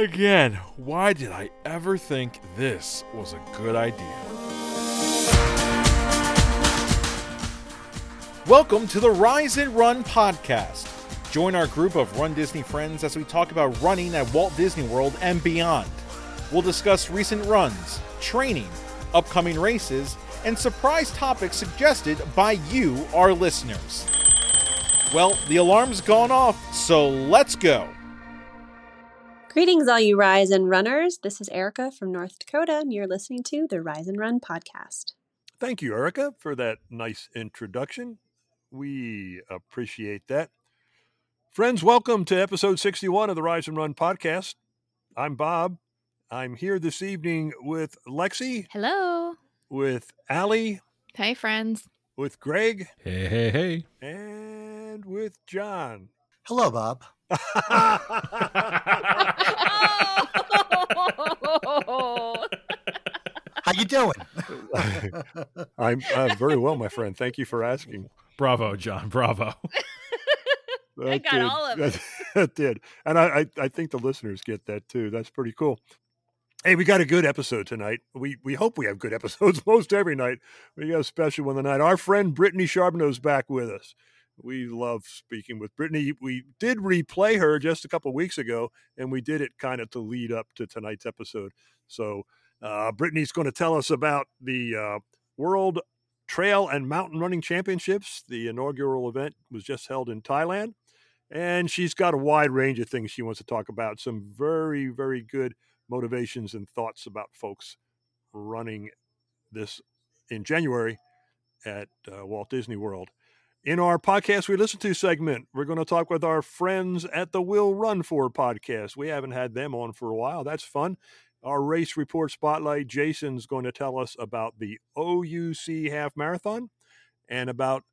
Again, why did I ever think this was a good idea? Welcome to the Rise and Run podcast. Join our group of Run Disney friends as we talk about running at Walt Disney World and beyond. We'll discuss recent runs, training, upcoming races, and surprise topics suggested by you, our listeners. Well, the alarm's gone off, so let's go. Greetings, all you Rise and Runners. This is Erica from North Dakota, and you're listening to the Rise and Run podcast. Thank you, Erica, for that nice introduction. We appreciate that. Friends, welcome to episode 61 of the Rise and Run podcast. I'm Bob. I'm here this evening with Lexi, Hello. with Allie, Hey, friends. with Greg, Hey, hey, hey. and with John. Hello, Bob. How you doing? I'm uh, very well, my friend. Thank you for asking. Bravo, John. Bravo. I That got all of that- it. That did, and I, I I think the listeners get that too. That's pretty cool. Hey, we got a good episode tonight. We we hope we have good episodes most every night. We got a special one tonight. Our friend Brittany Charbonneau's back with us. We love speaking with Brittany. We did replay her just a couple weeks ago, and we did it kind of to lead up to tonight's episode. So uh, Brittany's going to tell us about the uh, World Trail and Mountain Running Championships. The inaugural event was just held in Thailand. And she's got a wide range of things she wants to talk about. Some very, very good motivations and thoughts about folks running this in January at uh, Walt Disney World. In our podcast we listen to segment, we're going to talk with our friends at the Will Run For podcast. We haven't had them on for a while. That's fun. Our race report spotlight, Jason's going to tell us about the OUC half marathon and about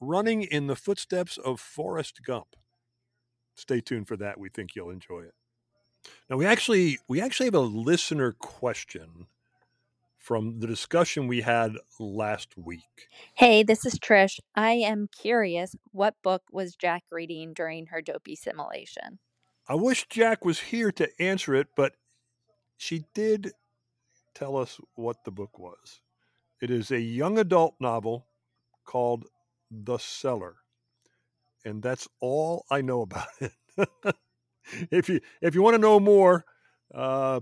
running in the footsteps of Forrest Gump stay tuned for that. We think you'll enjoy it. Now we actually we actually have a listener question from the discussion we had last week. Hey, this is Trish. I am curious what book was Jack reading during her dopey simulation? I wish Jack was here to answer it, but she did tell us what the book was. It is a young adult novel called The Cellar. And that's all I know about it. if you if you want to know more, uh,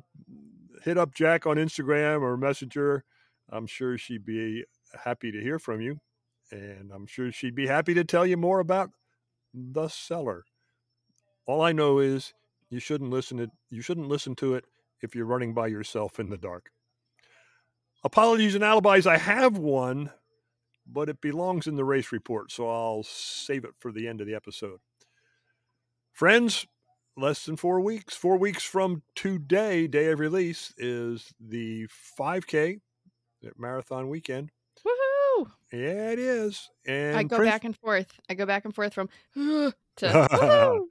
hit up Jack on Instagram or Messenger. I'm sure she'd be happy to hear from you, and I'm sure she'd be happy to tell you more about the Cellar. All I know is you shouldn't listen to you shouldn't listen to it if you're running by yourself in the dark. Apologies and alibis. I have one, but it belongs in the race report, so I'll save it for the end of the episode. Friends, less than four weeks. Four weeks from today, day of release, is the 5K at Marathon Weekend. Woohoo! Yeah, it is. And I go Prince- back and forth. I go back and forth from to.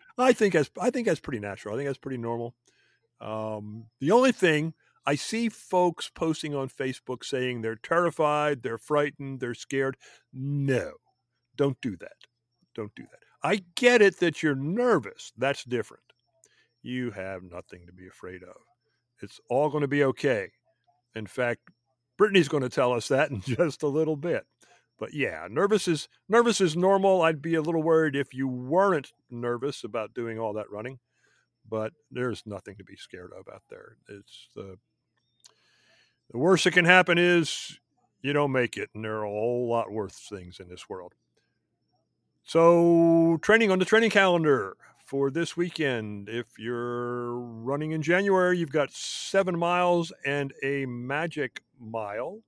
I think that's I think that's pretty natural. I think that's pretty normal. Um, the only thing I see folks posting on Facebook saying they're terrified, they're frightened, they're scared. No, don't do that. Don't do that. I get it that you're nervous. That's different. You have nothing to be afraid of. It's all going to be okay. In fact, Brittany's going to tell us that in just a little bit. But yeah, nervous is nervous is normal. I'd be a little worried if you weren't nervous about doing all that running. But there's nothing to be scared of out there. It's the the worst that can happen is you don't make it, and there are a whole lot worse things in this world. So, training on the training calendar for this weekend. If you're running in January, you've got seven miles and a magic mile.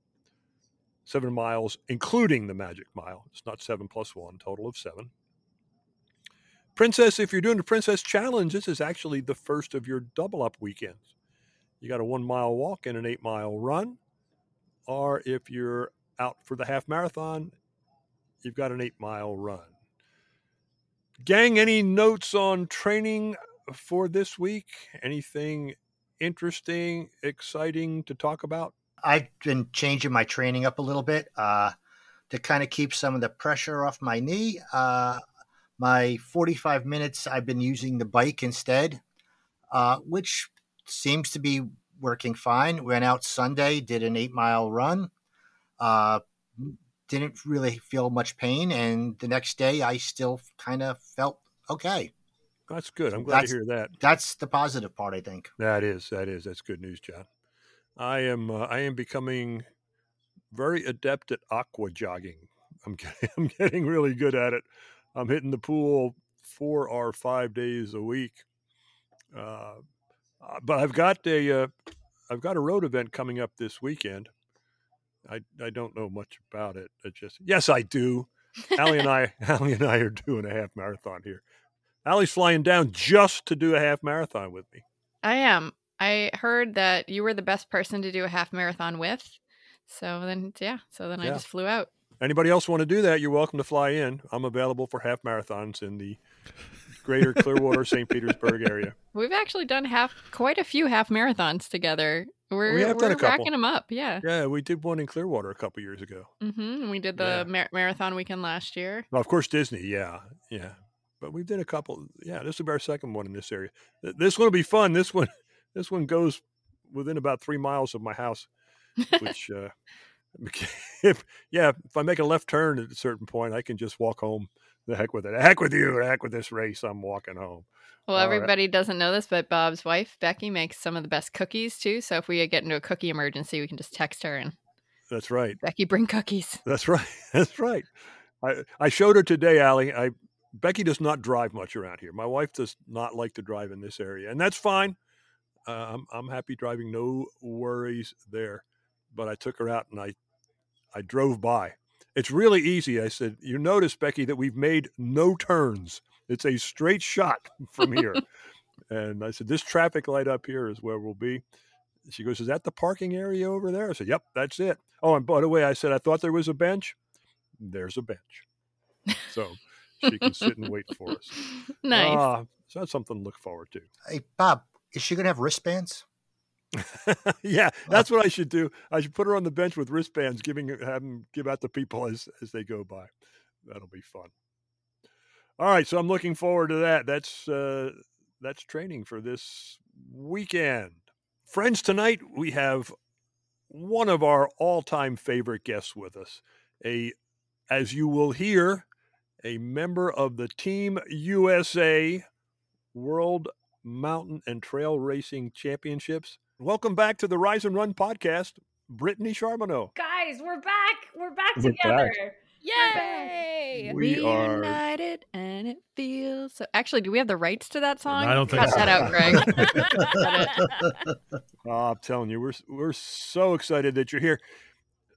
Seven miles, including the magic mile. It's not seven plus one, total of seven. Princess, if you're doing the Princess Challenge, this is actually the first of your double up weekends. You got a one mile walk and an eight mile run. Or if you're out for the half marathon, you've got an eight mile run. Gang, any notes on training for this week? Anything interesting, exciting to talk about? I've been changing my training up a little bit uh, to kind of keep some of the pressure off my knee. Uh, my 45 minutes, I've been using the bike instead, uh, which seems to be working fine. Went out Sunday, did an eight mile run. Uh, didn't really feel much pain, and the next day I still kind of felt okay. That's good. I'm glad That's- to hear that. That's the positive part, I think. That is, that is, that's good news, John. I am, uh, I am becoming very adept at aqua jogging. I'm getting, I'm getting really good at it. I'm hitting the pool four or five days a week. Uh, uh, but I've got a, uh, I've got a road event coming up this weekend. I, I don't know much about it. I just, yes, I do. Allie and I, Allie and I are doing a half marathon here. Allie's flying down just to do a half marathon with me. I am. I heard that you were the best person to do a half marathon with. So then, yeah. So then I just flew out. Anybody else want to do that? You're welcome to fly in. I'm available for half marathons in the greater Clearwater, St. Petersburg area. We've actually done half, quite a few half marathons together. We're, we have we're a couple. racking them up. Yeah. Yeah, we did one in Clearwater a couple years ago. hmm We did the Yeah. mar- marathon weekend last year. Well, of course, Disney. Yeah, yeah. But we did a couple. Yeah, this will be our second one in this area. This one will be fun. This one, this one goes within about three miles of my house, which, uh, if yeah, if I make a left turn at a certain point, I can just walk home. The heck with it. The heck with you. The heck with this race. I'm walking home. Well, All right. everybody doesn't know this, but Bob's wife, Becky, makes some of the best cookies too. So if we get into a cookie emergency, we can just text her and That's right. Becky, bring cookies. That's right. That's right. I I showed her today, Allie. I Becky does not drive much around here. My wife does not like to drive in this area, and that's fine. Uh, I'm I'm happy driving. No worries there. But I took her out and I I drove by. It's really easy. I said, "You notice, Becky, that we've made no turns. It's a straight shot from here." and I said, "This traffic light up here is where we'll be." She goes, "Is that the parking area over there?" I said, "Yep, that's it." Oh, and by the way, I said I thought there was a bench. There's a bench, so she can sit and wait for us. nice. Ah, so that's something to look forward to. Hey, Bob, is she going to have wristbands? yeah, that's what I should do. I should put her on the bench with wristbands, giving have them give out to people as as they go by. That'll be fun. All right, so I'm looking forward to that. That's uh, that's training for this weekend. Friends, tonight we have one of our all-time favorite guests with us. A, as you will hear, a member of the Team USA World Mountain and Trail Racing Championships. Welcome back to the Rise and Run podcast, Brittany Charbonneau. Guys, we're back. We're back We're together. back. Yay! We are- united and it feels so. Actually, do we have the rights to that song? I don't think Cut so. that out, Greg. Oh, I'm telling you, we're we're so excited that you're here.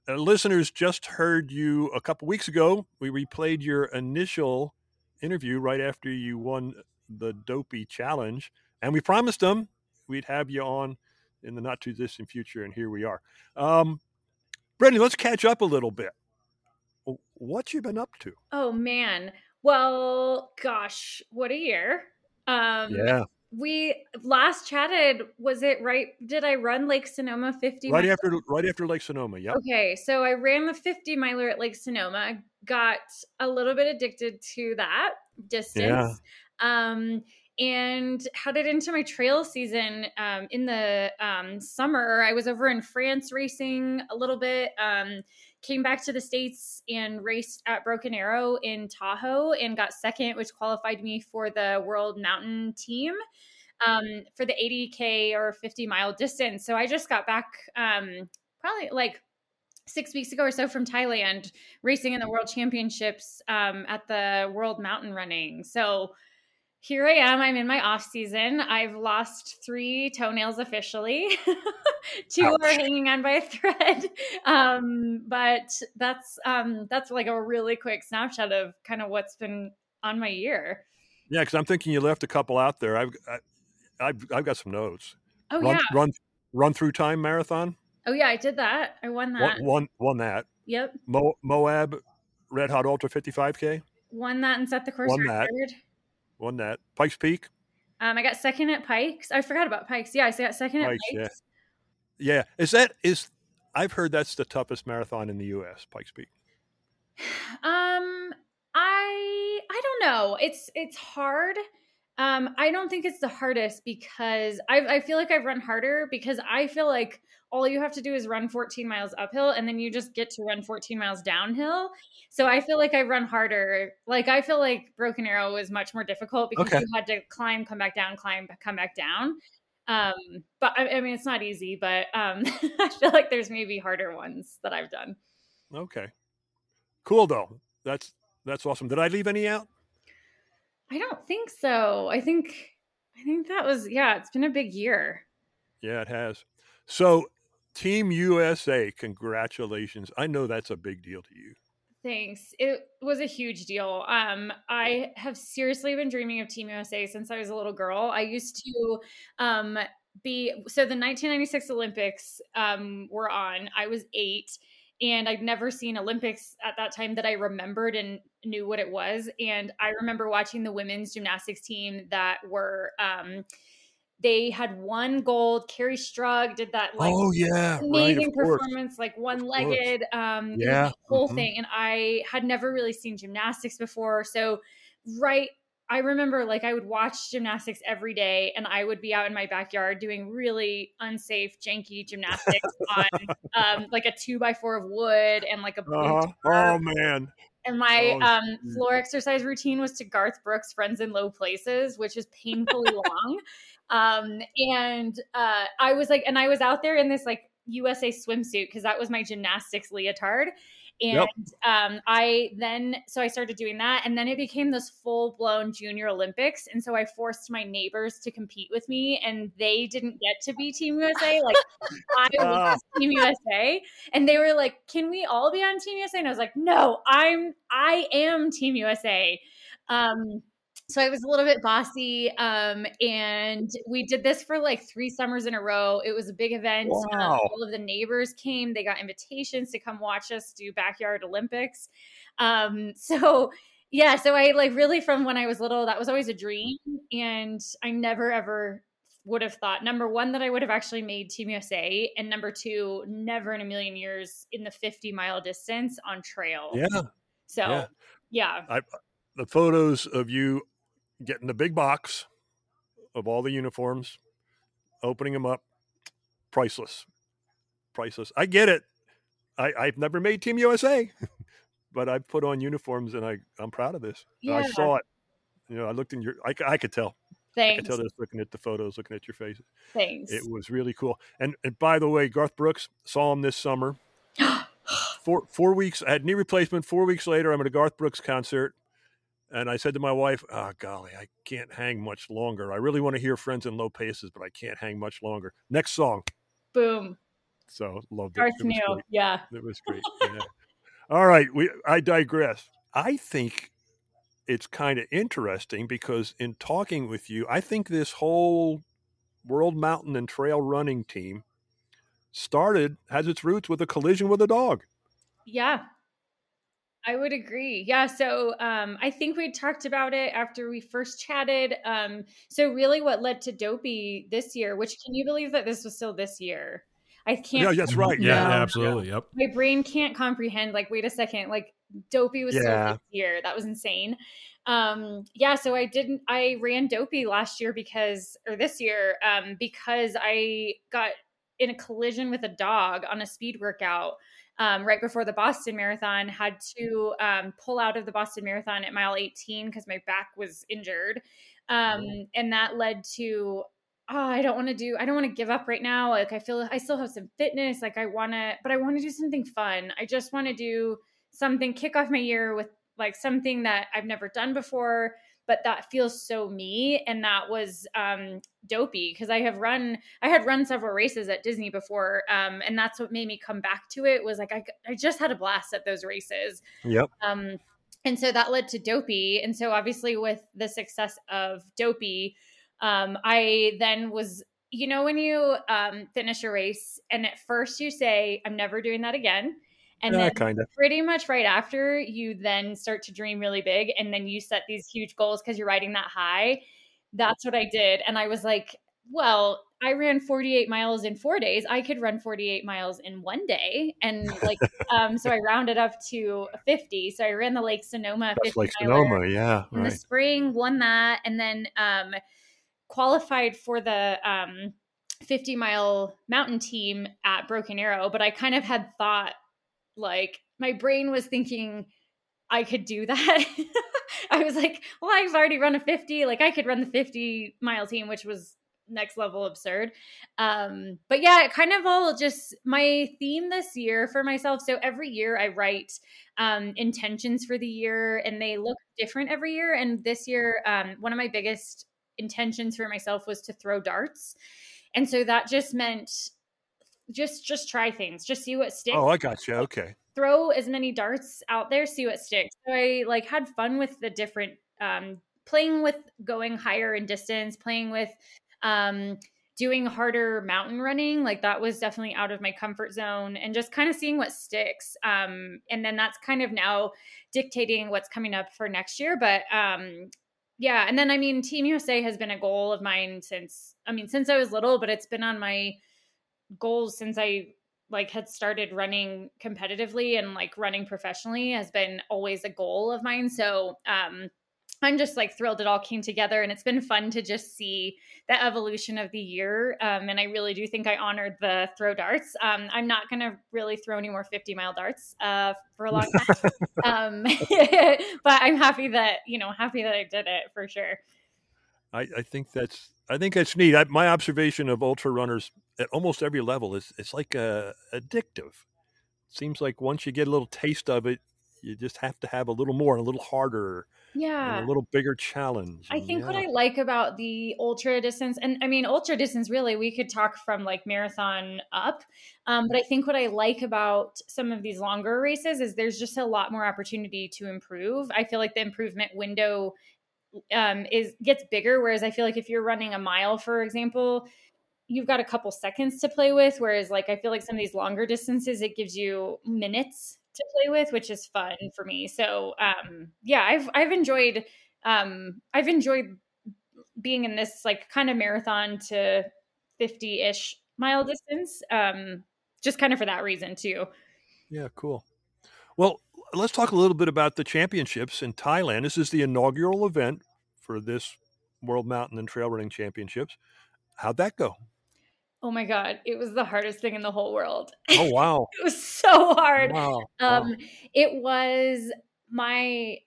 Uh, listeners just heard you a couple weeks ago. We replayed your initial interview right after you won the Dopey Challenge, and we promised them we'd have you on in the not too distant future, and here we are. Um, Brittany, let's catch up a little bit. What you been up to? Oh man. Well, gosh, what a year. Um yeah, we last chatted was it right did I run Lake Sonoma 50 right miles? after right after Lake Sonoma. Yeah. Okay, so I ran the 50 miler at Lake Sonoma, got a little bit addicted to that distance. Yeah. Um, and headed into my trail season um, in the um, summer. I was over in France racing a little bit. Um, came back to the states and raced at Broken Arrow in Tahoe and got second, which qualified me for the World Mountain Team um, for the 80k or 50 mile distance. So I just got back um, probably like six weeks ago or so from Thailand, racing in the World Championships um, at the World Mountain Running. So here I am. I'm in my off season. I've lost three toenails officially. Two are hanging on by a thread. Um, but that's um, that's like a really quick snapshot of kind of what's been on my year. Yeah, because I'm thinking you left a couple out there. I've I, I've I've got some notes. Oh run, yeah. run run through time marathon. Oh yeah, I did that. I won that. Won, won won that. Yep. Mo, Moab Red Hot Ultra 55K Won that and set the course Won that. Won that. Pikes Peak. Um, I got second at Pikes. I forgot about Pikes. Yeah, I got second at Pikes, Pikes. yeah. Yeah, is that is I've heard that's the toughest marathon in the U.S. Pikes Peak. Um, I I don't know. It's it's hard. Um, I don't think it's the hardest because I, I feel like I've run harder because I feel like all you have to do is run 14 miles uphill and then you just get to run 14 miles downhill. So I feel like I run harder. Like I feel like Broken Arrow was much more difficult because Okay. you had to climb, come back down, climb, come back down. Um, but I, I mean, it's not easy, but um, I feel like there's maybe harder ones that I've done. Okay. Cool though. That's that's awesome. Did I leave any out? I don't think so. I think, I think that was, yeah, it's been a big year. Yeah, it has. So, Team USA, congratulations. I know that's a big deal to you. Thanks. It was a huge deal. Um, I have seriously been dreaming of Team USA since I was a little girl. I used to um, be so the 1996 Olympics um, were on. I was eight, and I'd never seen Olympics at that time that I remembered and knew what it was. And I remember watching the women's gymnastics team that were. Um, they had one gold. Kerri Strug did that like oh yeah, right. amazing course. performance, like one legged, um, Yeah, the whole mhm. thing. And I had never really seen gymnastics before. So, right, I remember like I would watch gymnastics every day and I would be out in my backyard doing really unsafe, janky gymnastics on um, like a two by four of wood and like a Uh-huh. Oh man. And my Oh, um, floor exercise routine was to Garth Brooks' Friends in Low Places, which is painfully long. Um, and uh, I was like, and I was out there in this like USA swimsuit because that was my gymnastics leotard. And Yep. um, I then, so I started doing that. And then it became this full blown junior Olympics. And so I forced my neighbors to compete with me, and they didn't get to be Team USA. Like I was Team USA. And they were like, Can we all be on Team USA? And I was like, No, I'm, I am Team USA. Um, so I was a little bit bossy. Um, and we did this for like three summers in a row. It was a big event. Um, all of the neighbors came. They got invitations to come watch us do backyard Olympics. Um, so yeah, so I like really from when I was little, that was always a dream. And I never ever would have thought number one that I would have actually made Team USA, and number two, never in a million years in the 50 mile distance on trail. Yeah. So yeah. yeah. The photos of you getting the big box of all the uniforms, opening them up, priceless. Priceless. I get it. I, I've never made Team USA, but I've put on uniforms and I, I'm proud of this. I saw it. You know, I looked in your—I could tell. Thanks. I could tell just looking at the photos, looking at your faces. Thanks. It was really cool. And and by the way, Garth Brooks saw him this summer. four four weeks. I had knee replacement. Four weeks later, I'm at a Garth Brooks concert, and I said to my wife, "Ah, golly, I can't hang much longer. I really want to hear Friends in Low Places, but I can't hang much longer." Next song. Boom. So loved. Darth It knew. Yeah. It was great. Yeah. All right, we. I digress. I think it's kind of interesting because in talking with you, I think this whole World Mountain and Trail Running team started has its roots with a collision with a dog. Yeah. I would agree. Yeah. So um, I think we talked about it after we first chatted. Um, so really what led to Dopey this year, which can you believe that this was still this year? I can't Yeah, that's right. Yeah, Yeah. absolutely. Yep. my brain can't comprehend like wait a second like dopey was Yeah. still this year that was insane um yeah so i didn't i ran dopey last year because or this year um because i got in a collision with a dog on a speed workout um, right before the boston marathon had to um, pull out of the boston marathon at mile 18 because my back was injured um, and that led to oh, I don't want to do, I don't want to give up right now. Like, I feel I still have some fitness. Like, I want to, but I want to do something fun. I just want to do something, kick off my year with like something that I've never done before, but that feels so me. And that was um, dopey because I have run, I had run several races at Disney before. Um, and that's what made me come back to it was like, I, I just had a blast at those races. Yep. Um, and so that led to Dopey. And so obviously with the success of Dopey, um, I then was, you know, when you um, finish a race and at first you say, I'm never doing that again. And Yeah, then kind of. pretty much right after you then start to dream really big and then you set these huge goals because you're riding that high. That's what I did. And I was like, well, I ran 48 miles in four days. I could run 48 miles in one day. And like, um, so I rounded up to 50. So I ran the Lake Sonoma. That's Lake Sonoma, yeah. In the spring, won that. And then um, qualified for the um, 50 mile mountain team at Broken Arrow. But I kind of had thought, like, my brain was thinking, I could do that. I was like, well, I've already run a 50. Like I could run the 50 mile team, which was next level absurd. Um, but yeah, it kind of all just my theme this year for myself. So every year I write um, intentions for the year and they look different every year. And this year, um, one of my biggest intentions for myself was to throw darts. And so that just meant just just try things, just see what sticks. Oh, I got you. Okay throw as many darts out there, see what sticks. So I like had fun with the different um, playing with going higher in distance, playing with um, doing harder mountain running. Like that was definitely out of my comfort zone and just kind of seeing what sticks. Um, and then that's kind of now dictating what's coming up for next year. But um, yeah, and then I mean, Team USA has been a goal of mine since I mean since I was little, but it's been on my goals since I like had started running competitively and like running professionally has been always a goal of mine. So um I'm just like thrilled it all came together and it's been fun to just see the evolution of the year. Um, and I really do think I honored the throw darts. Um, I'm not going to really throw any more 50 mile darts uh, for a long time. um, but I'm happy that, you know, happy that I did it for sure. I, I think that's I think that's neat. I, my observation of ultra runners at almost every level is it's like uh, addictive. Seems like once you get a little taste of it, you just have to have a little more, a little harder, yeah, a little bigger challenge. I think yeah. what I like about the ultra distance, and I mean ultra distance, really, we could talk from like marathon up, um, but I think what I like about some of these longer races is there's just a lot more opportunity to improve. I feel like the improvement window um, is gets bigger. Whereas I feel like if you're running a mile, for example, you've got a couple seconds to play with. Whereas like I feel like some of these longer distances, it gives you minutes to play with, which is fun for me. So um, yeah, I've I've enjoyed um, I've enjoyed being in this like kind of marathon to 50 ish mile distance. Um, just kind of for that reason too. Yeah, cool. Well, let's talk a little bit about the championships in Thailand. This is the inaugural event for this World Mountain and Trail Running Championships. How'd that go? Oh my god, it was the hardest thing in the whole world. Oh wow. it was so hard. Wow. Um wow. it was my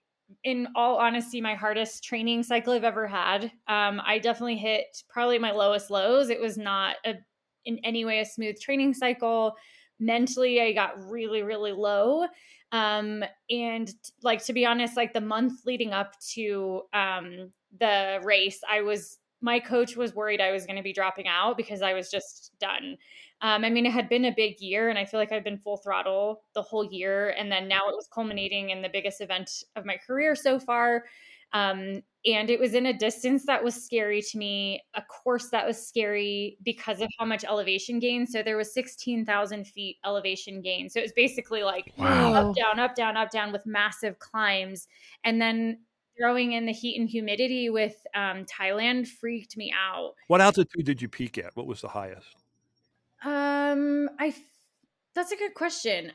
in all honesty my hardest training cycle I've ever had. Um I definitely hit probably my lowest lows. It was not a in any way a smooth training cycle. Mentally I got really really low. Um, and like to be honest, like the month leading up to um, the race, I was my coach was worried I was going to be dropping out because I was just done. Um, I mean, it had been a big year, and I feel like I've been full throttle the whole year, and then now it was culminating in the biggest event of my career so far. Um, and it was in a distance that was scary to me, a course that was scary because of how much elevation gain. So there was 16,000 feet elevation gain. So it was basically like wow. up, down, up, down, up, down with massive climbs. And then throwing in the heat and humidity with um, Thailand freaked me out. What altitude did you peak at? What was the highest? Um, I, that's a good question.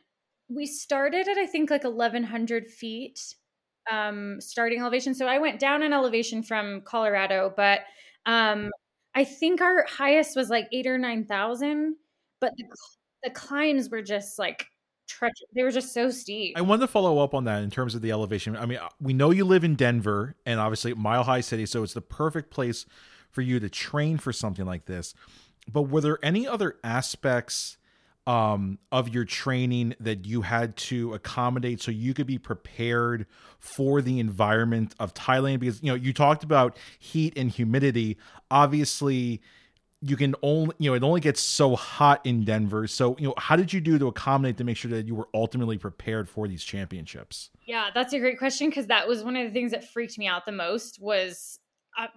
We started at, I think, like 1,100 feet um, starting elevation. So I went down in elevation from Colorado, but um, I think our highest was like eight or nine thousand. But the, the climbs were just like treacherous. They were just so steep. I wanted to follow up on that in terms of the elevation. I mean, uh, we know you live in Denver and obviously Mile High City, so it's the perfect place for you to train for something like this. But were there any other aspects? Um, of your training that you had to accommodate so you could be prepared for the environment of Thailand? Because you know you talked about heat and humidity. Obviously, you can only you know it only gets so hot in Denver. So you know how did you do to accommodate to make sure that you were ultimately prepared for these championships? Yeah, that's a great question because that was one of the things that freaked me out the most was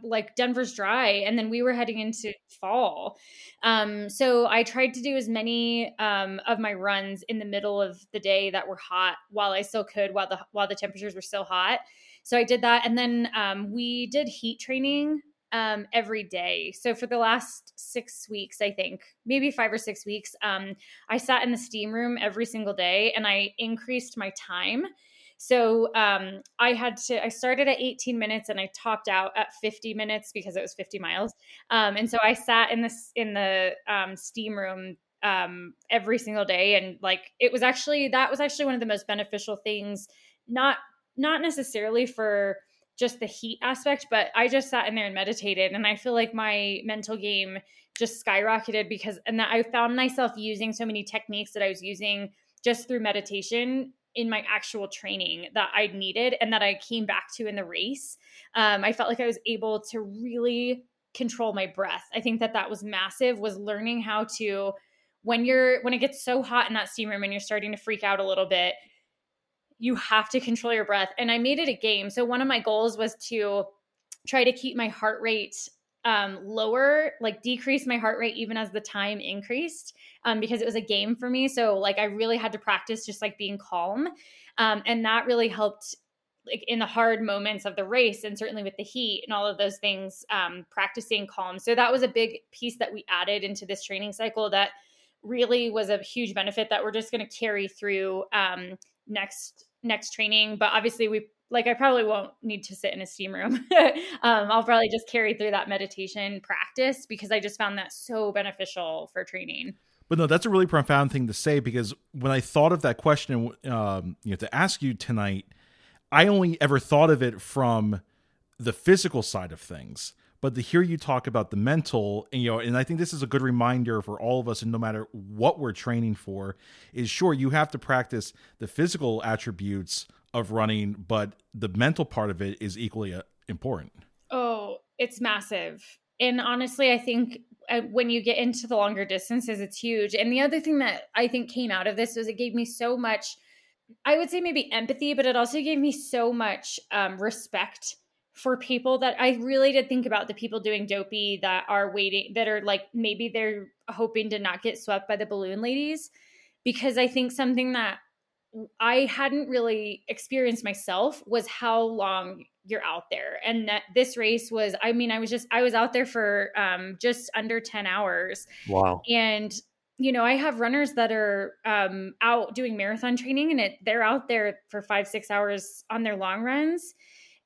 like Denver's dry and then we were heading into fall. Um, so I tried to do as many um, of my runs in the middle of the day that were hot while I still could while the while the temperatures were still hot. So I did that and then um, we did heat training um, every day. So for the last six weeks, I think, maybe five or six weeks, um, I sat in the steam room every single day and I increased my time. So um, I had to, I started at 18 minutes and I topped out at 50 minutes because it was 50 miles. Um, and so I sat in this, in the um, steam room um, every single day. And like, it was actually, that was actually one of the most beneficial things, not, not necessarily for, just the heat aspect, but I just sat in there and meditated. And I feel like my mental game just skyrocketed because, and I found myself using so many techniques that I was using just through meditation in my actual training that I needed and that I came back to in the race. Um, I felt like I was able to really control my breath. I think that that was massive, was learning how to, when you're, when it gets so hot in that steam room and you're starting to freak out a little bit, you have to control your breath. And I made it a game. So one of my goals was to try to keep my heart rate um, lower, like decrease my heart rate even as the time increased, um, because it was a game for me. So like I really had to practice just like being calm, um, and that really helped. Like in the hard moments of the race, and certainly with the heat and all of those things, um, practicing calm. So that was a big piece that we added into this training cycle that really was a huge benefit that we're just going to carry through um, next next training. But obviously, we like I probably won't need to sit in a steam room. um, I'll probably just carry through that meditation practice because I just found that so beneficial for training. But no, that's a really profound thing to say because when I thought of that question, um, you know, to ask you tonight, I only ever thought of it from the physical side of things but to hear you talk about the mental and, you know and i think this is a good reminder for all of us and no matter what we're training for is sure you have to practice the physical attributes of running but the mental part of it is equally uh, important. Oh it's massive. And honestly i think uh, when you get into the longer distances it's huge. And the other thing that i think came out of this was it gave me so much i would say maybe empathy but it also gave me so much um, respect for people that I really did think about the people doing dopey that are waiting that are like maybe they're hoping to not get swept by the balloon ladies. Because I think something that I hadn't really experienced myself was how long you're out there and that this race was I mean I was just I was out there for um just under 10 hours. Wow. And you know, I have runners that are um out doing marathon training and it they're out there for 5 6 hours on their long runs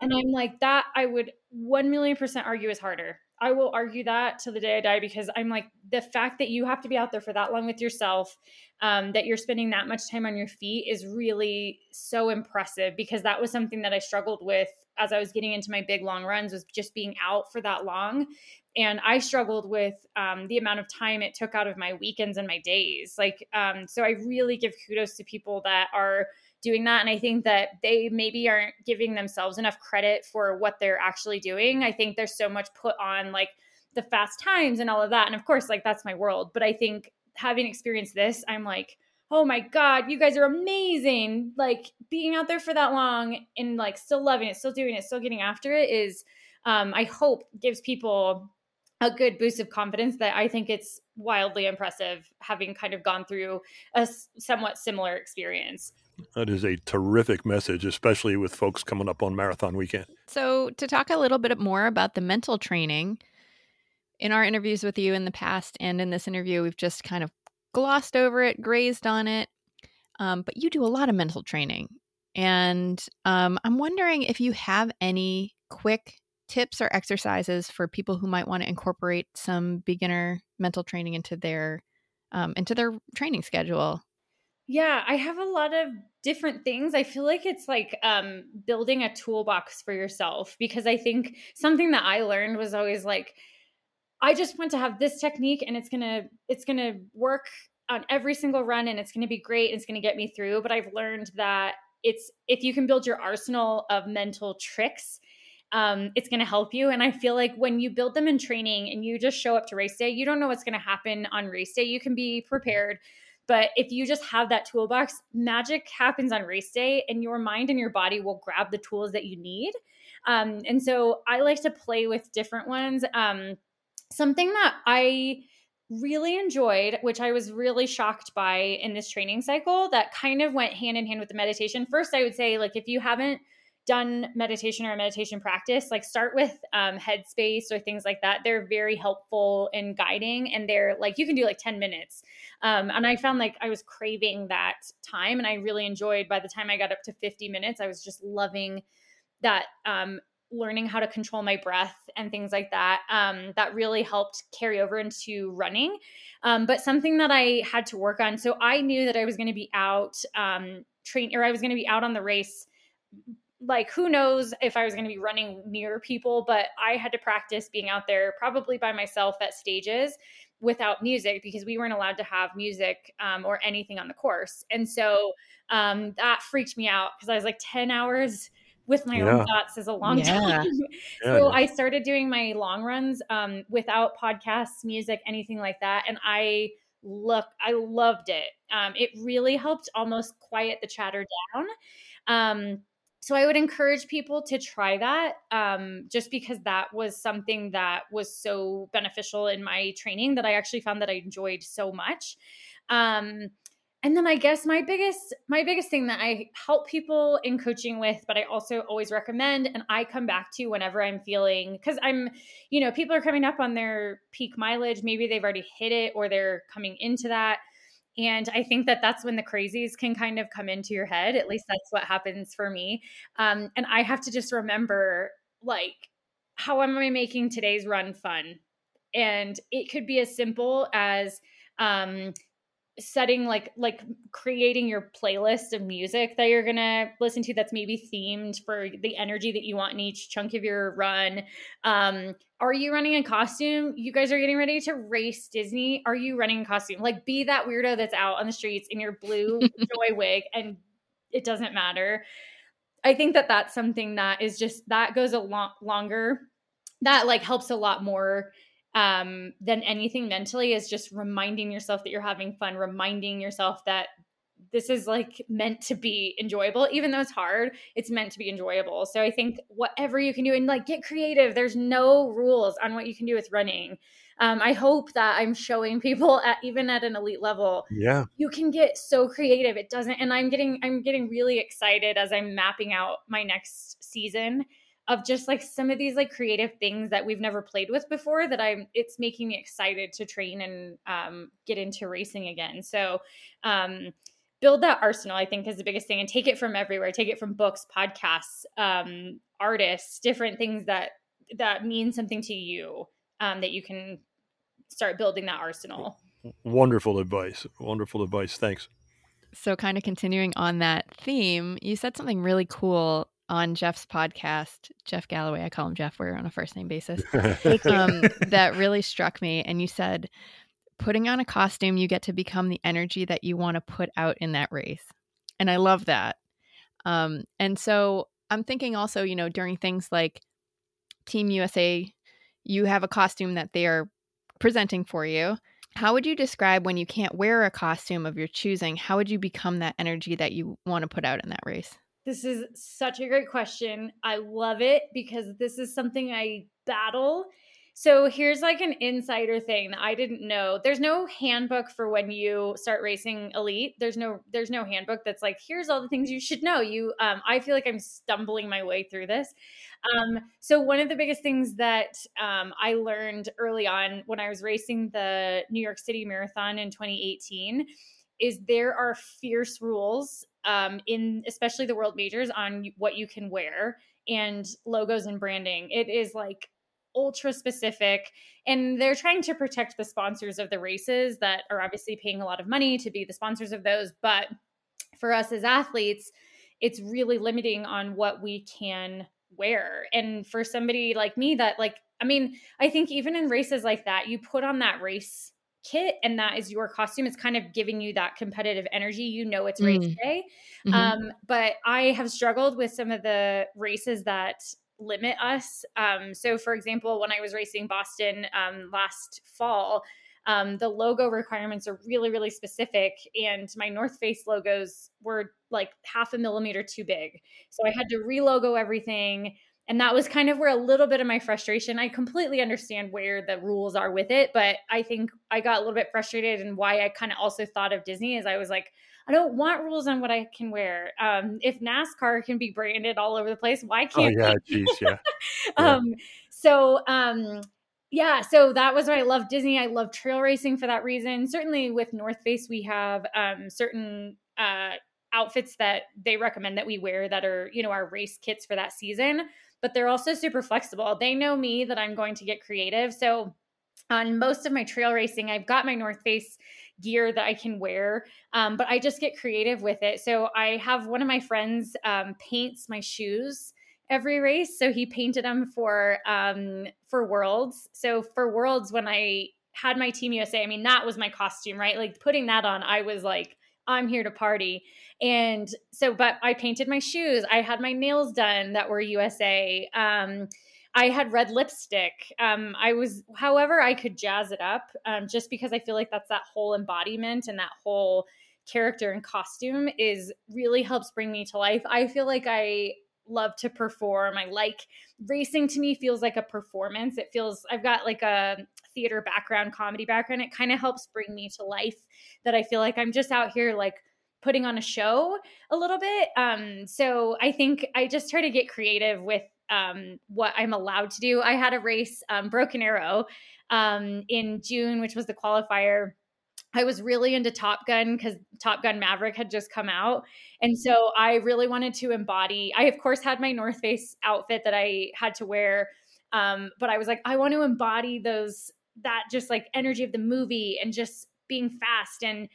and I'm like, that I would 1 million percent argue is harder. I will argue that to the day I die because I'm like, the fact that you have to be out there for that long with yourself, um, that you're spending that much time on your feet is really so impressive because that was something that I struggled with as I was getting into my big long runs was just being out for that long. And I struggled with um, the amount of time it took out of my weekends and my days. Like, um, so I really give kudos to people that are doing that. And I think that they maybe aren't giving themselves enough credit for what they're actually doing. I think there's so much put on like the fast times and all of that. And of course, like that's my world. But I think having experienced this, I'm like, oh my God, you guys are amazing. Like being out there for that long and like still loving it, still doing it, still getting after it is, um, I hope gives people a good boost of confidence that I think it's wildly impressive having kind of gone through a somewhat similar experience. That is a terrific message, especially with folks coming up on marathon weekend. So, to talk a little bit more about the mental training, in our interviews with you in the past and in this interview, we've just kind of glossed over it, grazed on it. Um, but you do a lot of mental training. And um, I'm wondering if you have any quick tips or exercises for people who might want to incorporate some beginner mental training into their um, into their training schedule yeah, I have a lot of different things. I feel like it's like um, building a toolbox for yourself because I think something that I learned was always like, I just want to have this technique and it's gonna it's gonna work on every single run and it's gonna be great and it's gonna get me through. But I've learned that it's if you can build your arsenal of mental tricks um, it's going to help you. And I feel like when you build them in training and you just show up to race day, you don't know what's going to happen on race day. You can be prepared, but if you just have that toolbox, magic happens on race day and your mind and your body will grab the tools that you need. Um, and so I like to play with different ones. Um, something that I really enjoyed, which I was really shocked by in this training cycle, that kind of went hand in hand with the meditation. First, I would say, like, if you haven't done meditation or a meditation practice, like start with um, Headspace or things like that. They're very helpful in guiding, and they're like you can do like ten minutes. Um, and I found like I was craving that time, and I really enjoyed. By the time I got up to fifty minutes, I was just loving that um, learning how to control my breath and things like that um, that really helped carry over into running um, but something that i had to work on so i knew that i was going to be out um, train or i was going to be out on the race like who knows if i was going to be running near people but i had to practice being out there probably by myself at stages without music because we weren't allowed to have music um, or anything on the course and so um, that freaked me out because i was like 10 hours with my yeah. own thoughts is a long yeah. time. Yeah, so I started doing my long runs um, without podcasts, music, anything like that, and I look, I loved it. Um, it really helped almost quiet the chatter down. So I would encourage people to try that, um, just because that was something that was so beneficial in my training that I actually found that I enjoyed so much. Um, and then i guess my biggest my biggest thing that i help people in coaching with but i also always recommend and i come back to whenever i'm feeling because i'm you know people are coming up on their peak mileage maybe they've already hit it or they're coming into that and i think that that's when the crazies can kind of come into your head at least that's what happens for me. Um, and i have to just remember like how am i making today's run fun? And it could be as simple as um, setting like like creating your playlist of music that you're gonna listen to that's maybe themed for the energy that you want in each chunk of your run. Um are you running in costume? You guys are getting ready to race disney. Are you running in costume? Like be that weirdo that's out on the streets in your blue joy wig and it doesn't matter. I think that that's something that is just that goes a lot longer that like helps a lot more um, than anything mentally is just reminding yourself that you're having fun, reminding yourself that this is like meant to be enjoyable even though it's hard it's meant to be enjoyable. So i think whatever you can do and like get creative there's no rules on what you can do with running. Um, i hope that i'm showing people at even at an elite level yeah. you can get so creative. It doesn't and i'm getting i'm getting really excited as i'm mapping out my next season of just like some of these like creative things that we've never played with before that I'm it's making me excited to train and um, get into racing again. So um, build that arsenal I think is the biggest thing and take it from everywhere. Take it from books, podcasts, um, artists, different things that that mean something to you um, that you can start building that arsenal. Wonderful advice. Wonderful advice. Thanks. So, kind of continuing on that theme, you said something really cool on Jeff's podcast, Jeff Galloway, I call him Jeff, we're on a first name basis, um, that really struck me. And you said, putting on a costume, you get to become the energy that you want to put out in that race. And I love that. Um, and so I'm thinking also, you know, during things like Team USA, you have a costume that they are presenting for you. How would you describe when you can't wear a costume of your choosing? How would you become that energy that you want to put out in that race? This is such a great question. I love it because this is something I battle. So here's like an insider thing that I didn't know. There's no handbook for when you start racing elite. There's no there's no handbook that's like here's all the things you should know. You um I feel like I'm stumbling my way through this. Um so one of the biggest things that um I learned early on when I was racing the New York City Marathon in 2018 is there are fierce rules um, in especially the world majors on what you can wear and logos and branding. It is like ultra specific and they're trying to protect the sponsors of the races that are obviously paying a lot of money to be the sponsors of those but for us as athletes it's really limiting on what we can wear and for somebody like me that like i mean i think even in races like that you put on that race kit and that is your costume it's kind of giving you that competitive energy you know it's race mm. day mm-hmm. um, but i have struggled with some of the races that limit us um, so for example when i was racing boston um, last fall um, the logo requirements are really really specific and my north face logos were like half a millimeter too big so i had to relogo everything and that was kind of where a little bit of my frustration i completely understand where the rules are with it but i think i got a little bit frustrated and why i kind of also thought of disney is i was like I don't want rules on what I can wear. Um, if NASCAR can be branded all over the place, why Oh can't yeah, we? geez, yeah. Yeah. um, so um, yeah, so that was why I love Disney. I love trail racing for that reason. Certainly with North Face, we have um, certain uh, outfits that they recommend that we wear that are you know our race kits for that season. But they're also super flexible. They know me that I'm going to get creative, so on most of my trail racing, I've got my North Face gear that I can wear, um, but I just get creative with it. So I have one of my friends um, paints my shoes every race. So he painted them for um, for Worlds. So for Worlds, when I had my Team USA, I mean that was my costume, right? Like putting that on, I was like, I'm here to party. And so, but I painted my shoes. I had my nails done that were USA. Um, I had red lipstick. Um, I was, however, I could jazz it up um, just because I feel like that's that whole embodiment and that whole character and costume is really helps bring me to life. I feel like I love to perform. I like racing to me feels like a performance. It feels, I've got like a theater background, comedy background. It kind of helps bring me to life that I feel like I'm just out here like putting on a show a little bit. Um, so I think I just try to get creative with um, what I'm allowed to do. I had a race, um, Broken Arrow, um, in June, which was the qualifier. I was really into Top Gun because Top Gun Maverick had just come out. And so I really wanted to embody, I, of course, had my North Face outfit that I had to wear. Um, but I was like, I want to embody those, that just like energy of the movie and just being fast and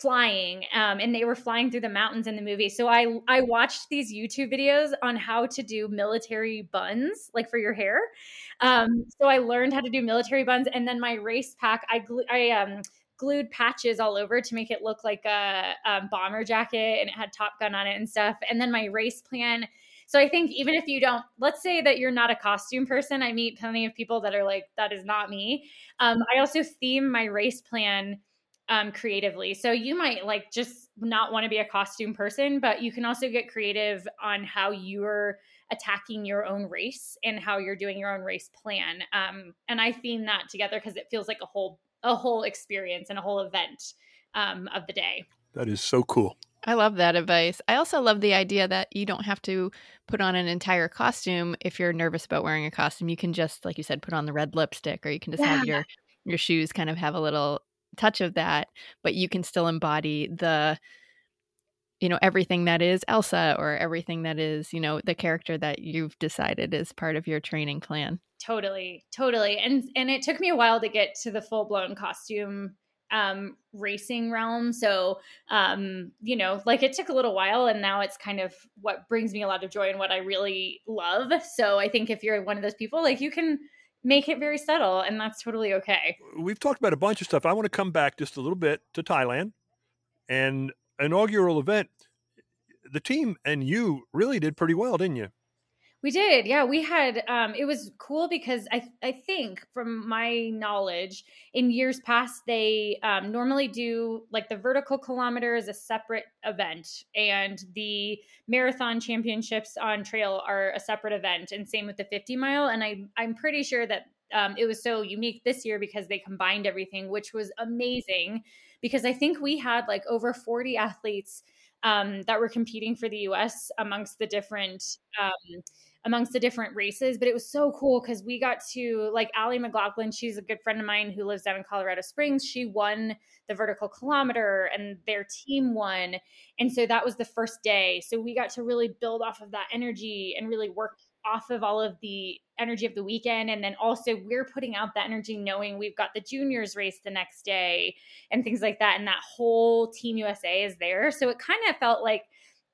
flying um, and they were flying through the mountains in the movie. So i i watched these youtube videos on how to do military buns like for your hair. Um, so i learned how to do military buns and then my race pack i glu- i um, glued patches all over to make it look like a, a bomber jacket and it had top gun on it and stuff. And then my race plan so I think even if you don't, let's say that you're not a costume person, I meet plenty of people that are like, that is not me. Um, I also theme my race plan um, creatively. So you might like just not want to be a costume person, but you can also get creative on how you're attacking your own race and how you're doing your own race plan. Um, and I theme that together because it feels like a whole a whole experience and a whole event um, of the day. That is so cool. I love that advice. I also love the idea that you don't have to put on an entire costume if you're nervous about wearing a costume. You can just, like you said, put on the red lipstick, or you can just have your your shoes kind of have a little touch of that, but you can still embody the you know everything that is Elsa or everything that is, you know, the character that you've decided is part of your training plan. Totally, totally. And and it took me a while to get to the full blown costume um racing realm. So um, you know, like it took a little while and now it's kind of what brings me a lot of joy and what I really love. So I think if you're one of those people, like you can make it very subtle and that's totally okay. We've talked about a bunch of stuff. I want to come back just a little bit to Thailand and inaugural event. The team and you really did pretty well, didn't you? We did. Yeah, we had um it was cool because I I think from my knowledge in years past they um normally do like the vertical kilometer is a separate event and the marathon championships on trail are a separate event and same with the 50 mile and I I'm pretty sure that um, it was so unique this year because they combined everything which was amazing because I think we had like over 40 athletes um, that were competing for the US amongst the different um, amongst the different races. But it was so cool because we got to like Allie McLaughlin. She's a good friend of mine who lives down in Colorado Springs. She won the vertical kilometer and their team won. And so that was the first day. So we got to really build off of that energy and really work off of all of the energy of the weekend. And then also we're putting out that energy knowing we've got the juniors race the next day and things like that. And that whole team USA is there. So it kind of felt like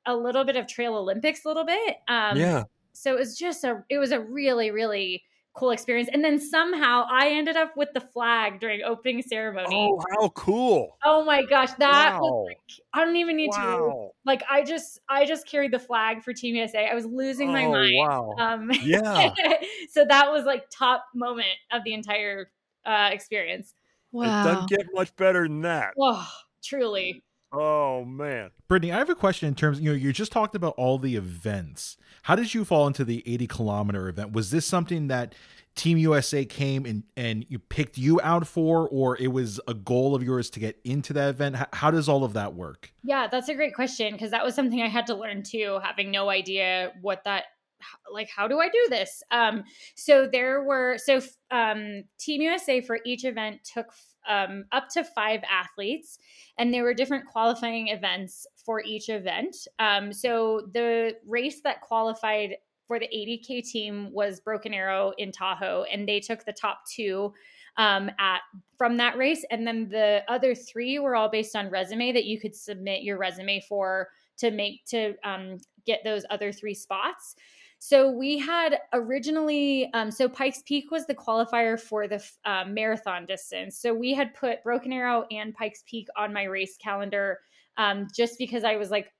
a little bit of trail Olympics a little bit. Um, yeah. So it was just a it was a really really cool experience and then somehow i ended up with the flag during opening ceremony Oh, how cool. oh my gosh that Wow. was like i don't even need to like i just i just carried the flag for team usa i was losing my Oh, mind wow. um Yeah. so that was like top moment of the entire uh experience Wow. It doesn't get much better than that. oh truly Oh man, Brittany, I have a question in terms. You know, you just talked about all the events. How did you fall into the 80 kilometer event? Was this something that Team USA came and and you picked you out for, or it was a goal of yours to get into that event? How, how does all of that work? Yeah, that's a great question because that was something I had to learn too, having no idea what that like how do i do this um so there were so um team usa for each event took um, up to five athletes and there were different qualifying events for each event. Um, so the race that qualified for the 80k team was broken arrow in tahoe and they took the top two um, at from that race. And then the other three were all based on resume that you could submit your resume for to make to um, get those other three spots so we had originally, um, so Pikes Peak was the qualifier for the uh, marathon distance. So we had put Broken Arrow and Pikes Peak on my race calendar um, just because I was like,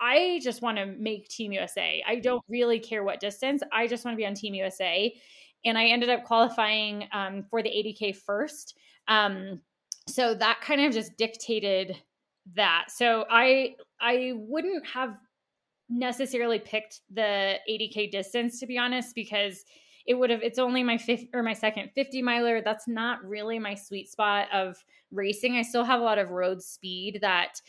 I just want to make Team USA. I don't really care what distance. I just want to be on Team USA. And I ended up qualifying um, for the 80K first. Um, so that kind of just dictated that. So I I wouldn't have necessarily picked the 80k distance to be honest because it would have it's only my fifth or my second 50 miler. That's not really my sweet spot of racing. I still have a lot of road speed that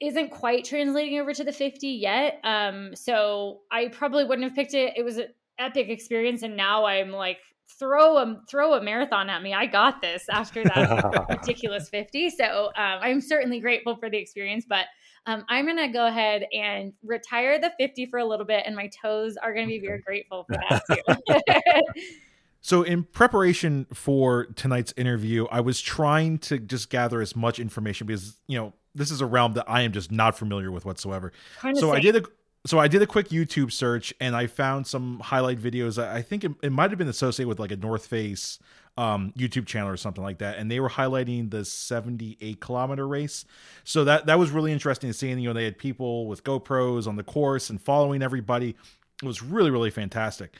isn't quite translating over to the 50 yet. Um so i probably wouldn't have picked it. It was an epic experience and now i'm like throw a throw a marathon at me. I got this after that ridiculous 50 so um, i'm certainly grateful for the experience but um, I'm going to go ahead and retire the 50 for a little bit, and my toes are going to be very grateful for that too. so, in preparation for tonight's interview, I was trying to just gather as much information because, you know, this is a realm that I am just not familiar with whatsoever. Kind of so, same. I did a so I did a quick YouTube search and I found some highlight videos. I think it, it might have been associated with like a North Face um, YouTube channel or something like that, and they were highlighting the 78 kilometer race. So that that was really interesting to see. And you know, they had people with GoPros on the course and following everybody. It was really really fantastic.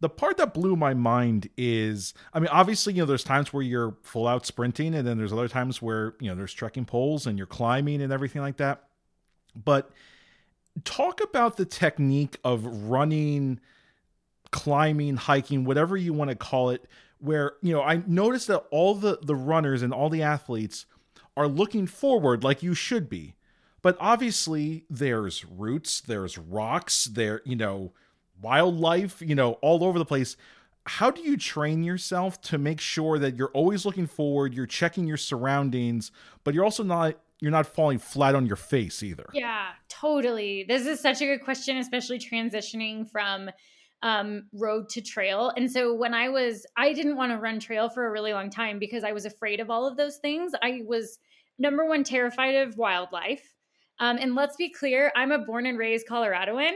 The part that blew my mind is, I mean, obviously, you know, there's times where you're full out sprinting, and then there's other times where you know there's trekking poles and you're climbing and everything like that. But talk about the technique of running, climbing, hiking, whatever you want to call it where you know I noticed that all the the runners and all the athletes are looking forward like you should be. But obviously there's roots, there's rocks, there you know wildlife, you know all over the place. How do you train yourself to make sure that you're always looking forward, you're checking your surroundings, but you're also not you're not falling flat on your face either? Yeah, totally. This is such a good question especially transitioning from um, road to trail. And so when I was, I didn't want to run trail for a really long time because I was afraid of all of those things. I was number one terrified of wildlife. Um, and let's be clear, I'm a born and raised Coloradoan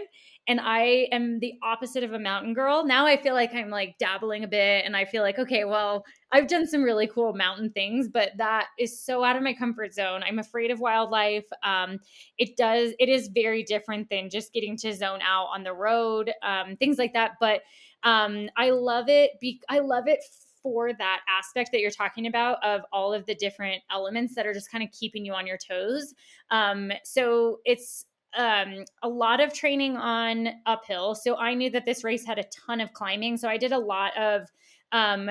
and I am the opposite of a mountain girl. Now I feel like I'm like dabbling a bit and I feel like, okay, well, I've done some really cool mountain things, but that is so out of my comfort zone. I'm afraid of wildlife. Um, it does, it is very different than just getting to zone out on the road, um, things like that. But um, I love it. Be- I love it for that aspect that you're talking about of all of the different elements that are just kind of keeping you on your toes. Um, so it's um, a lot of training on uphill. So I knew that this race had a ton of climbing. So I did a lot of, um,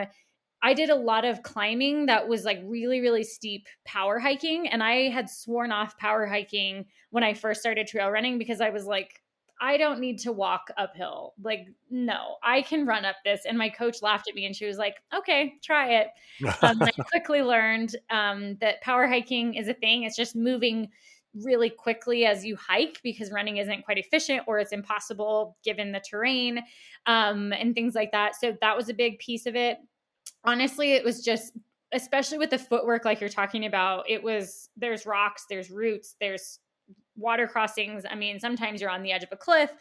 I did a lot of climbing that was like really, really steep power hiking. And I had sworn off power hiking when I first started trail running because I was like, I don't need to walk uphill. Like, no, I can run up this. And my coach laughed at me and she was like, okay, try it. Um, I quickly learned um, that power hiking is a thing. It's just moving really quickly as you hike because running isn't quite efficient or it's impossible given the terrain um, and things like that. So that was a big piece of it. Honestly, it was just, especially with the footwork, like you're talking about, it was there's rocks, there's roots, there's water crossings. I mean, sometimes you're on the edge of a cliff.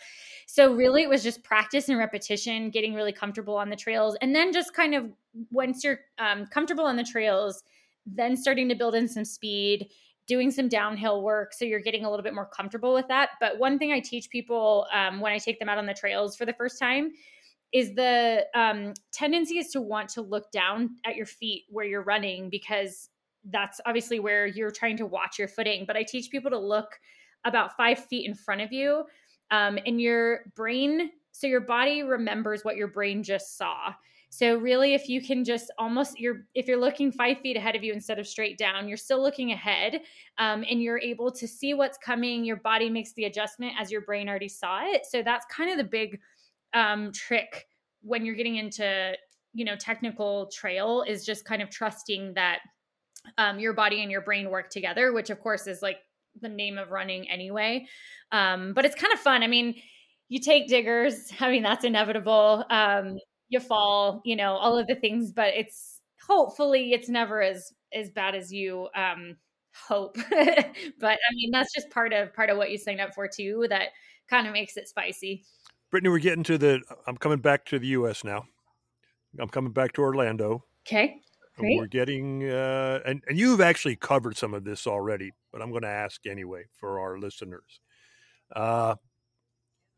So, really, it was just practice and repetition, getting really comfortable on the trails. And then just kind of once you're um, comfortable on the trails, then starting to build in some speed doing some downhill work so you're getting a little bit more comfortable with that but one thing i teach people um, when i take them out on the trails for the first time is the um, tendency is to want to look down at your feet where you're running because that's obviously where you're trying to watch your footing. But I teach people to look about five feet in front of you, um, and your brain. So your body remembers what your brain just saw. So really, if you can just almost you're if you're looking five feet ahead of you instead of straight down, you're still looking ahead, um, and you're able to see what's coming. Your body makes the adjustment as your brain already saw it. So that's kind of the big um, trick when you're getting into you know technical trail is just kind of trusting that um, your body and your brain work together, which of course is like the name of running anyway. Um, but it's kind of fun. I mean, you take diggers. I mean, that's inevitable. Um, you fall, you know, all of the things, but it's hopefully it's never as as bad as you um hope. but I mean, that's just part of part of what you signed up for too that kind of makes it spicy. Brittany, we're getting to the I'm coming back to the US now. I'm coming back to Orlando. Okay. Great. We're getting, uh, and, and you've actually covered some of this already, but I'm going to ask anyway for our listeners. Uh,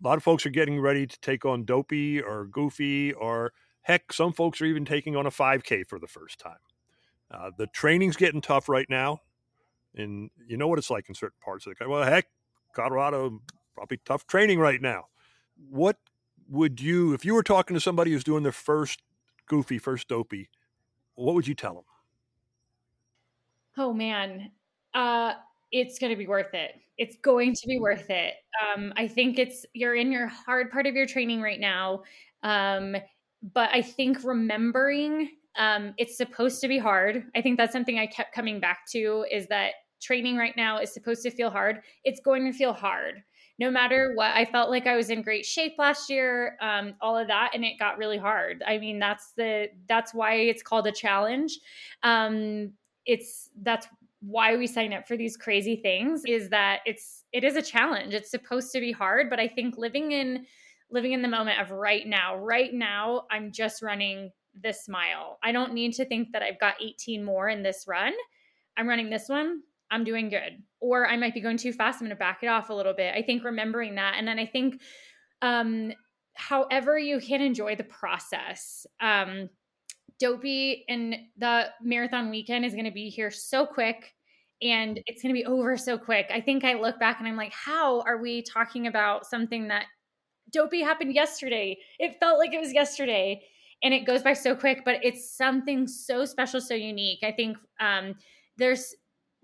a lot of folks are getting ready to take on Dopey or Goofy, or heck, some folks are even taking on a 5K for the first time. Uh, the training's getting tough right now, and you know what it's like in certain parts of the country. Well, heck, Colorado probably tough training right now. What would you, if you were talking to somebody who's doing their first Goofy, first Dopey, what would you tell them? Oh man, uh, it's going to be worth it. It's going to be worth it. Um, I think it's you're in your hard part of your training right now, um, but I think remembering um, it's supposed to be hard. I think that's something I kept coming back to is that training right now is supposed to feel hard. It's going to feel hard no matter what. I felt like I was in great shape last year, um, all of that, and it got really hard. I mean, that's the that's why it's called a challenge. Um, it's that's why we sign up for these crazy things is that it's it is a challenge. It's supposed to be hard, but I think living in living in the moment of right now, right now, I'm just running this mile. I don't need to think that I've got 18 more in this run. I'm running this one. I'm doing good. Or I might be going too fast. I'm going to back it off a little bit. I think remembering that. And then I think, um, however you can enjoy the process. Um, Dopey and the marathon weekend is going to be here so quick and it's going to be over so quick. I think I look back and I'm like, how are we talking about something that Dopey happened yesterday? It felt like it was yesterday and it goes by so quick, but it's something so special, so unique. I think um, there's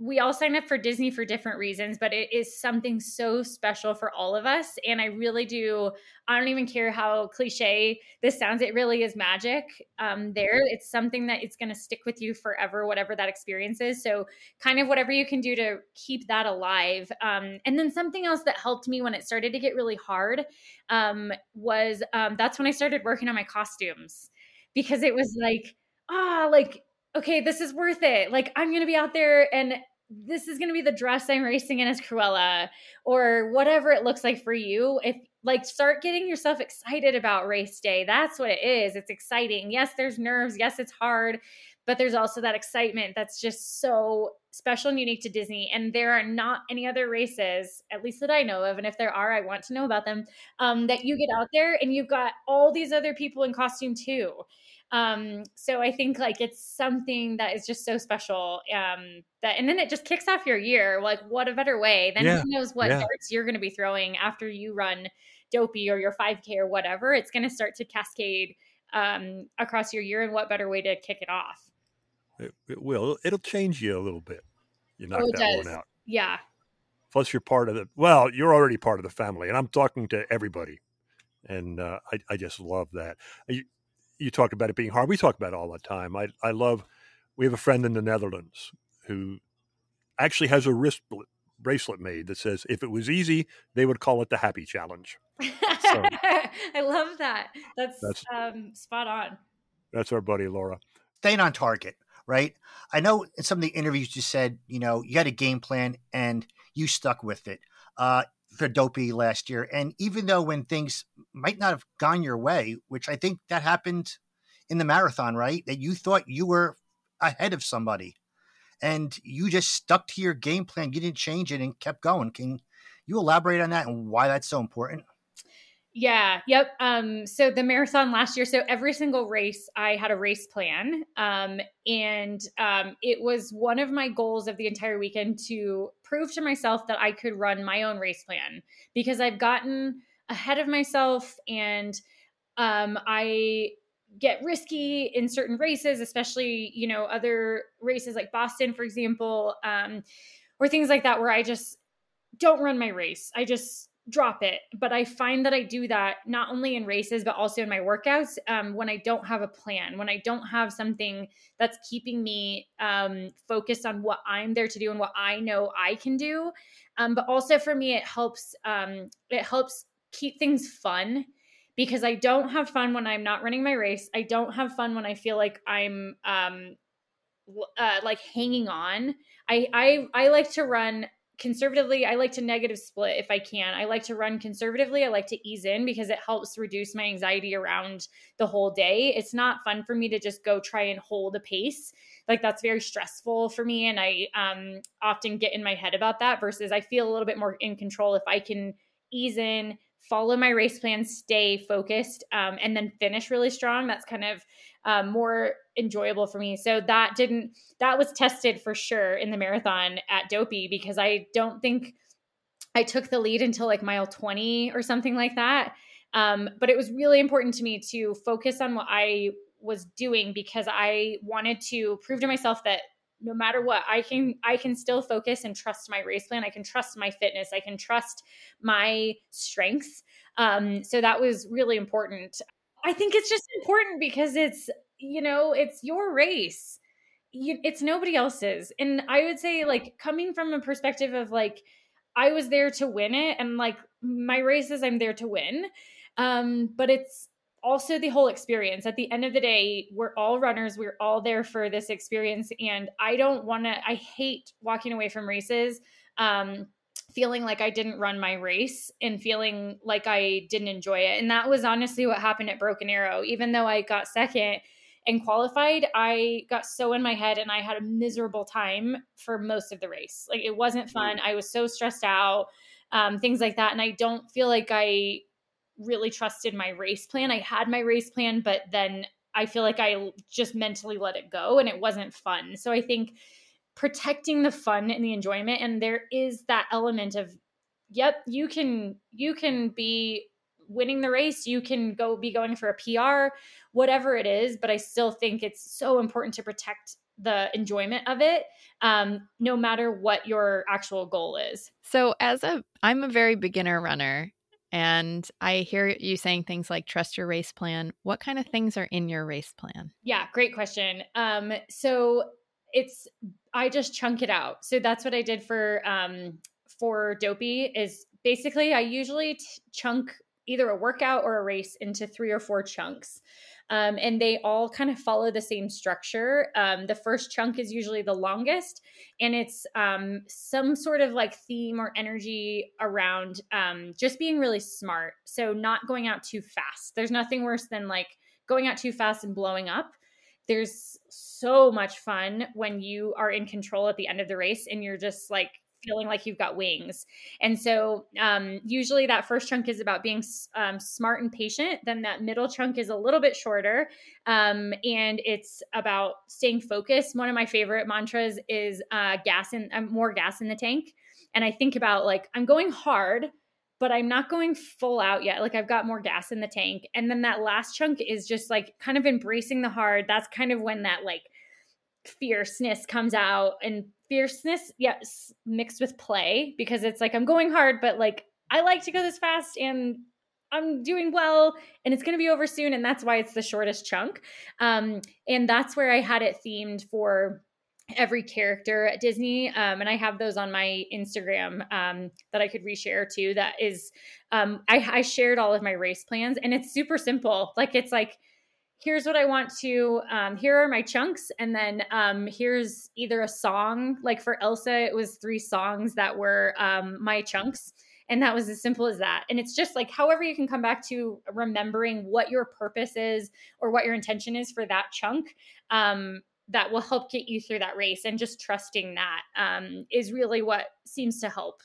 we all sign up for Disney for different reasons, but it is something so special for all of us. And I really do, I don't even care how cliche this sounds, it really is magic um, there. It's something that it's going to stick with you forever, whatever that experience is. So, kind of whatever you can do to keep that alive. Um, and then something else that helped me when it started to get really hard um, was um, that's when I started working on my costumes because it was like, ah, oh, like, okay, this is worth it. Like I'm going to be out there and this is going to be the dress I'm racing in as Cruella or whatever it looks like for you. If like start getting yourself excited about race day. That's what it is. It's exciting. Yes, there's nerves. Yes, it's hard, but there's also that excitement that's just so special and unique to Disney. And there are not any other races, at least that I know of. And if there are, I want to know about them. Um, that you get out there and you've got all these other people in costume too. Um, so I think like it's something that is just so special. Um, that and then it just kicks off your year. Like, what a better way? Then yeah. who knows what yeah. darts you're going to be throwing after you run Dopey or your 5K or whatever. It's going to start to cascade um, across your year, and what better way to kick it off? It, it will. It'll change you a little bit. You knock oh, that does. one out. Yeah. Plus, you're part of the. Well, you're already part of the family, and I'm talking to everybody, and uh, I, I just love that. You, you talk about it being hard. We talk about it all the time. I, I love, we have a friend in the Netherlands who actually has a wrist bracelet made that says, if it was easy, they would call it the happy challenge. So, I love that. That's, that's um, spot on. That's our buddy Laura. Staying on target, right? I know in some of the interviews you said, you know, you had a game plan and you stuck with it. Uh, for Dopey last year. And even though when things might not have gone your way, which I think that happened in the marathon, right? That you thought you were ahead of somebody and you just stuck to your game plan. You didn't change it and kept going. Can you elaborate on that and why that's so important? Yeah. Yep. Um, so the marathon last year, so every single race, I had a race plan. Um, and um, it was one of my goals of the entire weekend to prove to myself that I could run my own race plan because I've gotten ahead of myself and um, I get risky in certain races, especially, you know, other races like Boston, for example, um, or things like that, where I just don't run my race. I just drop it. But I find that I do that not only in races, but also in my workouts um, when I don't have a plan, when I don't have something that's keeping me um, focused on what I'm there to do and what I know I can do. Um, but also for me, it helps. Um, it helps keep things fun because I don't have fun when I'm not running my race. I don't have fun when I feel like I'm um, uh, like hanging on. I, I I like to run conservatively i like to negative split if i can. I like to run conservatively. I like to ease in because it helps reduce my anxiety around the whole day. It's not fun for me to just go try and hold a pace. Like that's very stressful for me and i um, often get in my head about that versus i feel a little bit more in control if i can ease in follow my race plan stay focused um, and then finish really strong that's kind of um, more enjoyable for me. So that didn't that was tested for sure in the marathon at Dopey because I don't think I took the lead until like mile 20 or something like that. Um, but it was really important to me to focus on what I was doing because I wanted to prove to myself that no matter what i can i can still focus and trust my race plan i can trust my fitness i can trust my strengths um, so that was really important I think it's just important because it's, you know, it's your race. You, it's nobody else's. And I would say, like, coming from a perspective of like, I was there to win it, and like my races, I'm there to win. Um, but it's also the whole experience. At the end of the day, we're all runners. We're all there for this experience. And I don't want to, I hate walking away from races. Um, feeling like I didn't run my race and feeling like I didn't enjoy it. And that was honestly what happened at Broken Arrow. Even though I got second and qualified, I got so in my head and I had a miserable time for most of the race. Like it wasn't fun. I was so stressed out, um, things like that. And I don't feel like I really trusted my race plan. I had my race plan, but then I feel like I just mentally let it go and it wasn't fun. So I think protecting the fun and the enjoyment and there is that element of yep you can you can be winning the race you can go be going for a pr whatever it is but i still think it's so important to protect the enjoyment of it um, no matter what your actual goal is so as a i'm a very beginner runner and i hear you saying things like trust your race plan what kind of things are in your race plan yeah great question um, so it's I just chunk it out. So that's what I did for um for Dopey is basically I usually t- chunk either a workout or a race into three or four chunks. Um, and they all kind of follow the same structure. Um, the first chunk is usually the longest, and it's um, some sort of like theme or energy around um, just being really smart. So, not going out too fast. There's nothing worse than like going out too fast and blowing up there's so much fun when you are in control at the end of the race and you're just like feeling like you've got wings. And so, um, usually that first chunk is about being um, smart and patient. Then that middle chunk is a little bit shorter, um, and it's about staying focused. One of my favorite mantras is uh, gas in uh, more gas in the tank. And I think about like I'm going hard, but I'm not going full out yet. Like I've got more gas in the tank. And then that last chunk is just like kind of embracing the hard. That's kind of when that like fierceness comes out and fierceness, yes, mixed with play because it's like I'm going hard, but like I like to go this fast and I'm doing well and it's going to be over soon. And that's why it's the shortest chunk. Um, and that's where I had it themed for every character at Disney. Um, and I have those on my Instagram um, that I could reshare too. That is, um, I, I shared all of my race plans and it's super simple. Like it's like, here's what I want to, um, here are my chunks. And then um, here's either a song, like for Elsa, it was three songs that were um, my chunks. And that was as simple as that. And it's just like, however, you can come back to remembering what your purpose is or what your intention is for that chunk. Um, that will help get you through that race and just trusting that um, is really what seems to help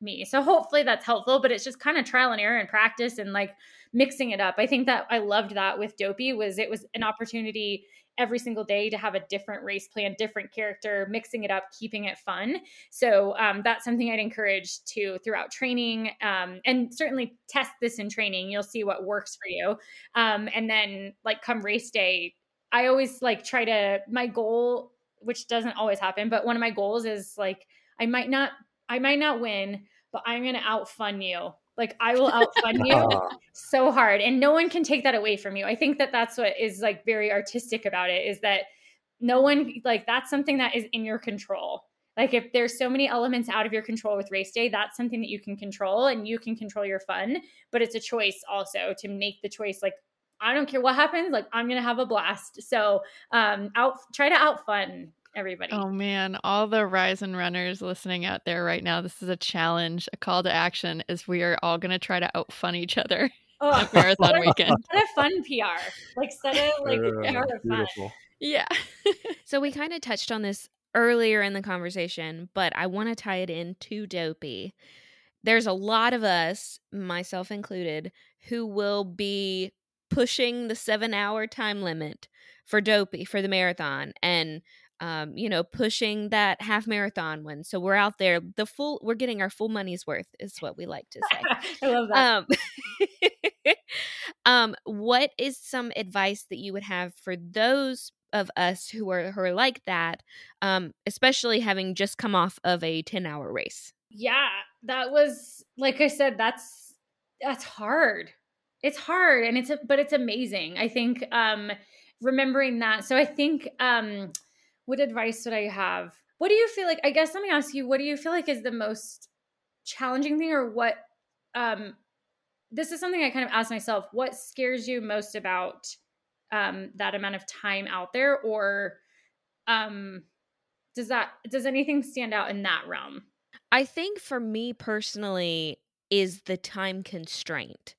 me. So hopefully that's helpful, but it's just kind of trial and error and practice and like mixing it up. I think that I loved that with Dopey was it was an opportunity every single day to have a different race plan, different character, mixing it up, keeping it fun. So um, that's something I'd encourage to throughout training, um, and certainly test this in training. You'll see what works for you, um, and then like come race day, I always like try to my goal, which doesn't always happen, but one of my goals is like I might not I might not win, but I'm gonna outfun you like I will outfun you so hard, and no one can take that away from you. I think that that's what is like very artistic about it is that no one like that's something that is in your control. Like if there's so many elements out of your control with race day, that's something that you can control and you can control your fun. But it's a choice also to make the choice like I don't care what happens, like I'm gonna have a blast. So um out try to outfun everybody. Oh man, all the rise and runners listening out there right now, this is a challenge, a call to action is we are all going to try to outfun each other oh, on marathon what weekend. What a fun PR. Like set it like uh, fun. Yeah. so we kind of touched on this earlier in the conversation, but I want to tie it in to Dopey. There's a lot of us, myself included, who will be pushing the seven hour time limit for Dopey for the marathon. And um, you know, pushing that half marathon one. So we're out there, the full, we're getting our full money's worth, is what we like to say. I love that. Um, um, what is some advice that you would have for those of us who are who are like that, um, especially having just come off of a ten hour race? Yeah, that was like I said, that's that's hard. It's hard, and it's a, but it's amazing. I think um, remembering that. So I think. Um, what advice would I have? What do you feel like? I guess let me ask you, what do you feel like is the most challenging thing, or what? Um, this is something I kind of ask myself. What scares you most about um, that amount of time out there, or um, does that does anything stand out in that realm? I think for me personally is the time constraint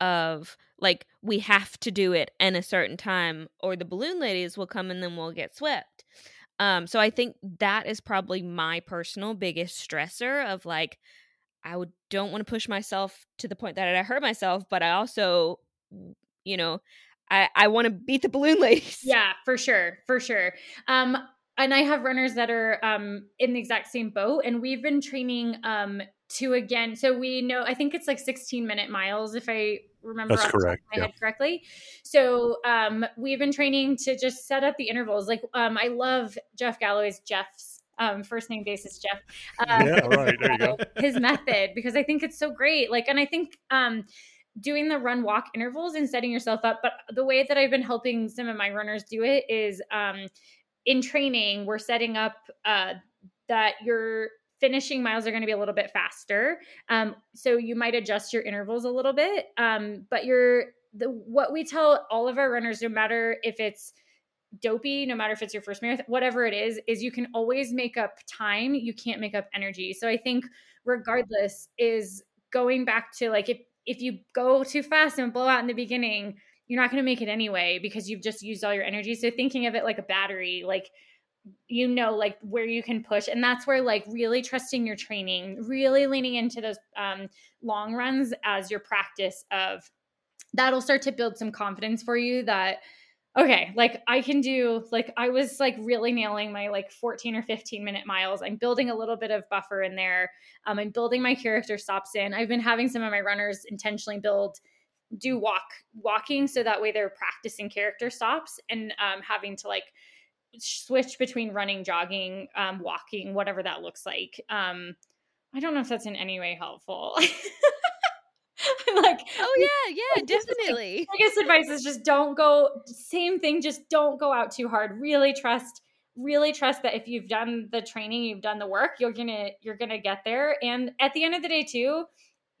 of like we have to do it in a certain time or the balloon ladies will come and then we'll get swept. Um so i think that is probably my personal biggest stressor of like i would don't want to push myself to the point that i hurt myself but i also you know i i want to beat the balloon ladies. Yeah for sure for sure. Um and I have runners that are um, in the exact same boat, and we've been training um, to again. So we know I think it's like 16 minute miles if I remember That's correct. my yeah. head correctly. So um, we've been training to just set up the intervals. Like um, I love Jeff Galloway's Jeff's um, first name basis Jeff. Uh, yeah, right. There you go. His method because I think it's so great. Like, and I think um, doing the run walk intervals and setting yourself up. But the way that I've been helping some of my runners do it is um, in training, we're setting up uh, that your finishing miles are going to be a little bit faster. Um, so you might adjust your intervals a little bit. Um, but you're the what we tell all of our runners, no matter if it's dopey, no matter if it's your first marathon, whatever it is, is you can always make up time. You can't make up energy. So I think regardless is going back to like if if you go too fast and blow out in the beginning, you're not going to make it anyway because you've just used all your energy. So thinking of it like a battery, like you know like where you can push and that's where like really trusting your training really leaning into those um, long runs as your practice of that'll start to build some confidence for you that okay like i can do like i was like really nailing my like 14 or 15 minute miles. I'm building a little bit of buffer in there. Um, i'm building my character stops in. I've been having some of my runners intentionally build do walk walking so that way they're practicing character stops and um, having to like switch between running jogging um, walking whatever that looks like. Um, i don't know if that's in any way helpful. Like oh yeah yeah definitely. Like, biggest advice is just don't go same thing just don't go out too hard. Really trust really trust that if you've done the training you've done the work you're gonna you're gonna get there. And at the end of the day too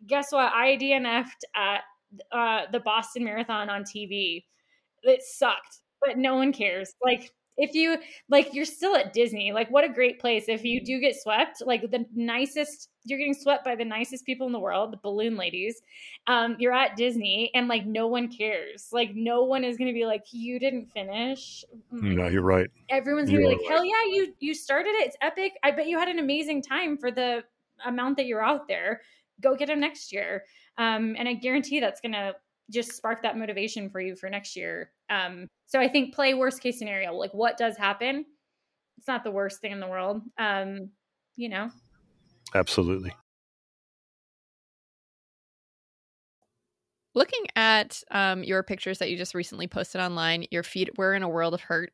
guess what? I dnf'd at uh, the Boston Marathon on TV. It sucked, but no one cares. Like if you like you're still at Disney. Like what a great place if you do get swept. Like the nicest you're getting swept by the nicest people in the world, the balloon ladies. Um you're at Disney and like no one cares. Like no one is going to be like you didn't finish. No, you're right. Everyone's going to be like, right. "Hell yeah, you you started it. It's epic. I bet you had an amazing time for the amount that you're out there, go get them next year. Um, and I guarantee that's going to just spark that motivation for you for next year. Um, so I think play worst case scenario. Like what does happen? It's not the worst thing in the world. Um, you know. Absolutely. Looking at um, your pictures that you just recently posted online, your feet were in a world of hurt.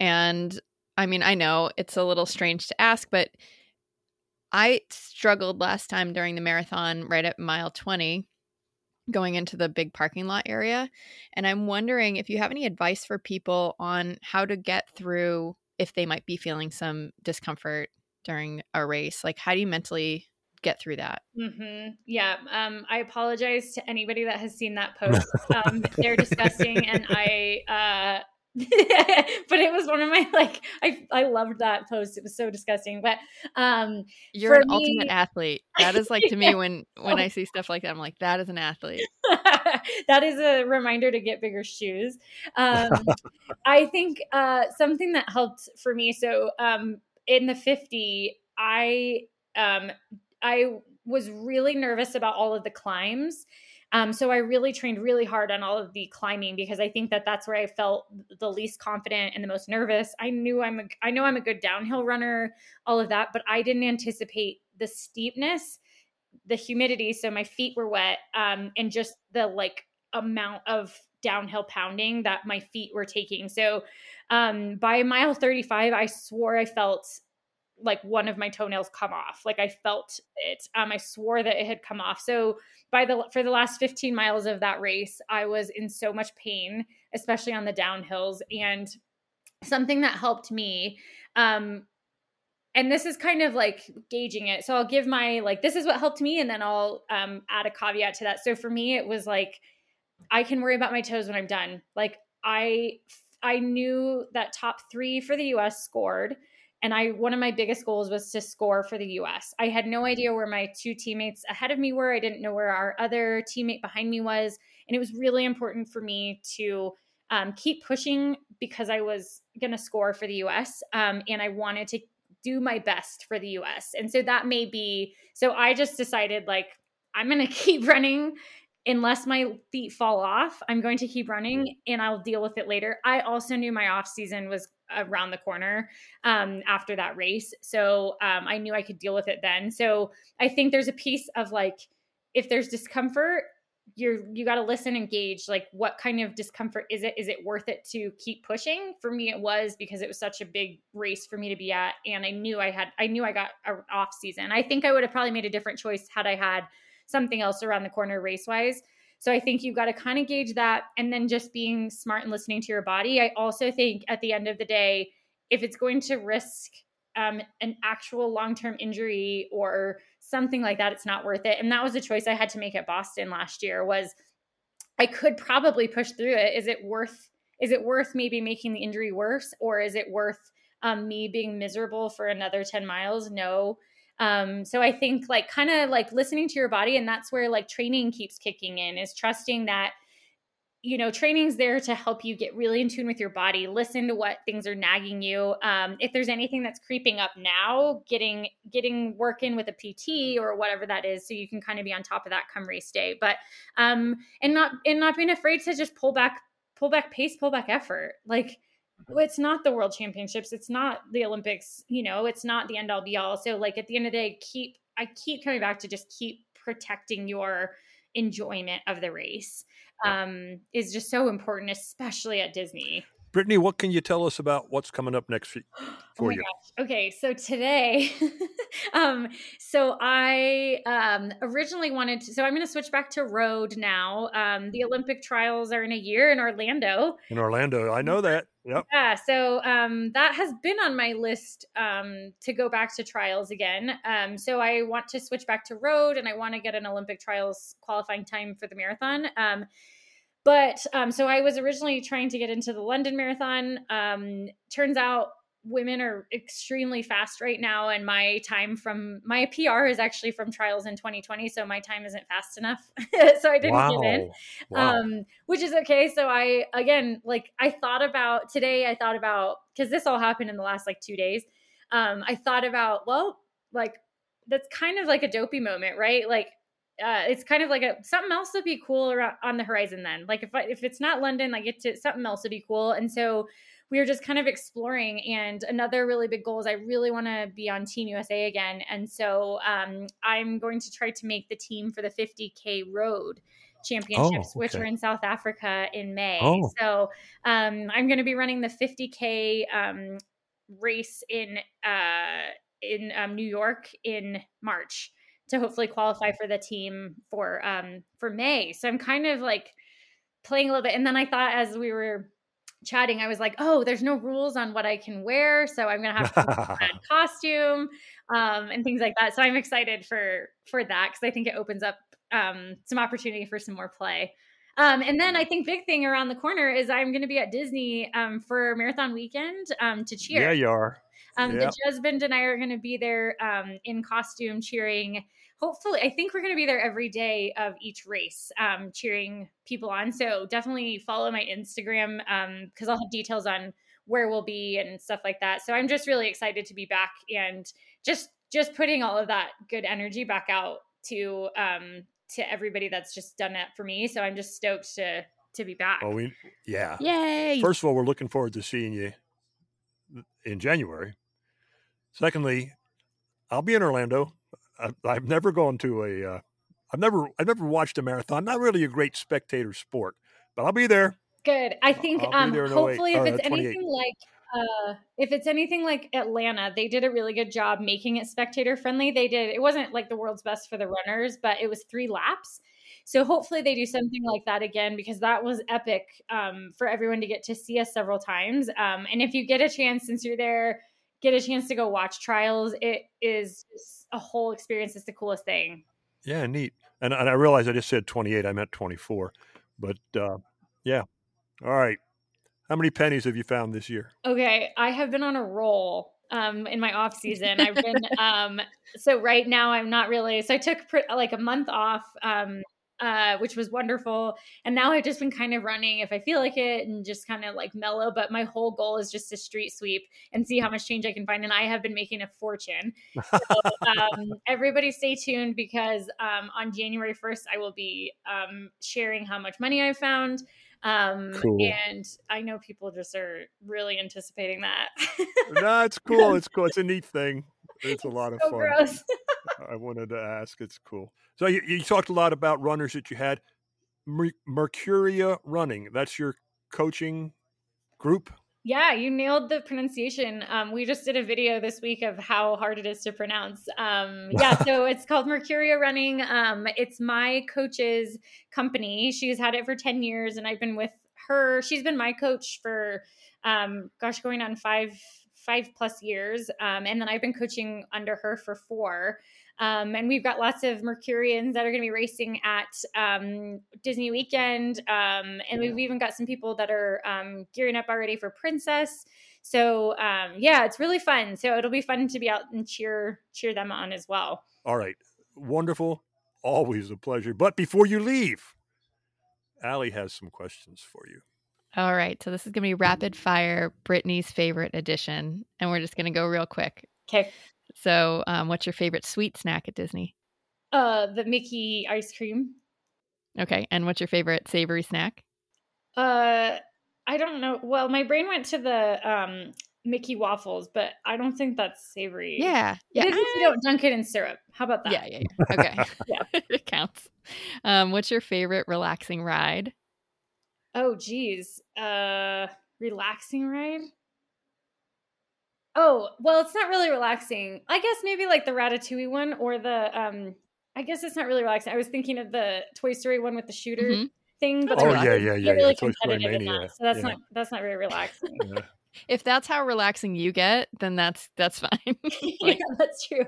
And I mean, I know it's a little strange to ask, but I struggled last time during the marathon right at mile 20 going into the big parking lot area. And I'm wondering if you have any advice for people on how to get through if they might be feeling some discomfort during a race. Like, how do you mentally get through that? Mm-hmm. Yeah. Um, I apologize to anybody that has seen that post. Um, they're disgusting. And I, uh, but it was one of my like I I loved that post. It was so disgusting. But um you're an me, ultimate athlete. That is like to me when when I see stuff like that, I'm like, that is an athlete. that is a reminder to get bigger shoes. Um I think uh something that helped for me. So um in the 50, I um I was really nervous about all of the climbs um, so I really trained really hard on all of the climbing because I think that that's where I felt the least confident and the most nervous. I knew I'm a, I know I'm a good downhill runner, all of that, but I didn't anticipate the steepness, the humidity. So my feet were wet, um, and just the like amount of downhill pounding that my feet were taking. So um, by mile 35, I swore I felt like one of my toenails come off. Like I felt it. Um, I swore that it had come off. So by the for the last 15 miles of that race, I was in so much pain, especially on the downhills. And something that helped me, um, and this is kind of like gauging it. So I'll give my like this is what helped me, and then I'll um, add a caveat to that. So for me, it was like I can worry about my toes when I'm done. Like I I knew that top three for the U.S. scored and I one of my biggest goals was to score for the US. I had no idea where my two teammates ahead of me were. I didn't know where our other teammate behind me was, and it was really important for me to um, keep pushing because I was going to score for the US, um, and I wanted to do my best for the US. And so that may be so. I just decided like I'm going to keep running unless my feet fall off, I'm going to keep running and I'll deal with it later. I also knew my off season was around the corner um, after that race. So um, I knew I could deal with it then. So I think there's a piece of like, if there's discomfort, you're you got to listen and gauge like what kind of discomfort is it is it worth it to keep pushing for me it was because it was such a big race for me to be at and i knew i had i knew i got an off season i think i would have probably made a different choice had i had something else around the corner race wise. So I think you've got to kind of gauge that and then just being smart and listening to your body. I also think at the end of the day, if it's going to risk um, an actual long term injury or something like that, it's not worth it. And that was a choice I had to make at Boston last year. Was I could probably push through it. Is it worth? Is it worth maybe making the injury worse, or is it worth um, me being miserable for another ten miles? No. Um, so I think like kind of like listening to your body, and that's where like training keeps kicking in is trusting that you know training's there to help you get really in tune with your body listen to what things are nagging you. Um, if there's anything that's creeping up now getting getting work in with a pt or whatever that is so you can kind of be on top of that come race day. But um and not and not being afraid to just pull back pull back pace pull back effort. Like it's not the world championships. It's not the olympics you know it's not the end all be all. So like at the end of the day keep i keep coming back to just keep protecting your enjoyment of the race um is just so important especially at disney Brittany, what can you tell us about what's coming up next week oh for oh you? Gosh. Okay, so today, um, so I um, originally wanted to. So I'm going to switch back to road now. Um, the Olympic trials are in a year in Orlando. In Orlando, I know that. Yep. Yeah. So um, that has been on my list um, to go back to trials again. Um, so I want to switch back to road, and I want to get an Olympic trials qualifying time for the marathon. Um, but um, so I was originally trying to get into the London Marathon. Um, turns out women are extremely fast right now, and my time from my PR is actually from trials in 2020, so my time isn't fast enough, so I didn't wow. get in, wow. um, which is okay. So I again, like I thought about today, I thought about because this all happened in the last like two days. Um, I thought about well, like that's kind of like a dopey moment, right? Like uh, it's kind of like a something else would be cool around, on the horizon. Then, like if I, if it's not London, like get to something else would be cool. And so we were just kind of exploring. And another really big goal is I really want to be on Team USA again. And so um, I'm going to try to make the team for the 50k road championships, Oh, which okay. are in South Africa in May. Oh. So um, I'm going to be running the 50k um, race in uh, in um, New York in March to hopefully qualify for the team for um, for May. So I'm kind of like playing a little bit, and then I thought as we were chatting, I was like, oh, there's no rules on what I can wear, so I'm gonna have to add costume um, and things like that. So I'm excited for for that because I think it opens up um, some opportunity for some more play. Um, and then I think big thing around the corner is I'm going to be at Disney um, for marathon weekend um, to cheer. Yeah, you are. Um. The husband and I are going to be there um, in costume cheering. Hopefully, I think we're going to be there every day of each race, um, cheering people on. So definitely follow my Instagram because I'll have details on where we'll be and stuff like that. So I'm just really excited to be back and just just putting all of that good energy back out to um, to everybody that's just done that for me. So I'm just stoked to to be back. Oh, we yeah. Yay! First of all, we're looking forward to seeing you in January. Secondly, I'll be in Orlando. I've never gone to a. Uh, I've never. I've never watched a marathon. Not really a great spectator sport, but I'll be there. Good. I think um 08 hopefully if uh, it's anything like uh if it's anything like Atlanta, they did a really good job making it spectator friendly. They did it wasn't like the world's best for the runners, but it was 3 laps. So hopefully they do something like that again because that was epic um for everyone to get to see us several times. Um and if you get a chance since you're there, get a chance to go watch trials, it is a whole experience. It's the coolest thing. Yeah, neat. And, and I realize I just said 28. I meant 24. But uh, yeah. All right. How many pennies have you found this year? Okay, I have been on a roll um in my off season. I've been um so right now I'm not really so I took pr- like a month off um uh which was wonderful and now I've just been kind of running if I feel like it and just kind of like mellow but my whole goal is just to street sweep and see how much change I can find and I have been making a fortune. So um everybody stay tuned because um on January 1st I will be um sharing how much money I found um Cool. and i know people just are really anticipating that no, it's cool. It's cool. It's a neat thing. It's a lot of fun. I wanted to ask. It's cool. So you, you talked a lot about runners that you had. Mer- Mercuria Running. That's your coaching group. yeah you nailed the pronunciation um we just did a video this week of how hard it is to pronounce um yeah so it's called mercuria running um it's my coach's company she's had it for 10 years and i've been with her she's been my coach for um gosh going on five five plus years um and then i've been coaching under her for four Um, and we've got lots of Mercurians that are going to be racing at um, Disney Weekend. Um, and we've even got some people that are um, gearing up already for Princess. So um, yeah, it's really fun. So it'll be fun to be out and cheer cheer them on as well. All right. Wonderful. Always a pleasure. But before you leave, Allie has some questions for you. All right. So this is going to be rapid fire Brittany's favorite edition. And we're just going to go real quick. Okay. So, um, what's your favorite sweet snack at Disney? Uh, the Mickey ice cream. Okay. And what's your favorite savory snack? Uh, I don't know. Well, my brain went to the um Mickey waffles, but I don't think that's savory. Yeah. Yeah. is you don't dunk it in syrup. How about that? Yeah. Yeah. yeah. Okay. Yeah. it counts. Um, what's your favorite relaxing ride? Oh, geez. Uh, relaxing ride. Oh, well, it's not really relaxing. I guess maybe like the Ratatouille one or the um. I guess it's not really relaxing. I was thinking of the Toy Story one with the shooter Mhm. thing, but Oh, they're yeah, really- yeah, yeah, yeah. really Toy Story competitive Mania. that. So that's Yeah. not that's not very relaxing. Yeah. If that's how relaxing you get, then that's that's fine. yeah, that's true.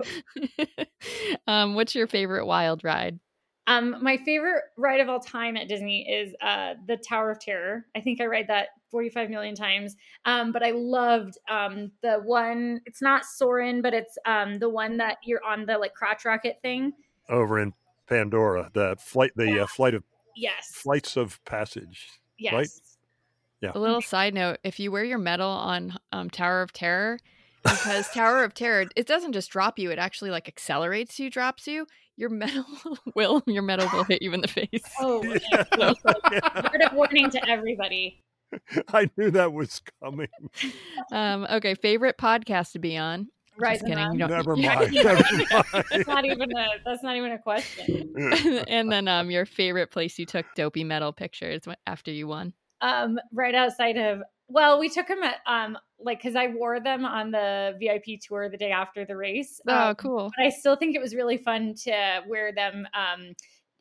um, what's your favorite wild ride? Um, my favorite ride of all time at Disney is uh, the Tower of Terror. I think I ride that 45 million times. Um, but I loved um, the one, it's not Soarin', but it's um, the one that you're on the like crotch rocket thing. Over in Pandora, the flight, the uh, flight of Yes. flights of passage. Yes. Right? Yeah. A little side note: if you wear your medal on um, Tower of Terror, because Tower of Terror, it doesn't just drop you; it actually like accelerates you, drops you. Your medal will, your medal will hit you in the face. Oh, yeah. so, word of warning to everybody. I knew that was coming. Um, okay, favorite podcast to be on. Right. Just kidding. You don't, Never mind. Never mind. That's not even a. That's not even a question. and then um, your favorite place you took dopey medal pictures after you won. Um, right outside of. Well, we took them at um, like because I wore them on the VIP tour the day after the race. Oh, Um, cool. but I still think it was really fun to wear them um,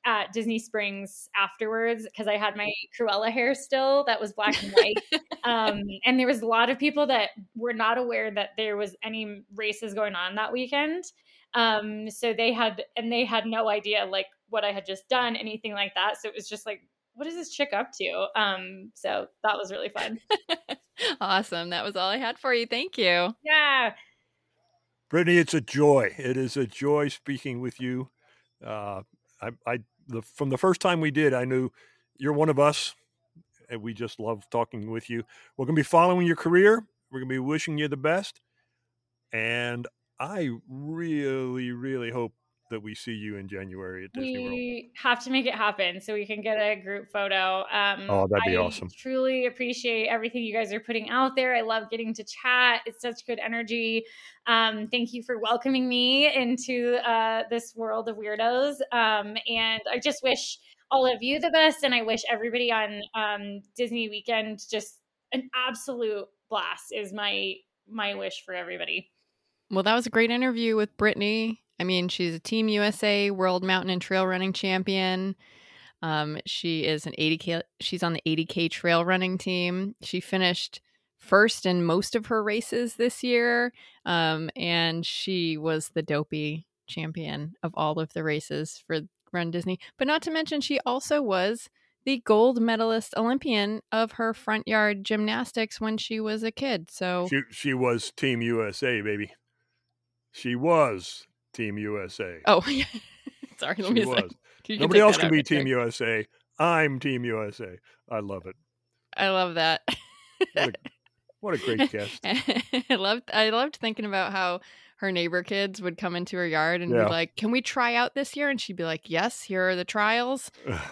at Disney Springs afterwards because I had my Cruella hair still that was black and white. um, and there was a lot of people that were not aware that there was any races going on that weekend. Um, so they had, and they had no idea like what I had just done, anything like that. So it was just like, what is this chick up to? Um, so that was really fun. awesome. That was all I had for you. Thank you. Yeah. Brittany, it's a joy. It is a joy speaking with you. Uh, I, I, the, from the first time we did, I knew you're one of us, and we just love talking with you. We're going to be following your career. We're going to be wishing you the best, and I really, really hope that we see you in January at Disney World. we have to make it happen so we can get a group photo. Um, Oh, that'd be I awesome. Truly appreciate everything you guys are putting out there. I love getting to chat. It's such good energy. Um, thank you for welcoming me into uh, this world of weirdos. Um, and I just wish all of you the best, and I wish everybody on um, Disney weekend just an absolute blast. Is my my wish for everybody. Well, that was a great interview with Brittany. I mean, she's a Team USA World Mountain and Trail Running Champion. Um, she is an 80k. She's on the 80k trail running team. She finished first in most of her races this year, um, and she was the dopey champion of all of the races for Run Disney. But not to mention, she also was the gold medalist Olympian of her front yard gymnastics when she was a kid. So She, she was Team USA, baby. She was Team USA. Oh, yeah. sorry. Let she me was. Nobody else can be Team. USA. I'm Team USA. I love it. I love that. What a, what a great guest. I loved. I loved thinking about how her neighbor kids would come into her yard and Yeah. be like, "Can we try out this year?" And she'd be like, "Yes, here are the trials."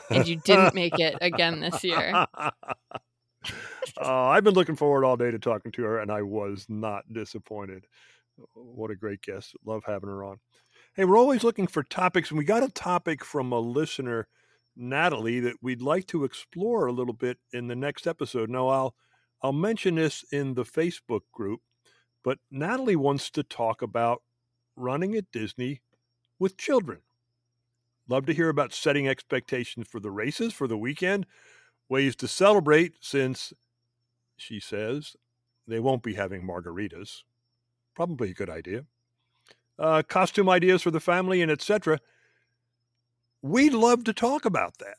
And you didn't make it again this year. Uh, I've been looking forward all day to talking to her, and I was not disappointed. What a great guest. Love having her on. Hey, we're always looking for topics, and we got a topic from a listener, Natalie, that we'd like to explore a little bit in the next episode. Now, I'll I'll mention this in the Facebook group, but Natalie wants to talk about running at Disney with children. Love to hear about setting expectations for the races for the weekend, ways to celebrate since she says they won't be having margaritas. Probably a good idea. Uh, costume ideas for the family and etc. We'd love to talk about that.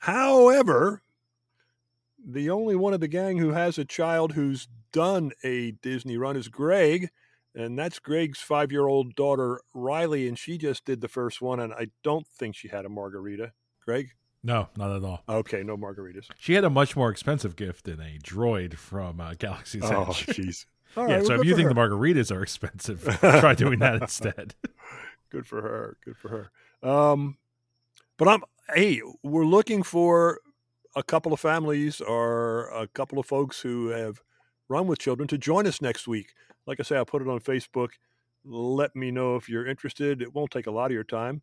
However, the only one of the gang who has a child who's done a Disney run is Greg, and that's Greg's five year old daughter, Riley, and she just did the first one, and I don't think she had a margarita. Greg? No, not at all. Okay, no margaritas. She had a much more expensive gift than a droid from uh, Galaxy's Oh, Edge. jeez. All yeah, right, so well, if you think her. the margaritas are expensive, try doing that instead. Good for her. Good for her. Um, but I'm hey, we're looking for a couple of families or a couple of folks who have run with children to join us next week. Like I say, I'll put it on Facebook. Let me know if you're interested. It won't take a lot of your time,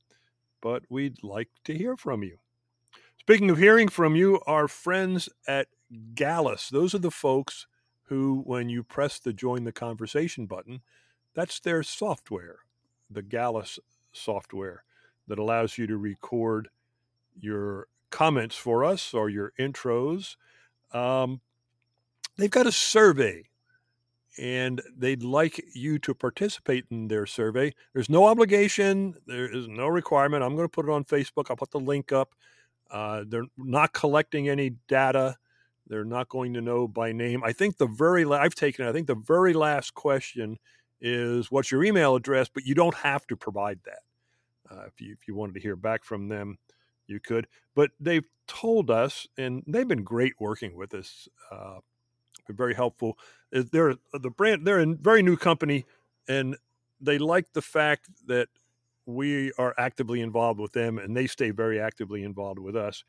but we'd like to hear from you. Speaking of hearing from you, our friends at Gallus, those are the folks who, when you press the join the conversation button, that's their software, the Gallus software that allows you to record your comments for us or your intros. Um, they've got a survey and they'd like you to participate in their survey. There's no obligation, there is no requirement. I'm going to put it on Facebook. I'll put the link up. Uh, they're not collecting any data. They're not going to know by name. I think the very la- I've taken. I think the very last question is what's your email address, but you don't have to provide that. Uh, if you if you wanted to hear back from them, you could. But they've told us, and they've been great working with us. Uh, very helpful. They're the brand. They're a very new company, and they like the fact that we are actively involved with them, and they stay very actively involved with us.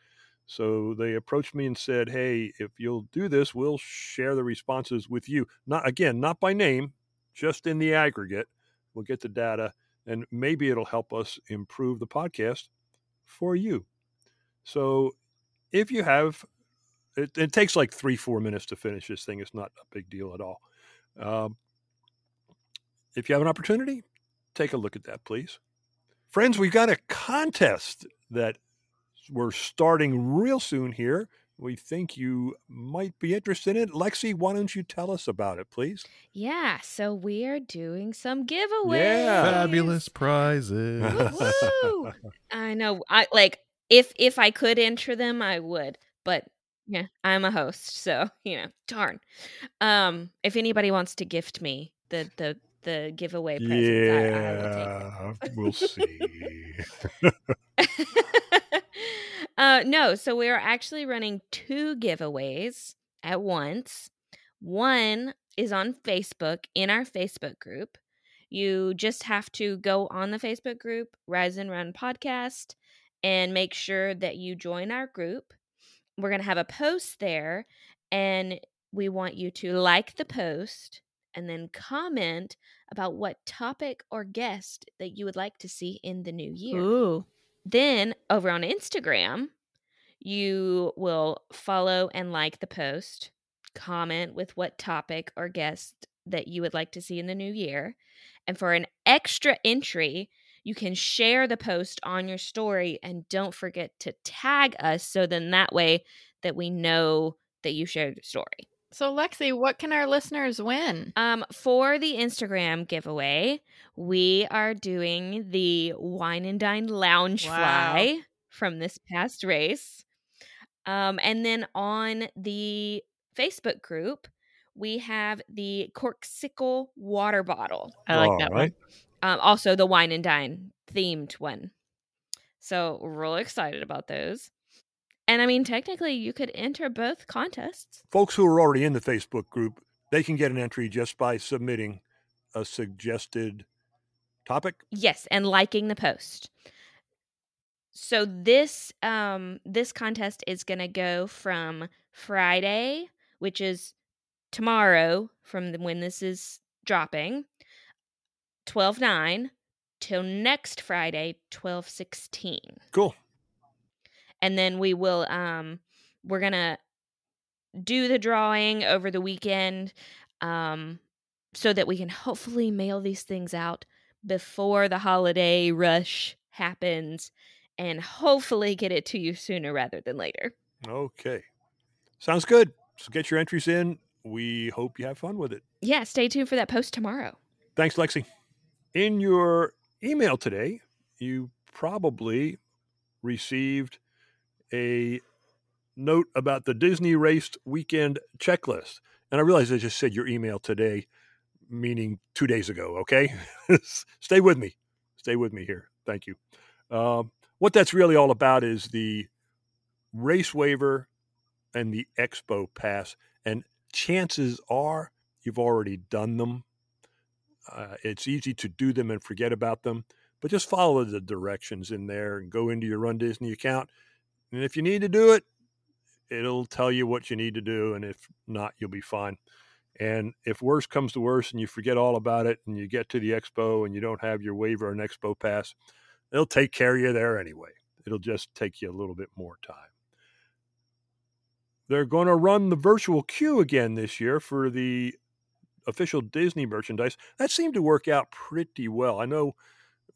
So they approached me and said, "Hey, if you'll do this, we'll share the responses with you. Not again, not by name, just in the aggregate. We'll get the data, and maybe it'll help us improve the podcast for you." So if you have, it, it takes like three, four minutes to finish this thing. It's not a big deal at all. Um, if you have an opportunity, take a look at that, please. Friends, we've got a contest that we're starting real soon here. We think you might be interested in it. Lexi, why don't you tell us about it, please? Yeah, so we are doing some giveaways. Yeah. Fabulous prizes. I know. I like if if I could enter them, I would. But yeah, I'm a host, so you know, darn. Um, if anybody wants to gift me the the the giveaway presents, I, I will take yeah, we'll see. uh, no, so we are actually running two giveaways at once. One is on Facebook in our Facebook group. You just have to go on the Facebook group, Rise and Run Podcast, and make sure that you join our group. We're going to have a post there, and we want you to like the post and then comment about what topic or guest that you would like to see in the new year. Ooh. Then over on Instagram, you will follow and like the post, comment with what topic or guest that you would like to see in the new year. And for an extra entry, you can share the post on your story and don't forget to tag us so then that way that we know that you shared your story. So, Lexi, what can our listeners win? Um, for the Instagram giveaway, we are doing the Wine and Dine Lounge Wow. Fly from this past race. Um, and then on the Facebook group, we have the Corkcicle water bottle. I like All that right. Um, also the Wine and Dine themed one. So, we're really excited about those. And I mean, technically, you could enter both contests. Folks who are already in the Facebook group, they can get an entry just by submitting a suggested topic. Yes, and liking the post. So this um this contest is going to go from Friday, which is tomorrow from when this is dropping, 12/9 till next Friday, 12/16. Cool. And then we will um we're going to do the drawing over the weekend um so that we can hopefully mail these things out before the holiday rush happens and hopefully get it to you sooner rather than later. Okay. Sounds good. So get your entries in. We hope you have fun with it. Yeah, stay tuned for that post tomorrow. Thanks, Lexi. In your email today, you probably received a note about the Disney Race Weekend checklist. And I realize I just said your email today, meaning two days ago, okay? Stay with me. Stay with me here. Thank you. Um, what that's really all about is the race waiver and the expo pass. And chances are you've already done them. Uh, it's easy to do them and forget about them, but just follow the directions in there and go into your Run Disney account. And if you need to do it, it'll tell you what you need to do. And if not, you'll be fine. And if worse comes to worse and you forget all about it and you get to the expo and you don't have your waiver and expo pass, they'll take care of you there anyway. It'll just take you a little bit more time. They're going to run the virtual queue again this year for the official Disney merchandise. That seemed to work out pretty well. I know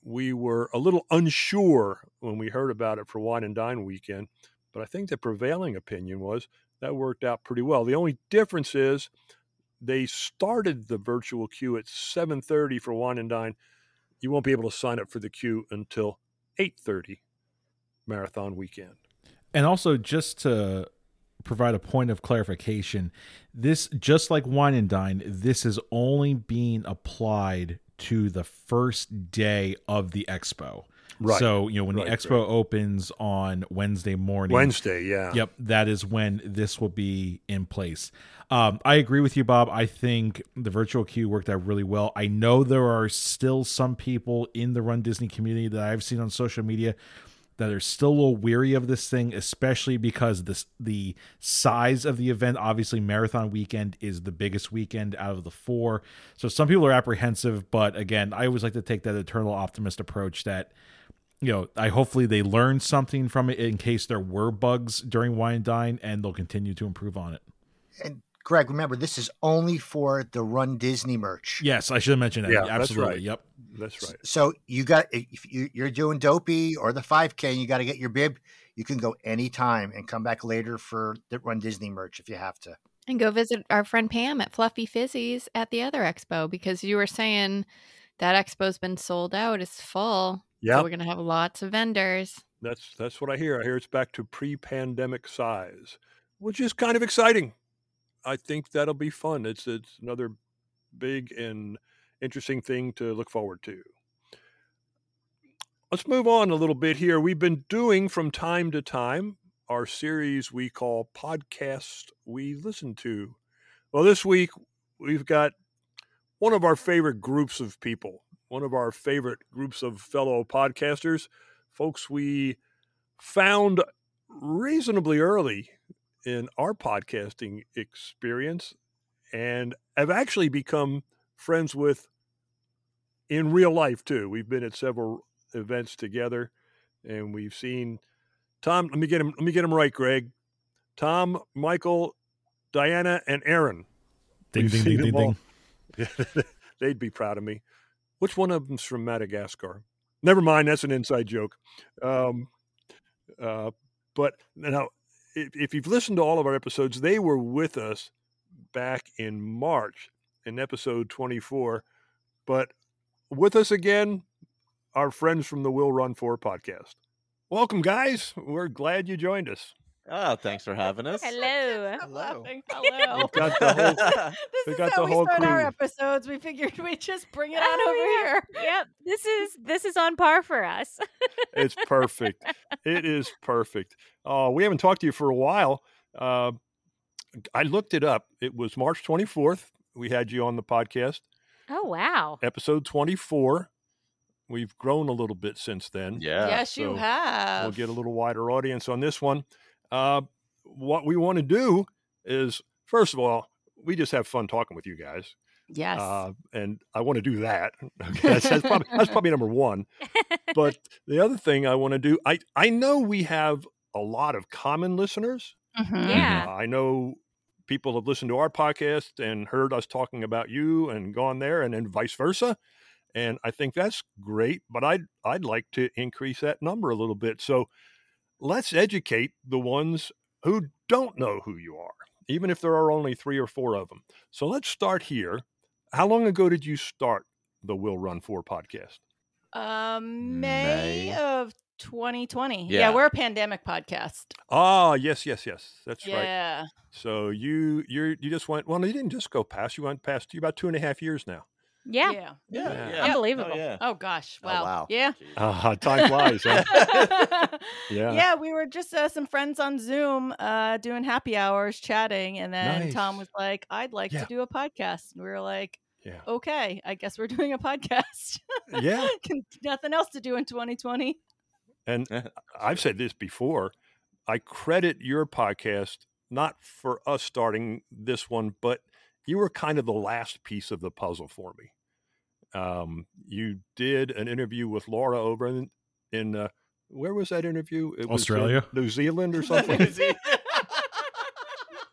we were a little unsure when we heard about it for Wine and Dine weekend, but I think the prevailing opinion was that worked out pretty well. The only difference is they started the virtual queue at 7:30 for Wine and Dine. You won't be able to sign up for the queue until 8:30 marathon weekend. And also, just to provide a point of clarification, this, just like Wine and Dine, this is only being applied to the first day of the expo. Right. So, you know, when Right, the right. expo opens on Wednesday morning. Wednesday, yeah. Yep, that is when this will be in place. Um, I agree with you, Bob. I think the virtual queue worked out really well. I know there are still some people in the Run Disney community that I've seen on social media that are still a little weary of this thing, especially because this the size of the event. Obviously, marathon weekend is the biggest weekend out of the four, so some people are apprehensive. But again, I always like to take that eternal optimist approach that you know, I hopefully they learned something from it in case there were bugs during Wine and Dine, and they'll continue to improve on it. And Greg, remember this is only for the Run Disney merch. Yes, I should have mentioned that. Yeah, that's Absolutely. right. Yep. That's right. So you got if you- you're doing Dopey or the 5K, and you got to get your bib. You can go anytime and come back later for the Run Disney merch if you have to. And go visit our friend Pam at Fluffy Fizzies at the other expo because you were saying that expo's been sold out. It's full. Yeah, So we're going to have lots of vendors. That's that's what I hear. I hear it's back to pre-pandemic size, which is kind of exciting. I think that'll be fun. It's it's another big and interesting thing to look forward to. Let's move on a little bit here. We've been doing from time to time our series we call podcast we listen to. Well, this week we've got one of our favorite groups of people, one of our favorite groups of fellow podcasters, folks we found reasonably early in our podcasting experience and I've actually become friends with in real life too. We've been at several events together and we've seen Tom, let me get him let me get him right, Greg. Tom, Michael, Diana, and Erin. Ding, ding, ding, them ding. They'd be proud of me. Which one of them's from Madagascar? Never mind, that's an inside joke. Um, uh, but now, if, you've listened to all of our episodes, they were with us back in March in episode 24. But with us again, our friends from the Will Run 4 podcast. Welcome, guys. We're glad you joined us. Oh, thanks for having us. Hello. Hello. Hello. We've got the whole, this we is got how the we whole start our episodes. We figured we'd just bring it on Oh, over yeah. here. Yep. This is this is on par for us. it's perfect. It is perfect. Oh, we haven't talked to you for a while. Uh, I looked it up. It was March 24th. We had you on the podcast, Oh wow. episode 24. We've grown a little bit since then. Yeah. yes, you have. We'll get a little wider audience on this one. Uh, what we want to do is, first of all, we just have fun talking with you guys. Yes. Uh, and I want to do that. Okay, that's, that's probably, that's probably number one. But the other thing I want to do, I, I know we have a lot of common listeners. Mhm. Yeah. Uh, I know people have listened to our podcast and heard us talking about you and gone there, and then vice versa. And I think that's great. But I'd I'd like to increase that number a little bit. So let's educate the ones who don't know who you are, even if there are only three or four of them. So let's start here. How long ago did you start the Will Run For podcast? Um, May, May. of 2020. Yeah. Yeah. we're a pandemic podcast. Ah, yes, yes, yes. That's right. yeah. So you you you just went well. You didn't just go past. You went past you about two and a half years now. Yeah. Yeah. Yeah. Yeah. yeah. Unbelievable. Oh, yeah. Oh gosh. Oh, Wow. wow. Yeah. Ah, time flies. Huh? Yeah. yeah. we were just uh, some friends on Zoom uh, doing happy hours, chatting, and then Tom was like, "I'd like Yeah. to do a podcast," and we were like, Yeah. "Okay, I guess we're doing a podcast." Yeah. Nothing else to do in 2020. And I've said this before. I credit your podcast not for us starting this one, but you were kind of the last piece of the puzzle for me. Um, you did an interview with Laura over in, in uh, where was that interview? It was Australia? New Zealand, or something.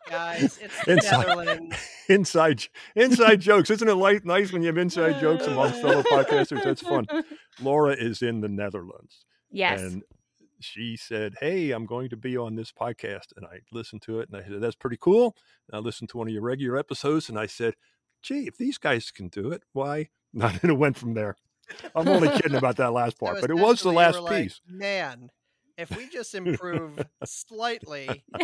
Guys, it's the Inside. Netherlands. inside inside jokes, isn't it? Light, nice when you have inside jokes amongst fellow podcasters. That's fun. Laura is in the Netherlands. Yes. And she said, Hey, I'm going to be on this podcast. And I listened to it and I said, That's pretty cool. And I listened to one of your regular episodes and I said, Gee, if these guys can do it, why? Not and it went from there. I'm only kidding about that last That part, but it was the last like, piece. Man, if we just improve slightly,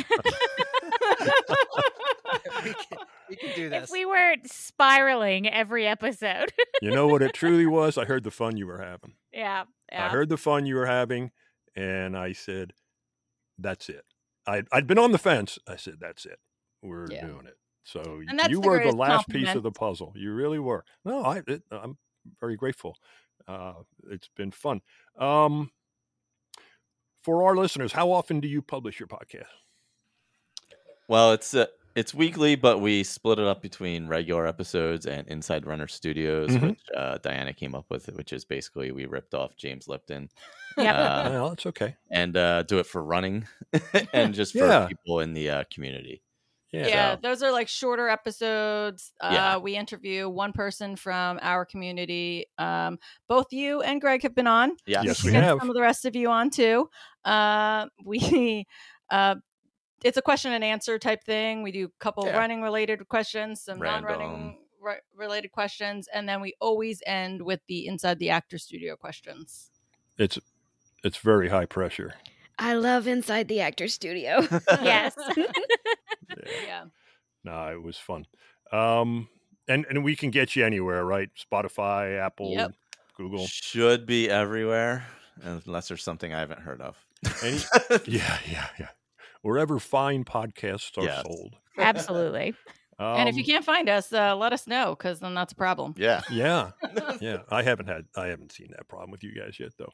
we can, we can do this. if we weren't spiraling every episode. You know what it truly was? I heard the fun you were having. yeah. I heard the fun you were having, and I said, "That's it." I'd, I'd been on the fence. I said, "That's it. We're Yeah. doing it." So And that's you the were the greatest last piece of the puzzle. You really were. No, I it, I'm very grateful. Uh, it's been fun. Um, for our listeners, how often do you publish your podcast? Well, it's uh, it's weekly, but we split it up between regular episodes and Inside Runner Studios, Mhm. which uh, Diana came up with, which is basically we ripped off James Lipton. Yeah, uh, well, it's okay. and uh, do it for running and just for Yeah. people in the uh, community. Yeah, So- those are like shorter episodes. Uh, Yeah. We interview one person from our community. Um, both you and Greg have been on. Yes. Yes, should we get have. some of the rest of you on too. Uh, we, uh, it's a question and answer type thing. We do a couple Yeah. running related questions, some non running re- related questions, and then we always end with the inside the actor studio questions. It's it's very high pressure. I love Inside the Actor Studio. yes. Yeah. No, it was fun. Um, and and we can get you anywhere, right? Spotify, Apple, Yep. Google. Should be everywhere, unless there's something I haven't heard of. Any, yeah, yeah, yeah. Wherever fine podcasts are Yes. sold. Absolutely. and if you Um, can't find us, uh, let us know because then that's a problem. yeah. yeah, yeah. I haven't had, I haven't seen that problem with you guys yet, though.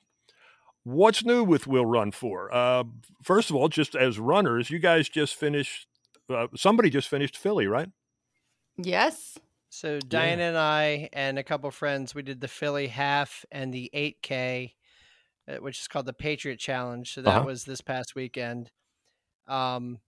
What's new with Will Run For? Uh, first of all, just as runners, you guys just finished. Uh, somebody just finished Philly, right? Yes. So Diana and I and a couple friends, we did the Philly half and the 8K, uh, which is called the Patriot Challenge. So that Uh-huh. was this past weekend. Um,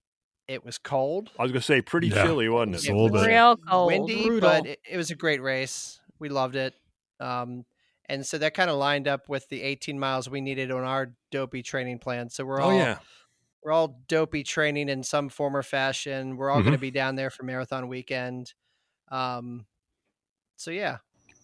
it was cold, I was going to say pretty Yeah. chilly, wasn't It's it? a little bit. Real cold. windy, Brutal. but it, it was a great race. We loved it. Um, and so that kind of lined up with the 18 miles we needed on our dopey training plan. So we're Oh all yeah, we're all dopey training in some form or fashion. We're all going Mm-hmm. to be down there for marathon weekend. Um, so yeah,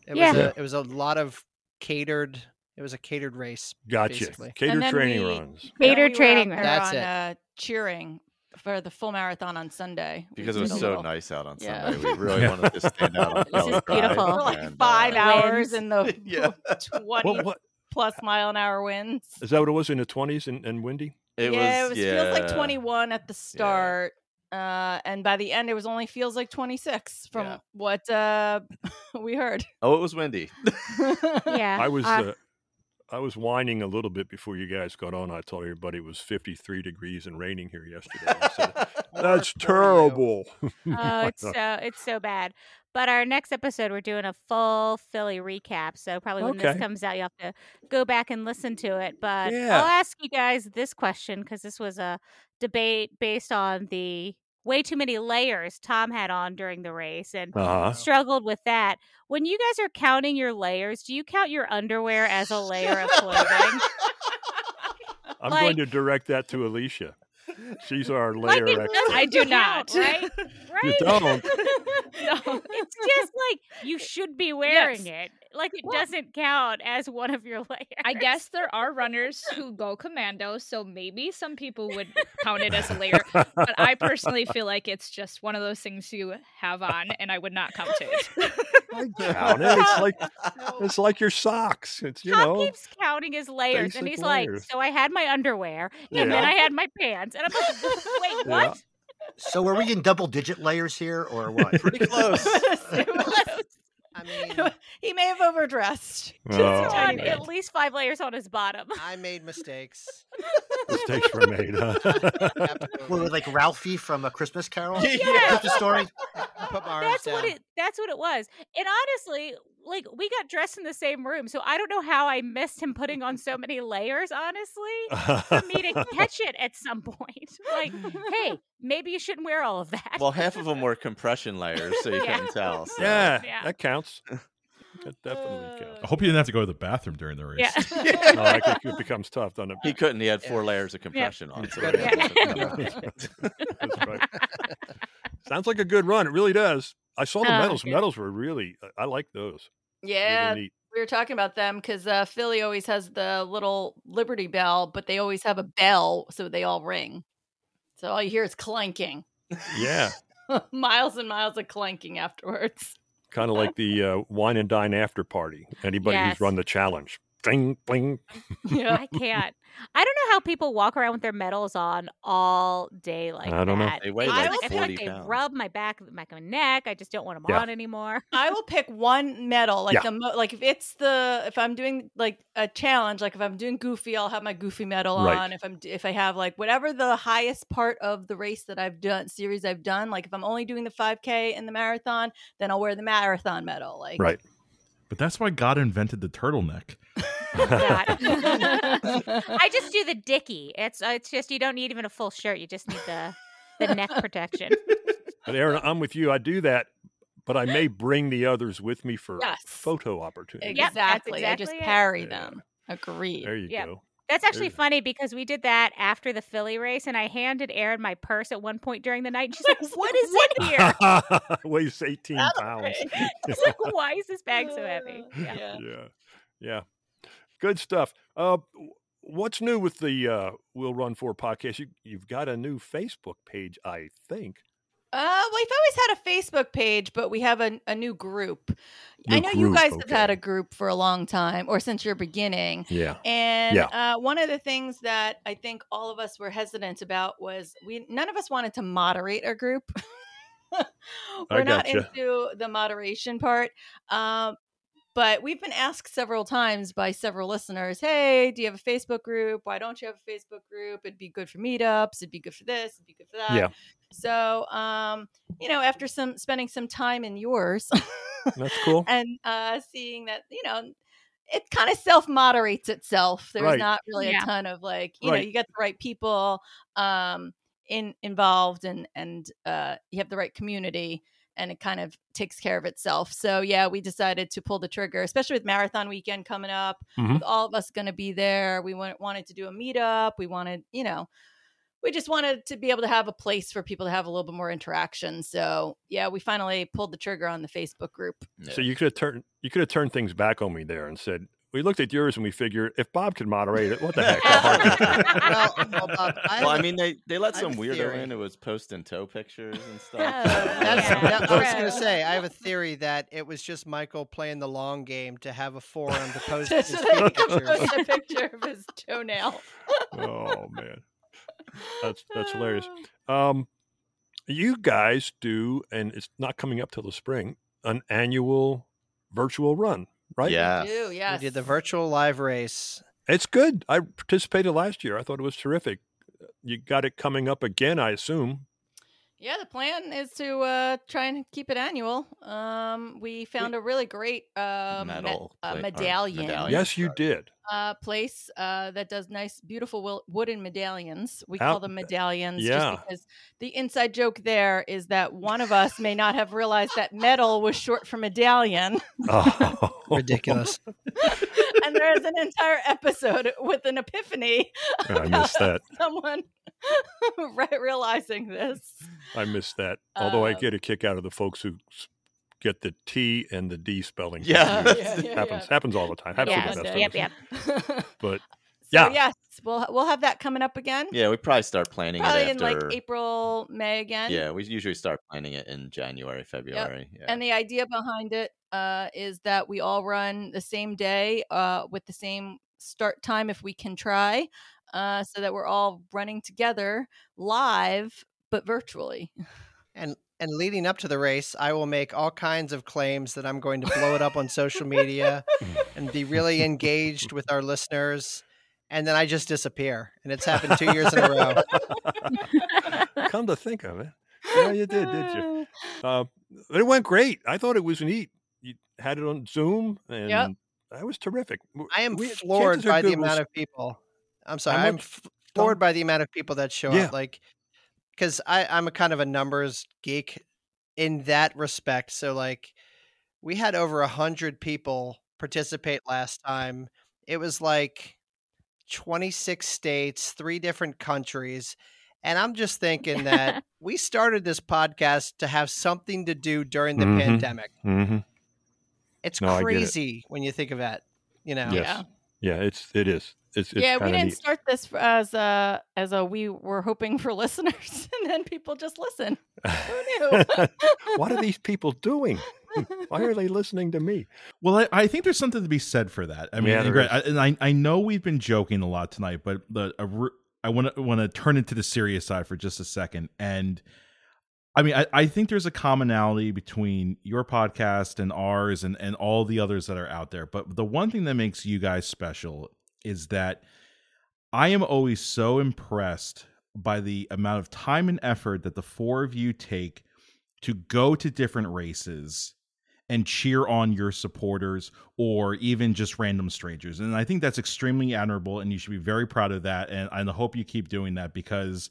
it Yeah. was a, it was a lot of catered. It was a catered race. gotcha. basically. Catered training we- runs. Catered we training out That's on, it. Uh, cheering for the full marathon on Sunday Because it was so little- nice out on Yeah. Sunday. We really Yeah. wanted to stand out on This Kelly is beautiful. For like and, five uh, hours in the Yeah. 20 What, what plus mile an hour winds. is that? What it was in the twenties and, and windy? It yeah, was, it was, feels like 21 at the start. Uh, and by the end, it was only feels like 26 from Yeah. what uh, we heard. Oh, it was windy. Yeah. I was Uh, uh, I was whining a little bit before you guys got on. I told everybody it was 53 degrees and raining here yesterday. I said, That's terrible. Oh, it's so it's so bad. But our next episode, we're doing a full Philly recap. So probably when Okay. this comes out, you have to go back and listen to it. But Yeah. I'll ask you guys this question because this was a debate based on the way too many layers Tom had on during the race and Uh-huh. struggled with that. When you guys are counting your layers, do you count your underwear as a layer of clothing? I'm Like- going to direct that to Alicia. She's our layer it expert. I do not. right? Right? You don't. no. It's just like you should be wearing Yes. it. Like it Well- doesn't count as one of your layers. I guess there are runners who go commando, so maybe some people would count it as a layer. But I personally feel like it's just one of those things you have on, and I would not count it. I count it. It's like it's like your socks. It's you Tom know. keeps counting his layers, and basic he's like, "So I had my underwear, and then I had my pants." And I'm like, "Wait, Yeah. what?" So are we in double digit layers here or what? Pretty close. I mean, he may have overdressed. Oh, on man. at least five layers on his bottom. I made mistakes. Mistakes were made. Huh? Were like Ralphie from A Christmas Carol? Yeah. Christmas story? Put my arms That's down. what it. That's what it was. And honestly, like we got dressed in the same room, so I don't know how I missed him putting on so many layers. Honestly, for me to catch it at some point, like, hey, maybe you shouldn't wear all of that. well, half of them were compression layers, so you Yeah. couldn't tell. So. yeah, Yeah. that counts. That definitely uh, counts. I hope you didn't have to go to the bathroom during the race. yeah. No, like, it becomes tough, doesn't it? He couldn't. He had four Yeah. layers of compression on. So Good. Yeah. That's right. Sounds like a good run. It really does. I saw the Oh, medals. good. Medals were really. I like those. Yeah, Really we were talking about them because uh, Philly always has the little Liberty Bell, but they always have a bell, so they all ring. So all you hear is clanking, Yeah, miles and miles of clanking afterwards. kind of like the uh, wine and dine after party. Anybody Yes. who's run the challenge, Ding, bling. Yeah. I can't. I don't know how people walk around with their medals on all day like I don't know. that. They weigh just, like I feel like 40 they pounds. rub my back, my my neck. I just don't want them Yeah. on anymore. I will pick one medal, like Yeah. the mo- like if it's the if I'm doing like a challenge, like if I'm doing goofy, I'll have my goofy medal Right. on. If I'm if I have like whatever the highest part of the race that I've done series I've done, like if I'm only doing the 5K and the marathon, then I'll wear the marathon medal. Like Right. But that's why God invented the turtleneck. I just do the dicky. It's uh, it's just you don't need even a full shirt. You just need the the neck protection. But Aaron, I'm with you. I do that, but I may bring the others with me for Yes. photo opportunities. Yep, exactly. I just exactly it. carry Yeah. them. Agreed. There you Yeah. go. That's actually There's- funny because we did that after the Philly race, and I handed Erin my purse at one point during the night. And she's like, "What is in here?" Weighs 18 pounds. She's like, "Why is this bag so heavy?" Yeah. Yeah. yeah. Yeah. Good stuff. Uh, what's new with the uh, Will Run For podcast? You, you've got a new Facebook page, I think. Uh, we've always had a Facebook page, but we have a, a new group. I New know you group, guys have had a group for a long time, or since your beginning. Yeah. And Yeah. uh, one of the things that I think all of us were hesitant about was we none of us wanted to moderate our group. we're I not into the moderation part. Um, but we've been asked several times by several listeners, "Hey, do you have a Facebook group? Why don't you have a Facebook group? It'd be good for meetups. It'd be good for this. It'd be good for that." Yeah. So, um, you know, after some spending some time in yours, That's cool. and uh, seeing that, you know, it kind of self moderates itself. There's Right. not really Yeah. a ton of like, you know, you got the right people um, in involved, and and uh, you have the right community, and it kind of takes care of itself. So yeah, we decided to pull the trigger, especially with marathon weekend coming up. Mhm. With all of us going to be there, we want, wanted to do a meetup. We wanted, you know. We just wanted to be able to have a place for people to have a little bit more interaction. So yeah, we finally pulled the trigger on the Facebook group. So you could have turned you could have turned things back on me there and said, we looked at yours and we figured if Bob could moderate it, what the heck? well, well, Bob, I, well, have I a- mean, they, they let some weirdo theory. in. It was post and toe pictures and stuff. Oh, That's, Yeah, that- I was going to say, I have a theory that it was just Michael playing the long game to have a forum to post Just his so feet pictures. post a picture of his toenail. oh man. That's that's hilarious. Um you guys do and it's not coming up till the spring, an annual virtual run, right? Yeah. Do, yes. We did the virtual live race. It's good. I participated last year. I thought it was terrific. You got it coming up again, I assume. Yeah, the plan is to uh, try and keep it annual. Um, we found a really great uh, me- Medal uh, pla- or medallion, medallion. yes, you did. uh, place uh, that does nice, beautiful wil- wooden medallions. We How- call them medallions yeah. just because the inside joke there is that one of us may not have realized that medal was short for medallion. Oh. Ridiculous. and there is an entire episode with an epiphany I about missed that. someone re- realizing this. I miss that. Although I Um, get a kick out of the folks who get the T and the D spelling. Yeah. confused. Yeah, yeah, happens yeah. happens all the time. Happens Yeah, to the best yep, of us. yep. But So Yeah. yes, we'll we'll have that coming up again. Yeah, we probably start planning Probably it in after. like April, May again. Yeah, we usually start planning it in January, February. Yeah. And the idea behind it uh, is that we all run the same day uh, with the same start time if we can try, uh, so that we're all running together live but virtually. And and leading up to the race, I will make all kinds of claims that I'm going to blow it up on social media and be really engaged with our listeners. And then I just disappear. And it's happened two years in a row. come to think of it, yeah, you did, did you? Uh, it went great. I thought it was neat. You had it on Zoom, and that was terrific. I am we- floored chances by the amount s- of people. I'm sorry. I'm floored by the amount of people that show Yeah. up. Like, because I'm a kind of a numbers geek in that respect. So, like, we had over a hundred people participate last time. It was like 26 states, three different countries. And I'm just thinking that we started this podcast to have something to do during the Mhm. pandemic. Mhm. It's No, get it. crazy when you think of that. You know, Yes. Yeah, it's it is. It's, it's yeah, we didn't neat. start this as a as a we were hoping for listeners, and then people just listen. Who knew? what are these people doing? Hmm, why are they listening to me? Well, I, I think there's something to be said for that. I mean, Yeah, and, Greg. I, and I, I know we've been joking a lot tonight, but the a, re- I want to want to turn it to the serious side for just a second. And I mean, I, I think there's a commonality between your podcast and ours and and all the others that are out there. But the one thing that makes you guys special is that I am always so impressed by the amount of time and effort that the four of you take to go to different races and cheer on your supporters or even just random strangers. And I think that's extremely admirable and you should be very proud of that and I hope you keep doing that because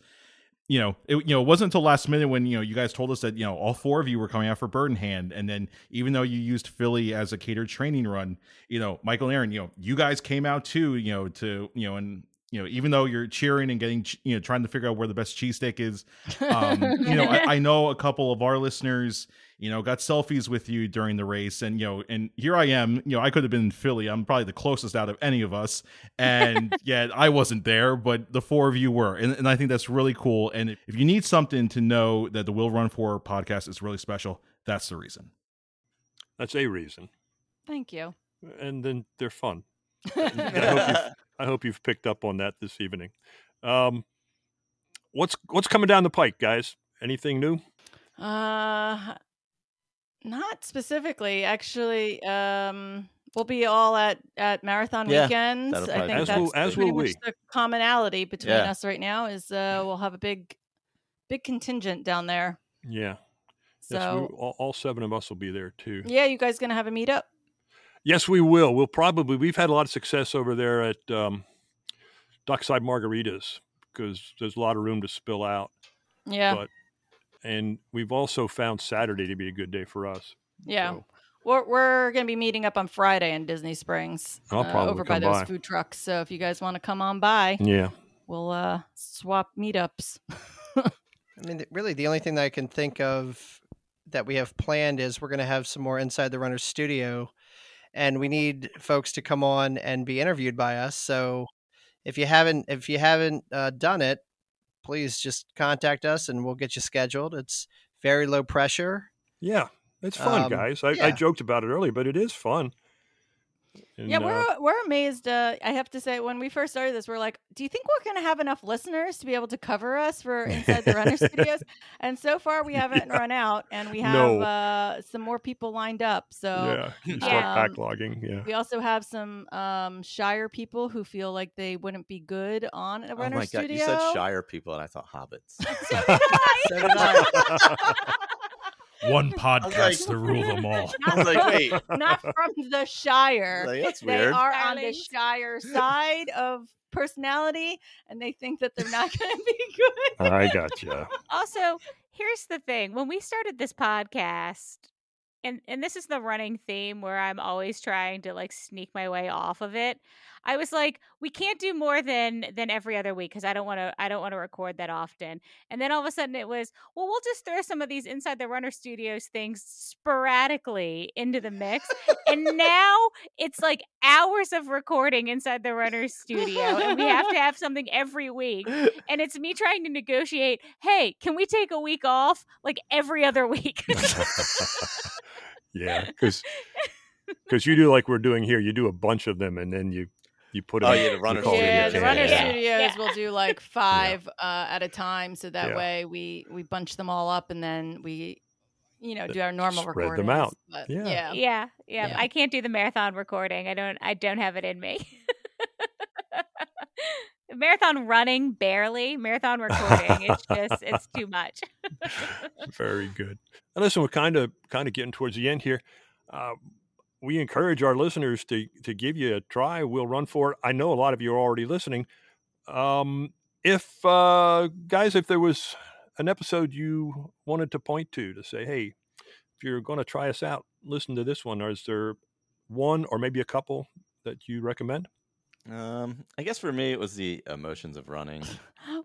you know, it you know, it wasn't until last minute when, you know, you guys told us that, you know, all four of you were coming out for Bird in Hand and then even though you used Philly as a catered training run, you know, Michael and Erin, you know, you guys came out too, you know, to, you know, and you know, even though you're cheering and getting, you know, trying to figure out where the best cheesesteak is, um, you know, I, I know a couple of our listeners, you know, got selfies with you during the race, and you know, and here I am, you know, I could have been in Philly. I'm probably the closest out of any of us, and yet I wasn't there, but the four of you were, and, and I think that's really cool. And if you need something to know that the Will Run For podcast is really special, that's the reason. That's a reason. Thank you. And then they're fun. I hope you've, I hope you've picked up on that this evening. Um, what's what's coming down the pike, guys? Anything new? Uh, not specifically. Actually, um, we'll be all at at marathon Yeah, weekends. I think As that's will- as pretty will much we. the commonality between Yeah. us right now. Is uh, we'll have a big, big contingent down there. Yeah. So yes, we, all, all seven of us will be there too. yeah, you guys gonna have a meetup? Yes, we will. We'll probably we've had a lot of success over there at um, Dockside Margaritas because there's a lot of room to spill out. Yeah, But and we've also found Saturday to be a good day for us. yeah. so- We're we're gonna be meeting up on Friday in Disney Springs. I'll uh, probably over by those by. food trucks. So if you guys want to come on by, Yeah. we'll uh swap meetups. I mean, really, the only thing that I can think of that we have planned is we're going to have some more inside the runners studio, and we need folks to come on and be interviewed by us. So if you haven't if you haven't uh, done it, please just contact us and we'll get you scheduled. It's very low pressure. Yeah. It's fun, Um, guys. I, I joked about it earlier, but it is fun. And, yeah, uh, we're we're amazed. Uh, I have to say, when we first started this, we're like, "Do you think we're going to have enough listeners to be able to cover us for Inside the Runner Studios?" And so far, we haven't Yeah. run out, and we have No. uh, some more people lined up. So yeah. You start backlogging. Yeah. we also have some um, Shire people who feel like they wouldn't be good on a Oh runner my god, studio. you said Shire people, and I thought hobbits. So did I. One like- podcast to rule them all. I was like, wait, Not from the Shire. like, that's they weird. are on the Shire side of personality, and they think that they're not going to be good. I got you. also, here's the thing: when we started this podcast, and and this is the running theme where I'm always trying to like sneak my way off of it. I was like, we can't do more than than every other week because I don't want to I don't want to record that often. And then all of a sudden it was, well, we'll just throw some of these inside the runner studios things sporadically into the mix. and now it's like hours of recording inside the runner studio, and we have to have something every week and it's me trying to negotiate hey can we take a week off like every other week yeah. Because because you do like we're doing here. You do a bunch of them and then you, you put them Oh, yeah, the runners call it a yeah, the runner Yeah. studios Yeah. will do like five uh, at a time, so that Yeah. way we we bunch them all up and then we, you know, do our normal Spread recordings. them out. But, Yeah. yeah, yeah, yeah Yeah. i can't do the marathon recording i don't i don't have it in me marathon running barely marathon recording it's just it's too much Very good. And listen, we're kind of kind of getting towards the end here. Uh, we encourage our listeners to to give you a try. We'll run for it. I know a lot of you are already listening. Um, if uh, guys, if there was an episode you wanted to point to to say, hey, if you're going to try us out, listen to this one. Or is there one or maybe a couple that you recommend? Um, I guess for me it was the emotions of running.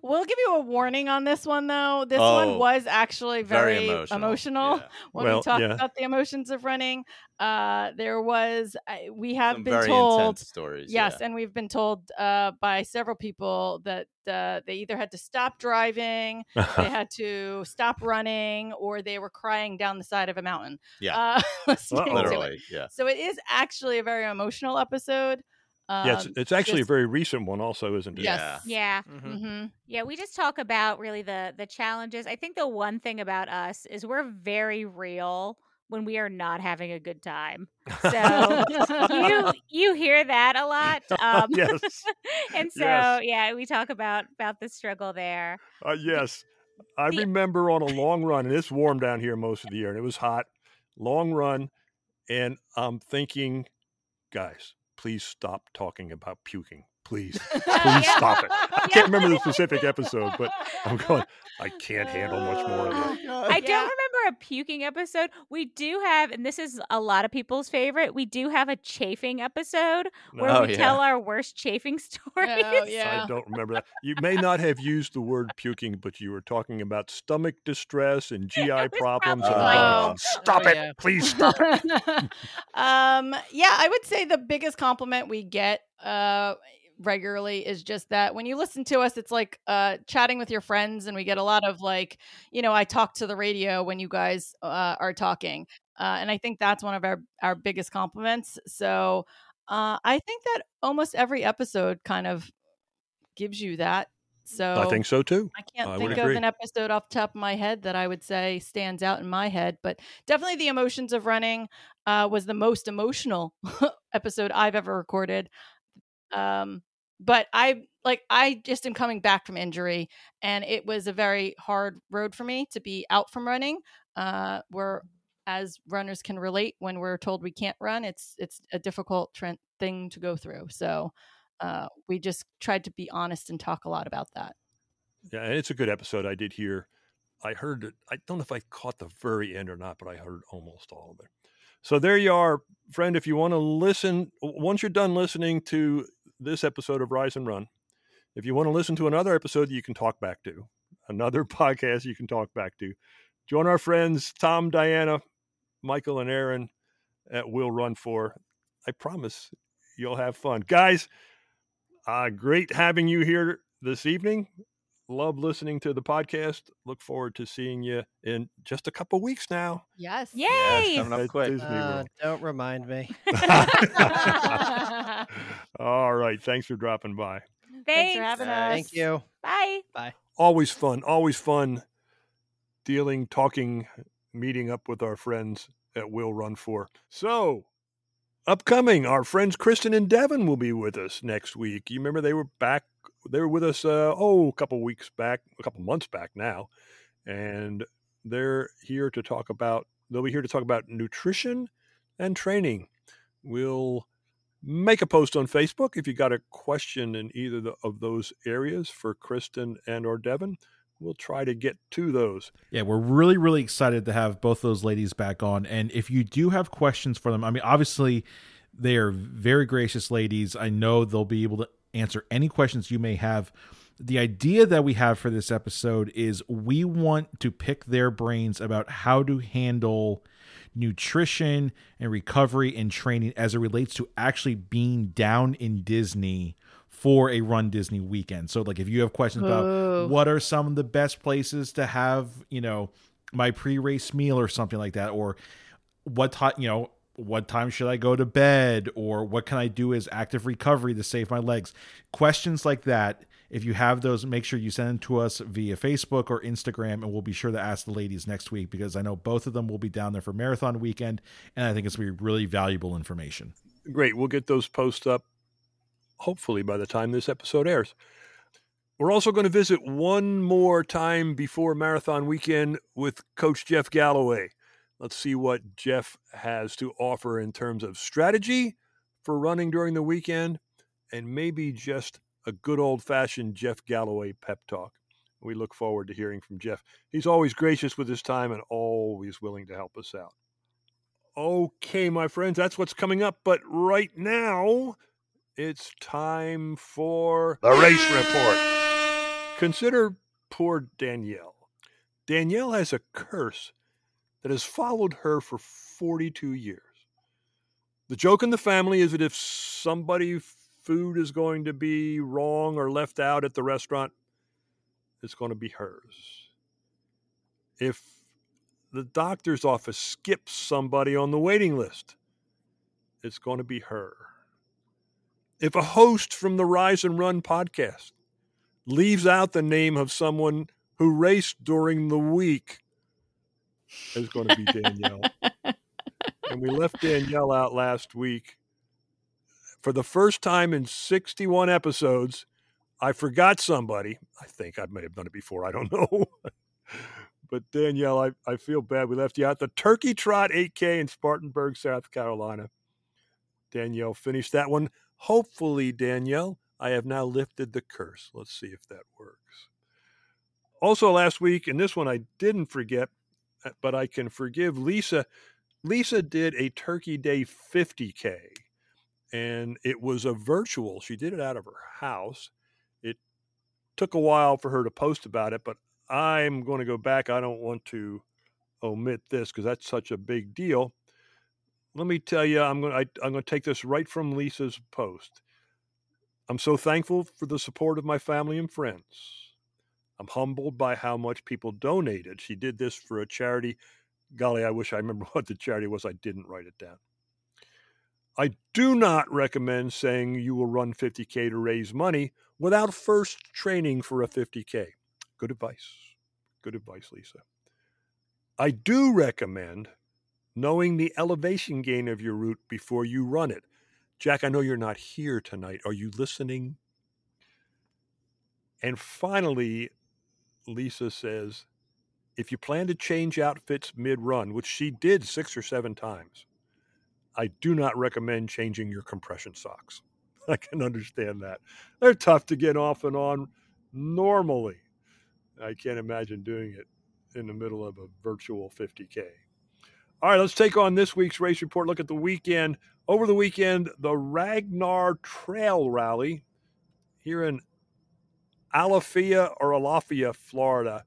We'll give you a warning on this one, though. This Oh, one was actually very very, emotional, emotional. yeah. When Well, we talk yeah. about the emotions of running, uh, there was I- we have Some been very told intense stories. Yes, yeah. and we've been told uh, by several people that uh, they either had to stop driving, they had to stop running, or they were crying down the side of a mountain. Yeah. uh, listening to it. literally. Yeah. So it is actually a very emotional episode. Um, yeah, it's, it's actually just- a very recent one, also, isn't it? Yes. Yeah. Mhm. mhm. Yeah, we just talk about really the the challenges. I think the one thing about us is we're very real when we are not having a good time. So you you hear that a lot. Um, yes. and so Yes. yeah, we talk about about the struggle there. Uh, yes. I The- remember on a long run, and it's warm down here most of the year, and it was hot, long run, and I'm thinking, guys, please stop talking about puking. Please, please stop it. I can't remember the specific episode, but I'm going, I can't handle much more of oh this. I don't Yeah. remember a puking episode. We do have, and this is a lot of people's favorite. We do have a chafing episode where Oh, we yeah. tell our worst chafing stories. Oh, yeah. I don't remember that. You may not have used the word puking, but you were talking about stomach distress and GI was problems. and probably- Oh. stop Oh, it. yeah. Please stop it. um, yeah, I would say the biggest compliment we get uh, regularly is just that when you listen to us, it's like uh, chatting with your friends, and we get a lot of like, you know, I talk to the radio when you guys uh, are talking, uh, and I think that's one of our our biggest compliments. So uh, I think that almost every episode kind of gives you that. So I think so too. I can't I think of an episode off the top of my head that I would say stands out in my head, but definitely the emotions of running uh, was the most emotional episode I've ever recorded. Um, but I like I just am coming back from injury, and it was a very hard road for me to be out from running. Uh, where as runners can relate when we're told we can't run, it's it's a difficult thing to go through. So uh, we just tried to be honest and talk a lot about that. Yeah, and it's a good episode. I did hear, I heard it. I don't know if I caught the very end or not, but I heard almost all of it. So there you are, friend. If you want to listen, once you're done listening to this episode of Rise and Run, if you want to listen to another episode that you can talk back to, another podcast you can talk back to, join our friends Tom, Diana, Michael, and Erin at Will Run For. I promise you'll have fun, guys. Uh, great having you here this evening. Love listening to the podcast. Look forward to seeing you in just a couple weeks now. Yes. Yay! Yeah, it's coming up quick. Uh, don't remind me. All right. Thanks for dropping by. Thanks for having us. Thank you. Bye. Bye. Always fun. Always fun dealing, talking, meeting up with our friends at Will Run For. So, upcoming, our friends Kristen and Devin will be with us next week. You remember they were back, they were with us, uh, oh, a couple weeks back, a couple months back now. And they're here to talk about, they'll be here to talk about nutrition and training. We'll make a post on Facebook if you got a question in either the- of those areas for Kristen and or Devin. We'll try to get to those. Yeah, we're really, really excited to have both those ladies back on. And if you do have questions for them, I mean, obviously, they are very gracious ladies. I know they'll be able to answer any questions you may have. The idea that we have for this episode is we want to pick their brains about how to handle nutrition and recovery and training as it relates to actually being down in Disney for a Run Disney weekend. So, like, if you have questions Ooh. about what are some of the best places to have, you know, my pre-race meal or something like that, or what time, you know, what time should I go to bed, or what can I do as active recovery to save my legs? Questions like that. If you have those, make sure you send them to us via Facebook or Instagram, and we'll be sure to ask the ladies next week because I know both of them will be down there for marathon weekend, and I think it's going to be really valuable information. Great. We'll get those posts up hopefully by the time this episode airs. We're also going to visit one more time before marathon weekend with Coach Jeff Galloway. Let's see what Jeff has to offer in terms of strategy for running during the weekend and maybe just a good old fashioned Jeff Galloway pep talk. We look forward to hearing from Jeff. He's always gracious with his time and always willing to help us out. Okay, my friends, that's what's coming up. But right now, it's time for The race report. consider poor Danielle. Danielle has a curse that has followed her for 42 years. The joke in the family is that if somebody food is going to be wrong or left out at the restaurant, it's going to be hers. If the doctor's office skips somebody on the waiting list, it's going to be her. If a host from the Rise and Run podcast leaves out the name of someone who raced during the week, it's going to be Danielle. and we left Danielle out last week. For the first time in 61 episodes, I forgot somebody. I think I may have done it before. I don't know. but Danielle, I, I feel bad. We left you out. The Turkey Trot 8K in Spartanburg, South Carolina. Danielle finished that one. Hopefully, Danielle, I have now lifted the curse. Let's see if that works. Also, last week, and this one I didn't forget, uh, but I can forgive Lisa. Lisa did a Turkey Day 50K, and it was a virtual. She did it out of her house. It took a while for her to post about it, but I'm going to go back. I don't want to omit this because that's such a big deal. Let me tell you, I'm going to, I, I'm going to take this right from Lisa's post. I'm so thankful for the support of my family and friends. I'm humbled by how much people donated. She did this for a charity. Golly, I wish I remember what the charity was. I didn't write it down. I do not recommend saying you will run 50K to raise money without first training for a 50K. Good advice. Good advice, Lisa. I do recommend knowing the elevation gain of your route before you run it. Jack, I know you're not here tonight. Are you listening? And finally, Lisa says, if you plan to change outfits mid run, which she did six or seven times, I do not recommend changing your compression socks. I can understand that. They're tough to get off and on normally. I can't imagine doing it in the middle of a virtual 50K. All right, let's take on this week's race report. Look at the weekend. Over the weekend, the Ragnar Trail Rally here in Alafia or Alafia, Florida.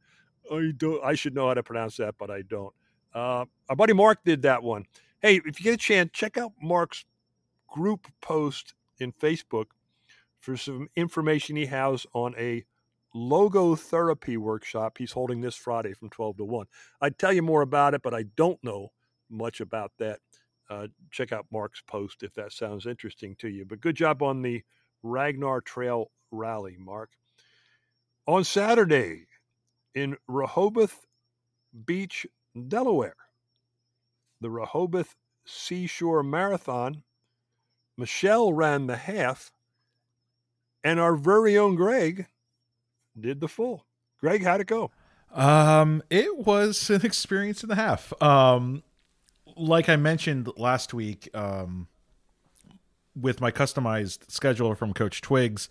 I do I should know how to pronounce that, but I don't. Uh, our buddy Mark did that one. Hey, if you get a chance, check out Mark's group post in Facebook for some information he has on a logo therapy workshop he's holding this Friday from 12 to 1. I'd tell you more about it, but I don't know much about that. Uh, check out Mark's post if that sounds interesting to you. But good job on the Ragnar Trail Rally, Mark. On Saturday in Rehoboth Beach, Delaware, the Rehoboth Seashore Marathon, Michelle ran the half, and our very own Greg did the full. Greg, how'd it go? Um, it was an experience and a half. Um, like I mentioned last week, um, with my customized scheduler from Coach Twiggs,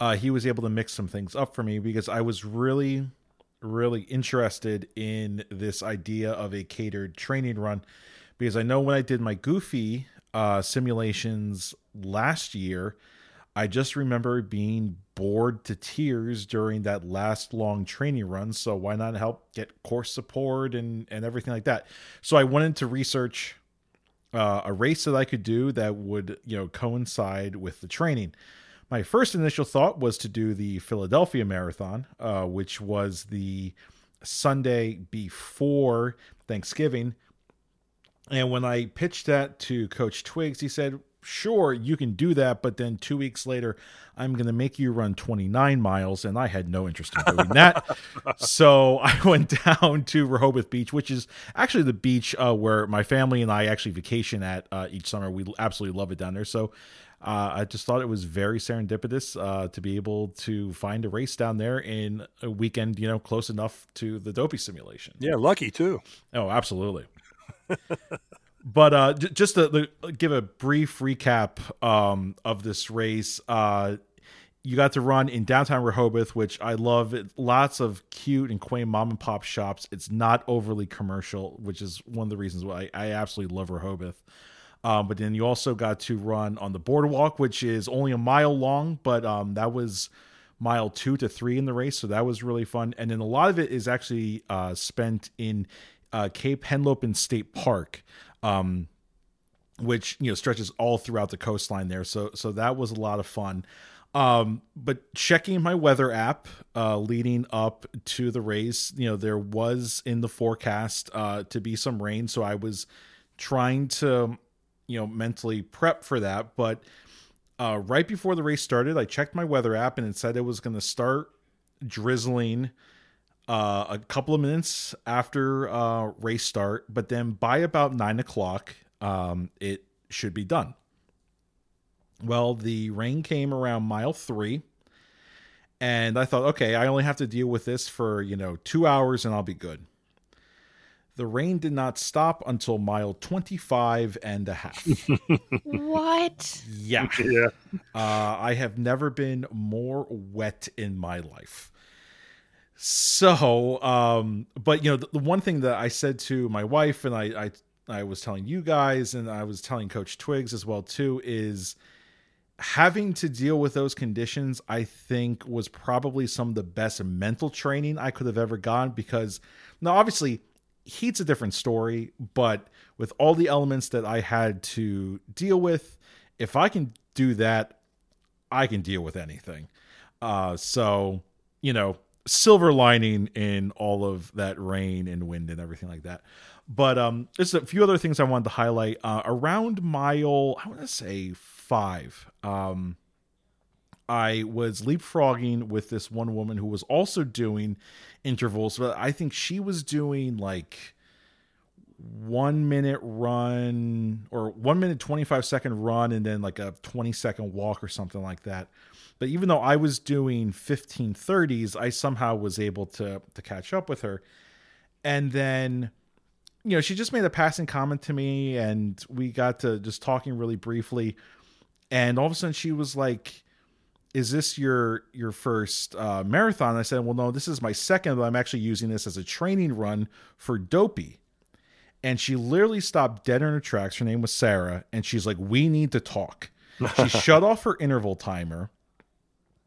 uh, he was able to mix some things up for me because I was really, really interested in this idea of a catered training run. Because I know when I did my Goofy uh, simulations last year, I just remember being bored to tears during that last long training run. So why not help get course support and and everything like that? So I wanted to research uh, a race that I could do that would you know coincide with the training. My first initial thought was to do the Philadelphia Marathon, uh, which was the Sunday before Thanksgiving. And when I pitched that to Coach Twiggs, he said, sure, you can do that, but then two weeks later, I'm going to make you run 29 miles. And I had no interest in doing that. so I went down to Rehoboth Beach, which is actually the beach uh, where my family and I actually vacation at uh, each summer. We absolutely love it down there. So uh, I just thought it was very serendipitous uh, to be able to find a race down there in a weekend, you know, close enough to the dopey simulation. Yeah, lucky too. Oh, absolutely. but uh, j- just to, to, give a brief recap um, of this race, uh, you got to run in downtown Rehoboth, which I love. It, lots of cute and quaint mom and pop shops. It's not overly commercial, which is one of the reasons why I, I absolutely love Rehoboth. Um, but then you also got to run on the boardwalk, which is only a mile long, but um, that was mile two to three in the race, so that was really fun. And then a lot of it is actually uh, spent in uh, Cape Henlopen State Park, um, which you know stretches all throughout the coastline there. So so that was a lot of fun. Um, but checking my weather app uh, leading up to the race, you know, there was in the forecast uh, to be some rain, so I was trying to you know mentally prep for that. But uh, right before the race started, I checked my weather app and it said it was going to start drizzling uh, a couple of minutes after uh, race start, but then by about nine o'clock, um, it should be done. Well, the rain came around mile three, and I thought, okay, I only have to deal with this for you know two hours and I'll be good. The rain did not stop until mile 25 and a half. what? Yeah. Yeah. Uh, I have never been more wet in my life. So, um, but you know, the, the one thing that I said to my wife and I, I, I was telling you guys and I was telling Coach Twiggs as well too is having to deal with those conditions. I think was probably some of the best mental training I could have ever gotten because now obviously heat's a different story, but with all the elements that I had to deal with, if I can do that, I can deal with anything. Uh, so you know, silver lining in all of that rain and wind and everything like that. But um, there's a few other things I wanted to highlight. Uh, around mile, I want to say five. Um, I was leapfrogging with this one woman who was also doing intervals, but I think she was doing like one minute run or one minute 25 second run and then like a 20 second walk or something like that. But even though I was doing 1530s, I somehow was able to to catch up with her. And then you know, she just made a passing comment to me and we got to just talking really briefly and all of a sudden she was like is this your your first uh, marathon? I said, well, no, this is my second, but I'm actually using this as a training run for Dopey. And she literally stopped dead in her tracks. Her name was Sarah, and she's like, we need to talk. She shut off her interval timer,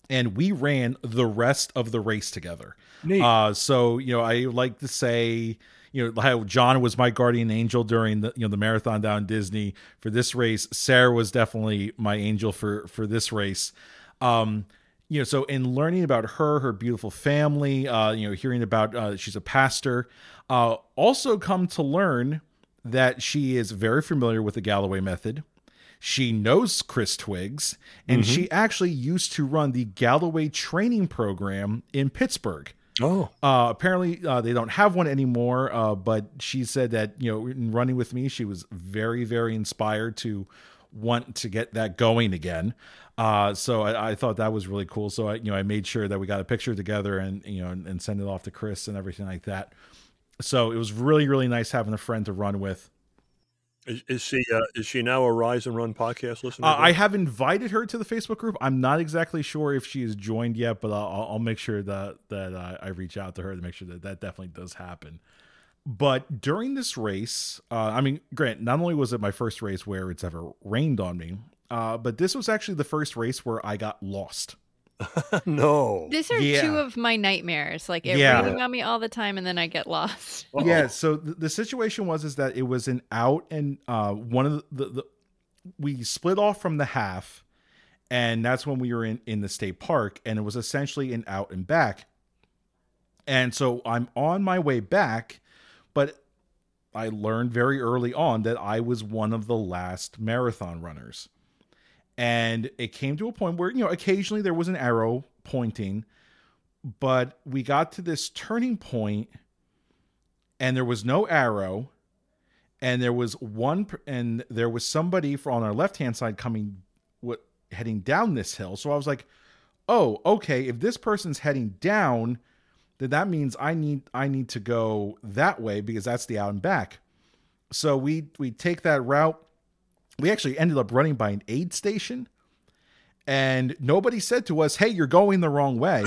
and we ran the rest of the race together. Uh, so you know, I like to say, you know, how John was my guardian angel during the you know the marathon down Disney for this race. Sarah was definitely my angel for for this race. Um, you know, so in learning about her, her beautiful family, uh, you know, hearing about uh, she's a pastor, uh, also come to learn that she is very familiar with the Galloway method. She knows Chris Twiggs, and Mhm. she actually used to run the Galloway training program in Pittsburgh. Oh, Uh, apparently, uh, they don't have one anymore. Uh, but she said that you know, in running with me, she was very, very inspired to want to get that going again. Uh, so I, I thought that was really cool. So I, you know, I made sure that we got a picture together and you know, and, and send it off to Chris and everything like that. So it was really, really nice having a friend to run with. is, is she uh, is she now a Rise and Run podcast listener? Uh, I have invited her to the Facebook group. I'm not exactly sure if she has joined yet, but I'll, I'll make sure that that uh, I reach out to her to make sure that that definitely does happen. But during this race, uh, I mean, Grant, not only was it my first race where it's ever rained on me, uh, but this was actually the first race where I got lost. no. These are Yeah. two of my nightmares. Like it Yeah. raining on me all the time, and then I get lost. Yeah. So the, the situation was is that it was an out and uh, one of the, the, the we split off from the half, and that's when we were in in the state park, and it was essentially an out and back. And so I'm on my way back, but I learned very early on that I was one of the last marathon runners. And it came to a point where, you know, occasionally there was an arrow pointing, but we got to this turning point and there was no arrow and there was one and there was somebody for on our left hand side coming what heading down this hill. So i was like oh okay if this person's heading down then that means i need i need to go that way because that's the out and back. So we we take that route we actually ended up running by an aid station and nobody said to us hey you're going the wrong way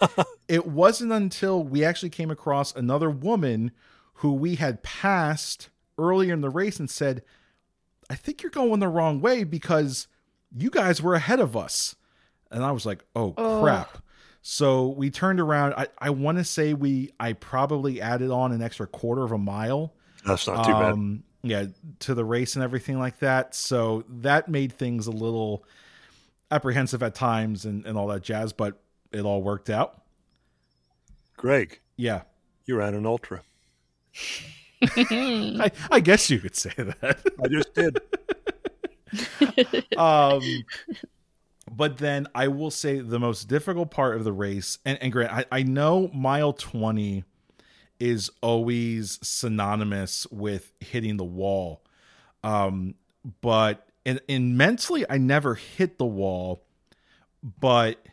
it wasn't until we actually came across another woman who we had passed earlier in the race and said, I think you're going the wrong way because you guys were ahead of us. And I was like, oh, Oh. crap. So we turned around. I, I want to say we I probably added on an extra quarter of a mile. That's not too bad. Um, Yeah, to the race and everything like that. So that made things a little apprehensive at times and, and all that jazz, but it all worked out. Greg, Yeah. you ran an ultra. I, I guess you could say that. I just did. um, but then I will say the most difficult part of the race, and, and Grant, I, I know mile 20 is always synonymous with hitting the wall. Um, but in, in mentally, I never hit the wall, but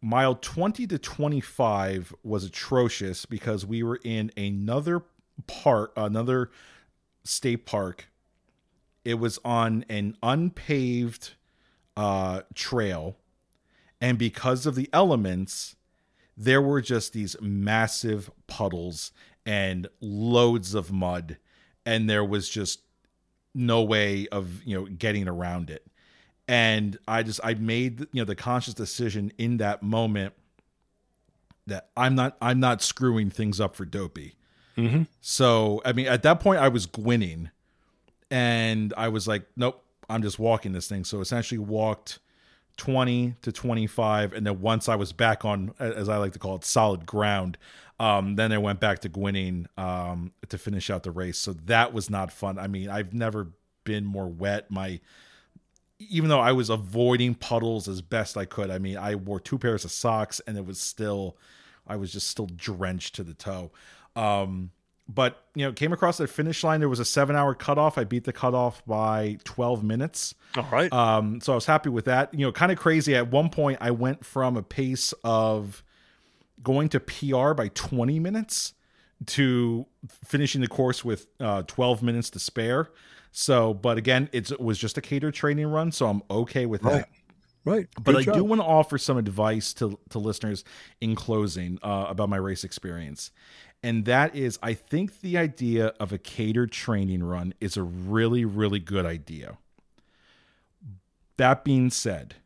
mile 20 to 25 was atrocious because we were in another part, another state park. It was on an unpaved uh, trail. And because of the elements, there were just these massive puddles and loads of mud. And there was just no way of, you know, getting around it. And I just, I made, you know, the conscious decision in that moment that I'm not, I'm not screwing things up for Dopey. Mm-hmm. So, I mean, at that point, I was gwinning, and I was like, nope, I'm just walking this thing. So, essentially, walked 20 to 25, and then once I was back on, as I like to call it, solid ground, um, then I went back to gwinning um, to finish out the race. So that was not fun. I mean, I've never been more wet. My even though I was avoiding puddles as best I could. I mean, I wore two pairs of socks, and it was still, I was just still drenched to the toe. Um, but you know, came across the finish line. There was a seven-hour cutoff. I beat the cutoff by twelve minutes. All right. Um, so I was happy with that. You know, kind of crazy. At one point, I went from a pace of going to PR by 20 minutes to finishing the course with uh, 12 minutes to spare. So, but again, it's, it was just a cater training run, so I'm okay with Right. that. Right. But Good I do want to offer some advice to to listeners in closing uh, about my race experience, and that is, I think the idea of a catered training run is a really really good idea. That being said,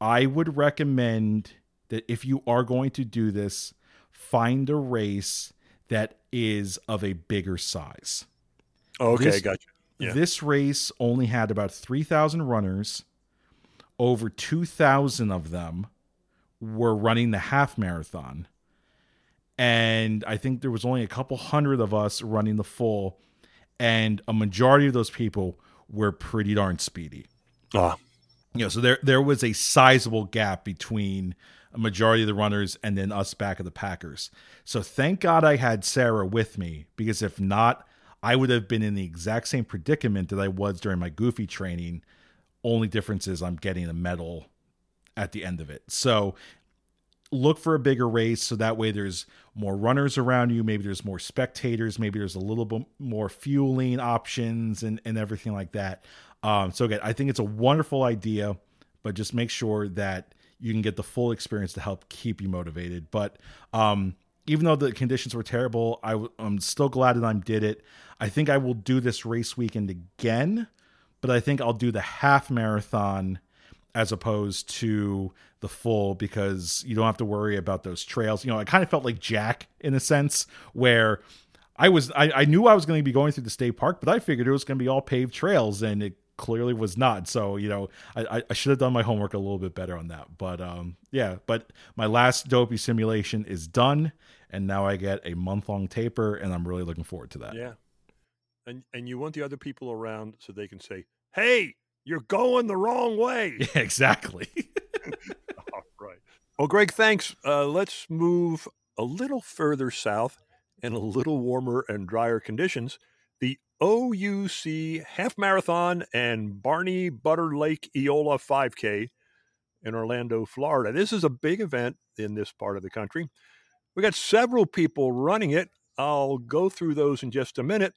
I would recommend that if you are going to do this, find a race that is of a bigger size. Okay, This- gotcha. Yeah. This race only had about 3,000 runners. Over 2,000 of them were running the half marathon. And I think there was only a couple hundred of us running the full. And a majority of those people were pretty darn speedy. Ah, You know, so there there was a sizable gap between a majority of the runners and then us back of the Packers. So thank God I had Sarah with me because if not, I would have been in the exact same predicament that I was during my goofy training. Only difference is I'm getting a medal at the end of it. So look for a bigger race so that way there's more runners around you maybe there's more spectators maybe there's a little bit more fueling options and, and everything like that. Um, so again i think it's a wonderful idea but just make sure that you can get the full experience to help keep you motivated. But um, even though the conditions were terrible I w- i'm still glad that i did it. I think i will do this race weekend again but i think i'll do the half marathon as opposed to the full because you don't have to worry about those trails. You know, I kind of felt like Jack in a sense where I was I, I knew I was going to be going through the state park, but I figured it was going to be all paved trails and it clearly was not. So, you know, I, I should have done my homework a little bit better on that. But um yeah, but my last dopey simulation is done and now I get a month long taper and I'm really looking forward to that. yeah. And and you want the other people around so they can say, "Hey, you're going the wrong way." Yeah, exactly. All right. Well, Greg, thanks. Uh, let's move a little further south in a little warmer and drier conditions. The OUC Half Marathon and Barney Butter Lake Eola 5K in Orlando, Florida. This is a big event in this part of the country. We got several people running it. I'll go through those in just a minute.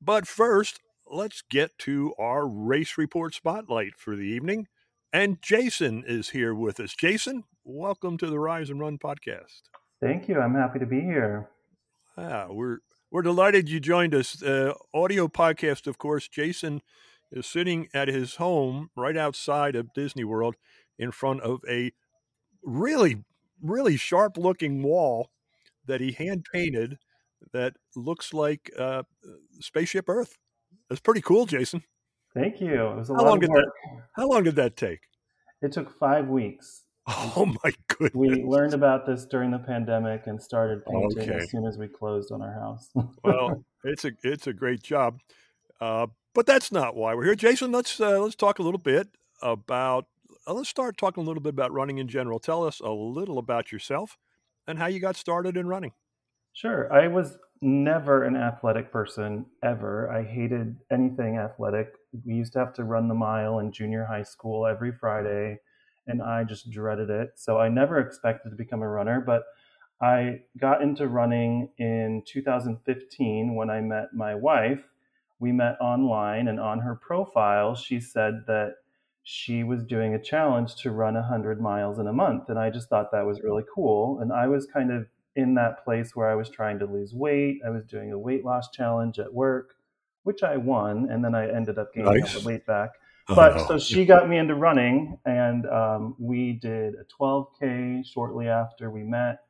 But first, let's get to our race report spotlight for the evening. And Jason is here with us. Jason, welcome to the Rise and Run podcast. Thank you. I'm happy to be here. Ah, we're we're delighted you joined us. Uh, audio podcast, of course. Jason is sitting at his home right outside of Disney World in front of a really really sharp looking wall that he hand painted that looks like uh, spaceship Earth. That's pretty cool, Jason. Thank you. It was a How lot long of did work. that? How long did that take? It took five weeks. Oh my goodness! We learned about this during the pandemic and started painting Okay. as soon as we closed on our house. well, it's a it's a great job, uh, but that's not why we're here, Jason. Let's uh, let's talk a little bit about. Uh, let's start talking a little bit about running in general. Tell us a little about yourself and how you got started in running. Sure. I was never an athletic person ever. I hated anything athletic. We used to have to run the mile in junior high school every Friday, and I just dreaded it. So I never expected to become a runner, but I got into running in 2015 when I met my wife. We met online, and on her profile, she said that she was doing a challenge to run 100 miles in a month. And I just thought that was really cool. And I was kind of in that place where I was trying to lose weight. I was doing a weight loss challenge at work, which I won. And then I ended up gaining Nice. the weight back. Oh, But no. so she got me into running, and um, we did a 12K shortly after we met.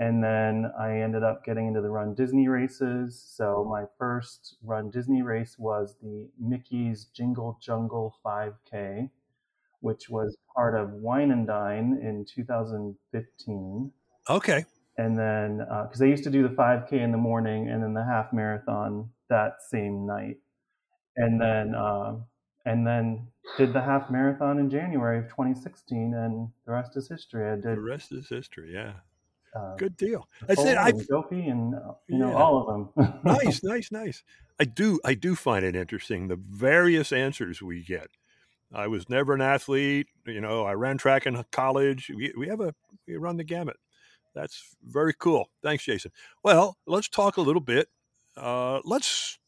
And then I ended up getting into the Run Disney races. So my first Run Disney race was the Mickey's Jingle Jungle 5K, which was part of Wine and Dine in 2015. Okay. And then, because they used to do the 5K in the morning and then the half marathon that same night. And then, uh, and then did the half marathon in January of 2016, and the rest is history. I The rest is history. Yeah. uh, Good deal. That's Nicole it. I and Dopey and uh, you know Yeah. all of them. nice, nice, nice. I do, I do find it interesting the various answers we get. I was never an athlete. You know, I ran track in college. We, we have a we run the gamut. That's very cool. Thanks, Jason. Well, let's talk a little bit. Uh, let's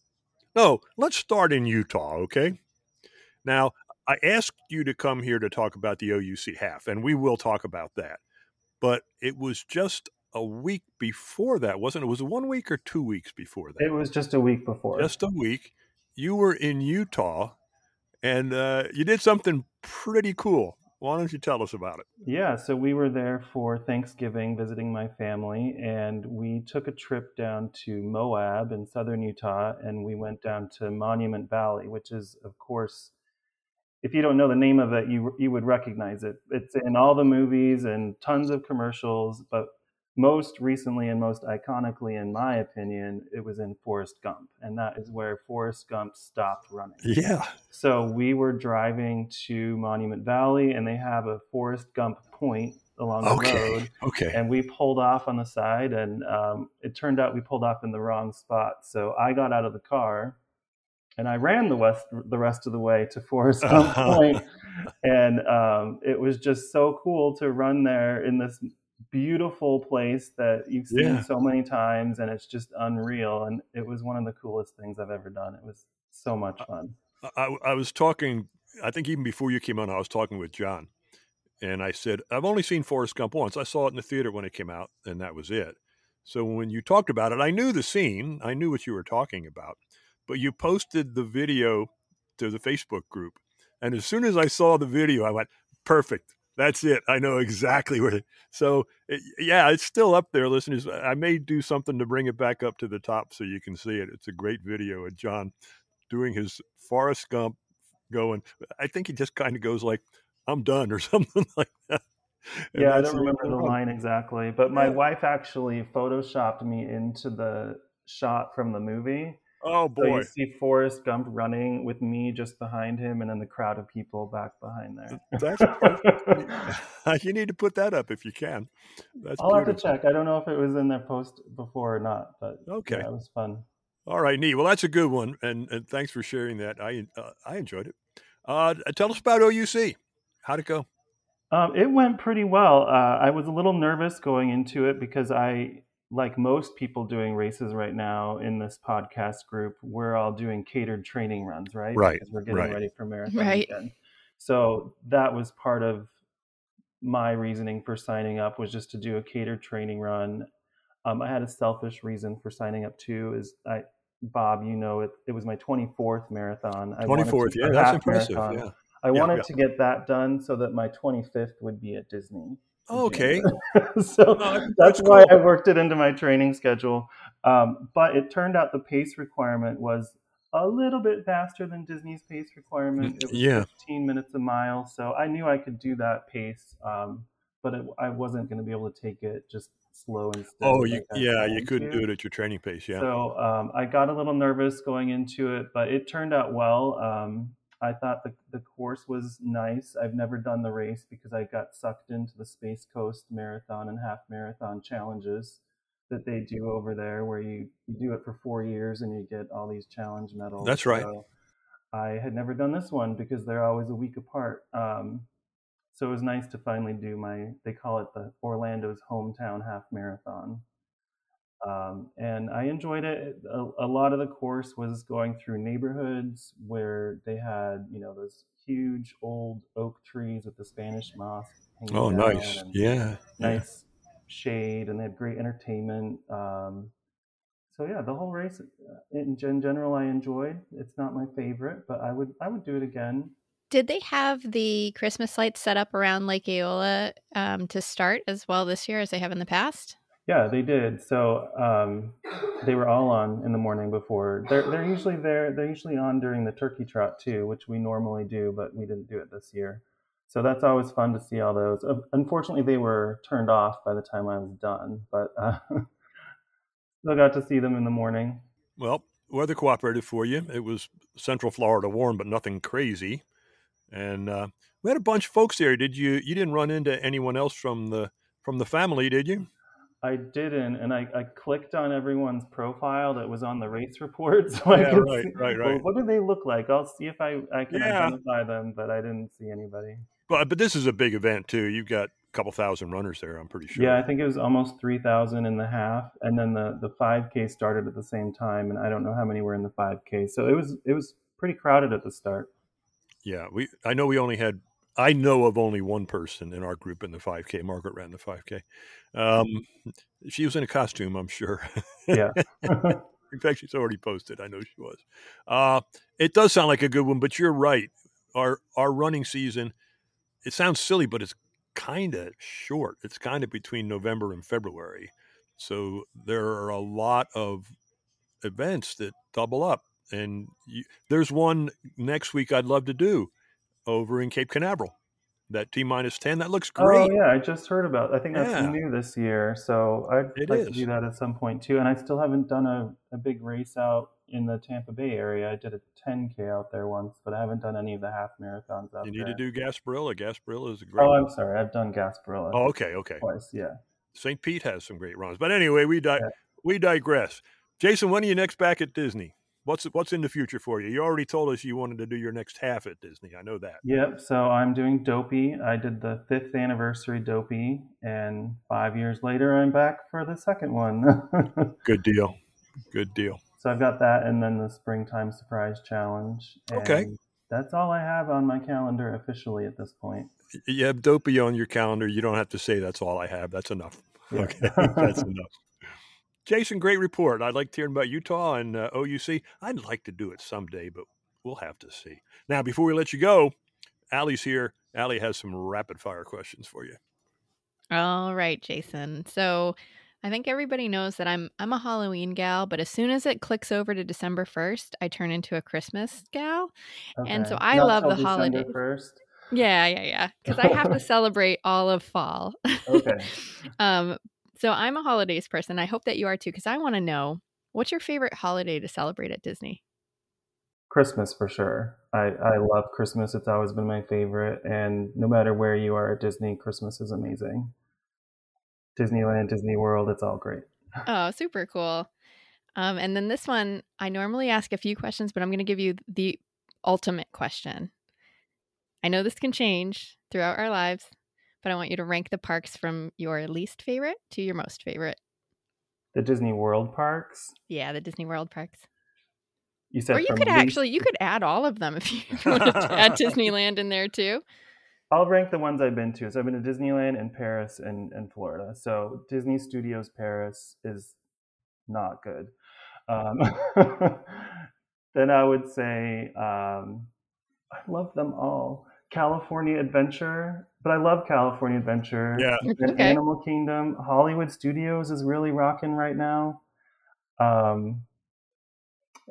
no, let's start in Utah. Okay. Now, I asked you to come here to talk about the OUC half, and we will talk about that. But it was just a week before that, wasn't it? It was it one week or two weeks before that? it was just a week before. Just a week. You were in Utah, and uh, you did something pretty cool. Why don't you tell us about it? Yeah, so we were there for Thanksgiving visiting my family, and we took a trip down to Moab in southern Utah, and we went down to Monument Valley, which is, of course, if you don't know the name of it, you you would recognize it. It's in all the movies and tons of commercials, but most recently and most iconically, in my opinion, it was in Forrest Gump, and that is where Forrest Gump stopped running. Yeah. So we were driving to Monument Valley, and they have a Forrest Gump point along the Okay. road. Okay. And we pulled off on the side, and um, it turned out we pulled off in the wrong spot. So I got out of the car, and I ran the west the rest of the way to Forrest Gump Point, and um, it was just so cool to run there in this beautiful place that you've seen Yeah. so many times, and it's just unreal. And it was one of the coolest things I've ever done. It was so much fun. I, I was talking, I think even before you came on, I was talking with John. And I said, I've only seen Forrest Gump once. I saw it in the theater when it came out, and that was it. So when you talked about it, I knew the scene, I knew what you were talking about. But you posted the video to the Facebook group. And as soon as I saw the video, I went, perfect. That's it. I know exactly where. So, yeah, it's still up there, listeners. I may do something to bring it back up to the top so you can see it. It's a great video of John doing his Forrest Gump going. I think he just kind of goes like, "I'm done" or something like that. And yeah, I don't remember the line exactly, but my Yeah. wife actually photoshopped me into the shot from the movie. Oh boy! So you see Forrest Gump running with me just behind him, and then the crowd of people back behind there. that's perfect. you need to put that up if you can. That's I'll have to check. I don't know if it was in their post before or not, but Okay. yeah, was fun. All right, neat. Well, that's a good one, and, and thanks for sharing that. I uh, I enjoyed it. Uh, tell us about OUC. How'd it go? Um, it went pretty well. Uh, I was a little nervous going into it because I, like most people doing races right now in this podcast group, we're all doing catered training runs, right? Right, Because we're getting right. ready for marathon Right. weekend. So that was part of my reasoning for signing up was just to do a catered training run. Um, I had a selfish reason for signing up too. Is I, Bob, you know, it, it was my 24th marathon. I wanted 24th, yeah, that's impressive, marathon. yeah. I Yeah, wanted yeah. to get that done so that my 25th would be at Disney. Okay. so that's that's why cool. I worked it into my training schedule. Um, but it turned out the pace requirement was a little bit faster than Disney's pace requirement. It was Yeah. 15 minutes a mile, so I knew I could do that pace. Um, but it, I wasn't going to be able to take it just slow and steady. Oh, you, like yeah, you couldn't to. do it at your training pace. Yeah. So um, I got a little nervous going into it, but it turned out well. Um, I thought the, the course was nice. I've never done the race because I got sucked into the Space Coast Marathon and Half Marathon challenges that they do over there, where you, you do it for four years and you get all these challenge medals. That's right. So I had never done this one because they're always a week apart. Um, so it was nice to finally do my, they call it the Orlando's Hometown Half Marathon. Um, and I enjoyed it. A, a lot of the course was going through neighborhoods where they had, you know, those huge old oak trees with the Spanish moss hanging Oh, nice. and Yeah. yeah. nice shade, and they had great entertainment. Um, so yeah, the whole race uh, in, in general I enjoyed. It's not my favorite, but I would I would do it again. Did they have the Christmas lights set up around Lake Eola um, to start as well this year as they have in the past? Yeah, they did. So um, they were all on in the morning before. They're they're usually there. They're usually on during the turkey trot too, which we normally do, but we didn't do it this year. So that's always fun to see all those. Uh, Unfortunately, they were turned off by the time I was done, but uh, still got to see them in the morning. Well, weather cooperated for you. It was Central Florida warm, but nothing crazy. And uh, we had a bunch of folks there. Did you? You didn't run into anyone else from the from the family, did you? I didn't, and I, I clicked on everyone's profile that was on the race report, so I Yeah, could right, see, right, well, right. what do they look like? I'll see if I, I can Yeah. identify them, but I didn't see anybody. But but this is a big event too. You've got a couple thousand runners there. I'm pretty sure. Yeah, I think it was almost 3,000 in the half, and then the, the 5K started at the same time, and I don't know how many were in the 5K. So it was it was pretty crowded at the start. Yeah, we. I know we only had. I know of only one person in our group in the 5K. Margaret ran the 5K. Um, she was in a costume, I'm sure. Yeah. in fact, she's already posted. I know she was. Uh, it does sound like a good one, but you're right. Our our running season. It sounds silly, but it's kind of short. It's kind of between November and February, so there are a lot of events that double up. And you, there's one next week I'd love to do over in Cape Canaveral. That T minus 10, that looks oh, great. Oh yeah, I just heard about. I think that's Yeah. new this year, so I'd It like to do that at some point too. And I still haven't done a, a big race out in the Tampa Bay area. I did a 10k out there once, but I haven't done any of the half marathons out there. You need there. to do Gasparilla. Gasparilla is a great oh. I'm sorry, I've done Gasparilla. Oh, okay, okay. twice. Yeah. St. Pete has some great runs. But anyway, we di- we digress. Jason, when are you next back at Disney? What's what's in the future for you? You already told us you wanted to do your next half at Disney. I know that. Yep. So I'm doing Dopey. I did the fifth anniversary Dopey, and five years later, I'm back for the second one. Good deal. Good deal. so I've got that, and then the springtime surprise challenge. Okay. That's all I have on my calendar officially at this point. You have Dopey on your calendar. You don't have to say that's all I have. That's enough. Yeah. Okay, that's enough. Jason, great report. I'd like to hear about Utah and uh, OUC. I'd like to do it someday, but we'll have to see. Now, before we let you go, Allie's here. Allie has some rapid fire questions for you. All right, Jason. So I think everybody knows that I'm I'm a Halloween gal, but as soon as it clicks over to December 1st, I turn into a Christmas gal. And so I Not love the December holidays. 1st? Yeah, yeah, yeah. Because I have to celebrate all of fall. Okay. um, so I'm a holidays person. I hope that you are too, because I want to know what's your favorite holiday to celebrate at Disney? Christmas for sure. I, I love Christmas. It's always been my favorite. And no matter where you are at Disney, Christmas is amazing. Disneyland, Disney World, it's all great. Oh, super cool. Um, and then this one, I normally ask a few questions, but I'm going to give you the ultimate question. I know this can change throughout our lives, but I want you to rank the parks from your least favorite to your most favorite. The Disney World parks. Yeah, the Disney World parks. You said Or you could least- actually you could add all of them if you wanted to add Disneyland in there too. I'll rank the ones I've been to. So I've been to Disneyland and Paris and, and Florida. So Disney Studios Paris is not good. Um, then I would say um, I love them all. California Adventure, but I love California Adventure. Yeah. And Okay. Animal Kingdom. Hollywood Studios is really rocking right now. Um,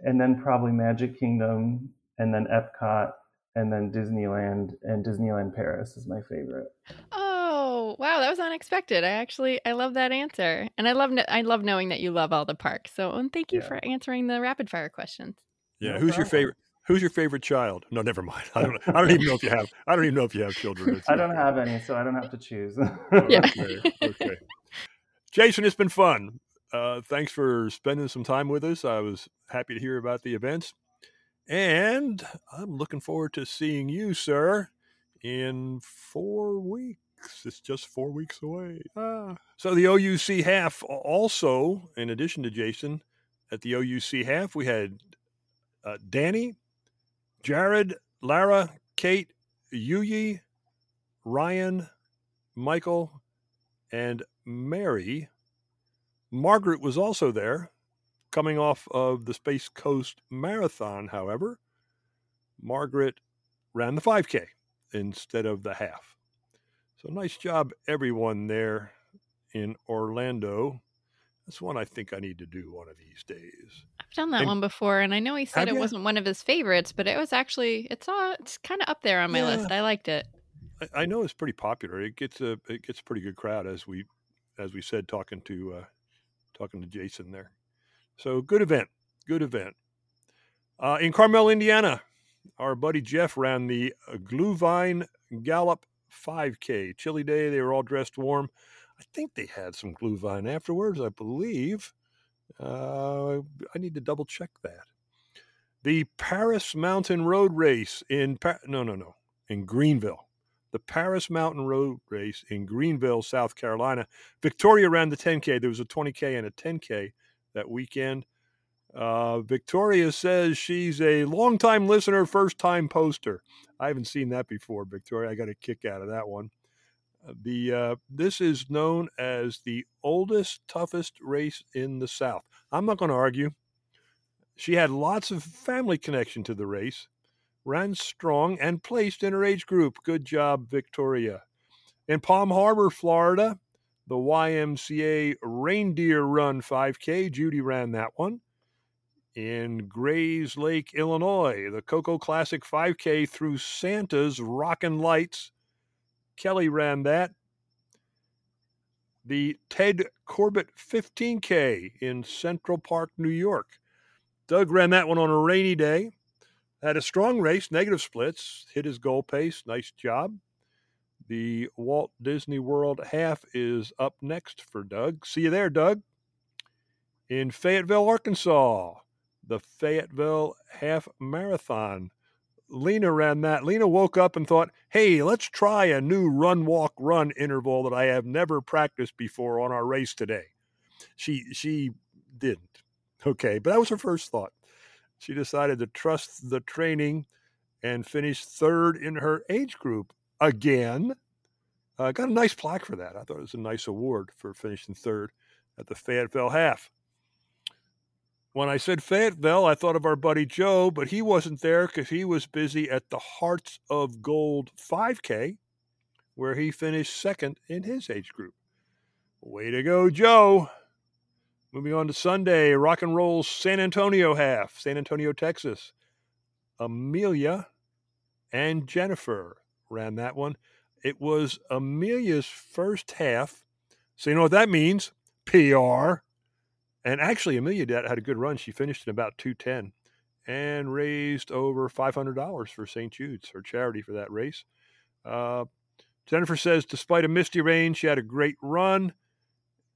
and then probably Magic Kingdom, and then Epcot, and then Disneyland, and Disneyland Paris is my favorite. Oh, wow, that was unexpected. I actually I love that answer. And I love I love knowing that you love all the parks. So, and thank you Yeah. for answering the rapid fire questions. Yeah. No Who's your favorite? Who's your favorite child? No, never mind. I don't. I don't even know if you have. I don't even know if you have children. It's I don't have any, so I don't have to choose. Yeah. Okay. okay. Jason, it's been fun. Uh, thanks for spending some time with us. I was happy to hear about the events, and I'm looking forward to seeing you, sir, in four weeks. It's just four weeks away. Ah. So the OUC half also, in addition to Jason, at the OUC half we had uh, Danny, Jared, Lara, Kate, Yuyi, Ryan, Michael, and Mary. Margaret was also there, coming off of the Space Coast Marathon, however. Margaret ran the 5K instead of the half. So nice job, everyone there in Orlando. That's one I think I need to do one of these days. Done that And- one before and I know he said it ya? wasn't one of his favorites, but it was actually it's all it's kind of up there on my Yeah. list. I liked it. I, I know it's pretty popular. It gets a it gets a pretty good crowd as we as we said talking to uh, talking to Jason there. So good event, good event. Uh, in Carmel, Indiana, our buddy Jeff ran the uh, Glühwein Gallop 5K. Chilly day. They were all dressed warm. I think they had some Glühwein afterwards. I believe. Uh, I need to double check that. The Paris Mountain Road Race in pa- no no no in Greenville the Paris Mountain Road Race in Greenville, South Carolina. Victoria ran the 10K. There was a 20K and a 10K that weekend. Uh, Victoria says she's a longtime listener, first time poster. I haven't seen that before, Victoria. I got a kick out of that one. The uh, this is known as the oldest, toughest race in the South. I'm not going to argue. She had lots of family connection to the race ran strong and placed in her age group. Good job, Victoria. In Palm Harbor, Florida, the YMCA Reindeer Run 5K, Judy ran that one. In Grays Lake, Illinois, the Coco Classic 5K through Santa's Rockin' Lights, Kelly ran that. The Ted Corbett 15K in Central Park, New York. Doug ran that one on a rainy day. Had a strong race, negative splits, hit his goal pace. Nice job. The Walt Disney World half is up next for Doug. See you there, Doug. In Fayetteville, Arkansas, the Fayetteville Half Marathon. Lena ran that. Lena woke up and thought, hey, let's try a new run, walk, run interval that I have never practiced before on our race today. She she didn't. Okay, but that was her first thought. She decided to trust the training and finished third in her age group again. Uh, got a nice plaque for that. I thought it was a nice award for finishing third at the Fayetteville half. When I said Fayetteville, I thought of our buddy Joe, but he wasn't there because he was busy at the Hearts of Gold 5K, where he finished second in his age group. Way to go, Joe! Moving on to Sunday, rock and roll San Antonio half, San Antonio, Texas. Amelia and Jennifer ran that one. It was Amelia's first half. So you know what that means? PR. And actually, Amelia did, had a good run. She finished in about 210 and raised over $500 for St. Jude's, her charity for that race. Uh, Jennifer says, despite a misty rain, she had a great run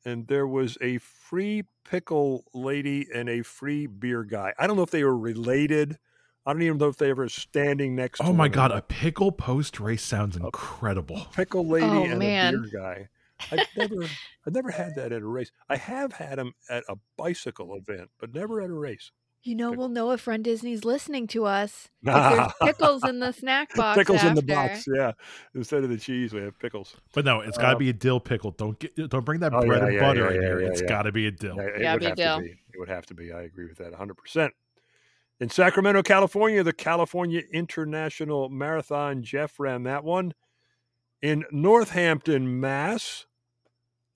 and there was a free pickle lady and a free beer guy. I don't know if they were related. I don't even know if they were standing next to Oh my one god, another. a pickle post race sounds incredible. pickle lady Oh, and man. a beer guy. I've never I've never had that at a race. I have had them at a bicycle event, but never at a race. You know, we'll know if Run Disney's listening to us. If there's pickles in the snack box. pickles in the box, yeah. Instead of the cheese, we have pickles. But no, it's got to Uh, be a dill pickle. Don't get don't bring that Oh, bread yeah, and yeah, butter yeah, in yeah, here. yeah, It's yeah. got to be a dill. Yeah, it Yeah, would be have dill. to be. It would have to be. I agree with that 100%. In Sacramento, California, the California International Marathon, Jeff ran that one. In Northampton, Mass,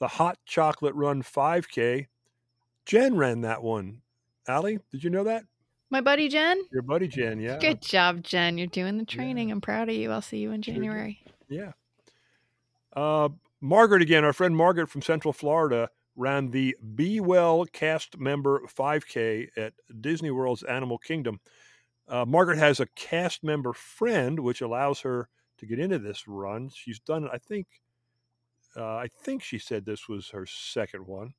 the Hot Chocolate Run 5K. Jen ran that one. Allie, did you know that? My buddy Jen. Your buddy Jen, yeah. Good job, Jen. You're doing the training. I'm proud of you. I'll see you in January. Yeah. Uh, Margaret again, our friend Margaret from Central Florida ran the Be Well cast member 5K at Disney World's Animal Kingdom. Uh, Margaret has a cast member friend, which allows her to get into this run. She's done, it, I think, uh, I think she said this was her second one.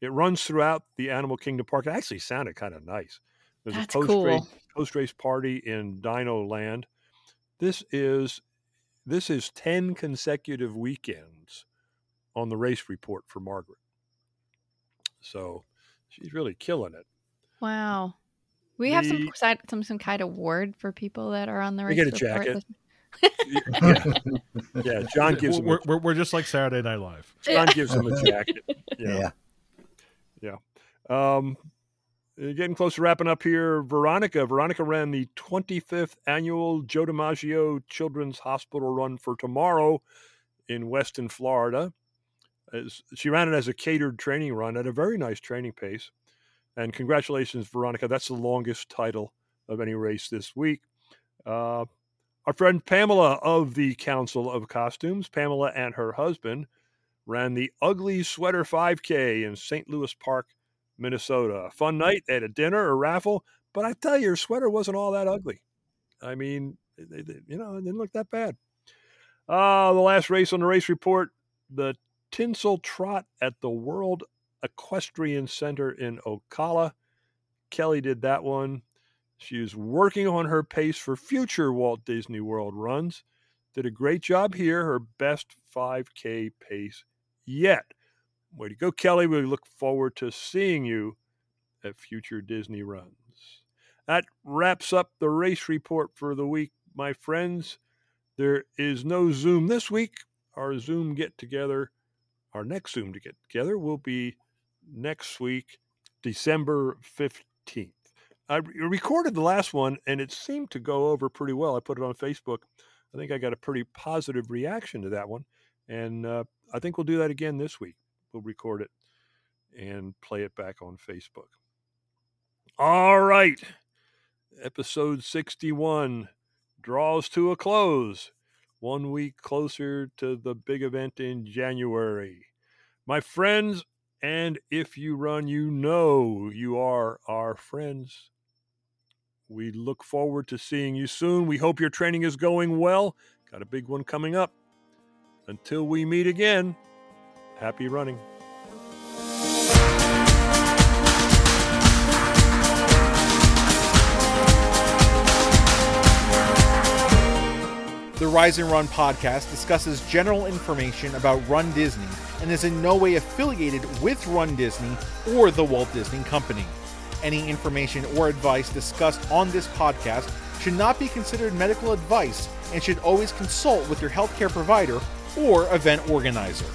It runs throughout the Animal Kingdom Park. It actually sounded kind of nice. There's That's a post race post race party in Dino Land. This is this is ten consecutive weekends on the race report for Margaret. So she's really killing it. Wow. We have some some some kind of award for people that are on the They race get a report. jacket. Yeah. yeah, John gives them. we're, A, we're, we're just like Saturday Night Live. John gives him a jacket. Yeah. Yeah. Um, uh, getting close to wrapping up here. Veronica. Veronica ran the 25th annual Joe DiMaggio Children's Hospital Run for tomorrow in Weston, Florida. As she ran it as a catered training run at a very nice training pace. And congratulations, Veronica. That's the longest title of any race this week. Uh, our friend Pamela of the Council of Costumes, Pamela and her husband, ran the Ugly Sweater 5K in St. Louis Park, Minnesota. Fun night. at a dinner, a raffle, but I tell you, her sweater wasn't all that ugly. I mean, they, they- you know, it didn't look that bad. Uh, the last race on the race report, the Tinsel Trot at the World Equestrian Center in Ocala. Kelly did that one. She is working on her pace for future Walt Disney World runs. Did a great job here, her best 5K pace yet. Way to go, Kelly. We look forward to seeing you at future Disney runs. That wraps up the race report for the week, my friends. There is no Zoom this week. Our Zoom get together, our next Zoom to get together will be next week, December 15th. I re- recorded the last one and it seemed to go over pretty well. I put it on Facebook. I think I got a pretty positive reaction to that one. And uh, I think we'll do that again this week. We'll record it and play it back on Facebook. All right. Episode 61 draws to a close. One week closer to the big event in January. My friends, and if you run, you know you are our friends. We look forward to seeing you soon. We hope your training is going well. Got a big one coming up. Until we meet again, happy running. The Rise and Run podcast discusses general information about Run Disney and is in no way affiliated with Run Disney or the Walt Disney Company. Any information or advice discussed on this podcast should not be considered medical advice and should always consult with your healthcare provider or event organizer.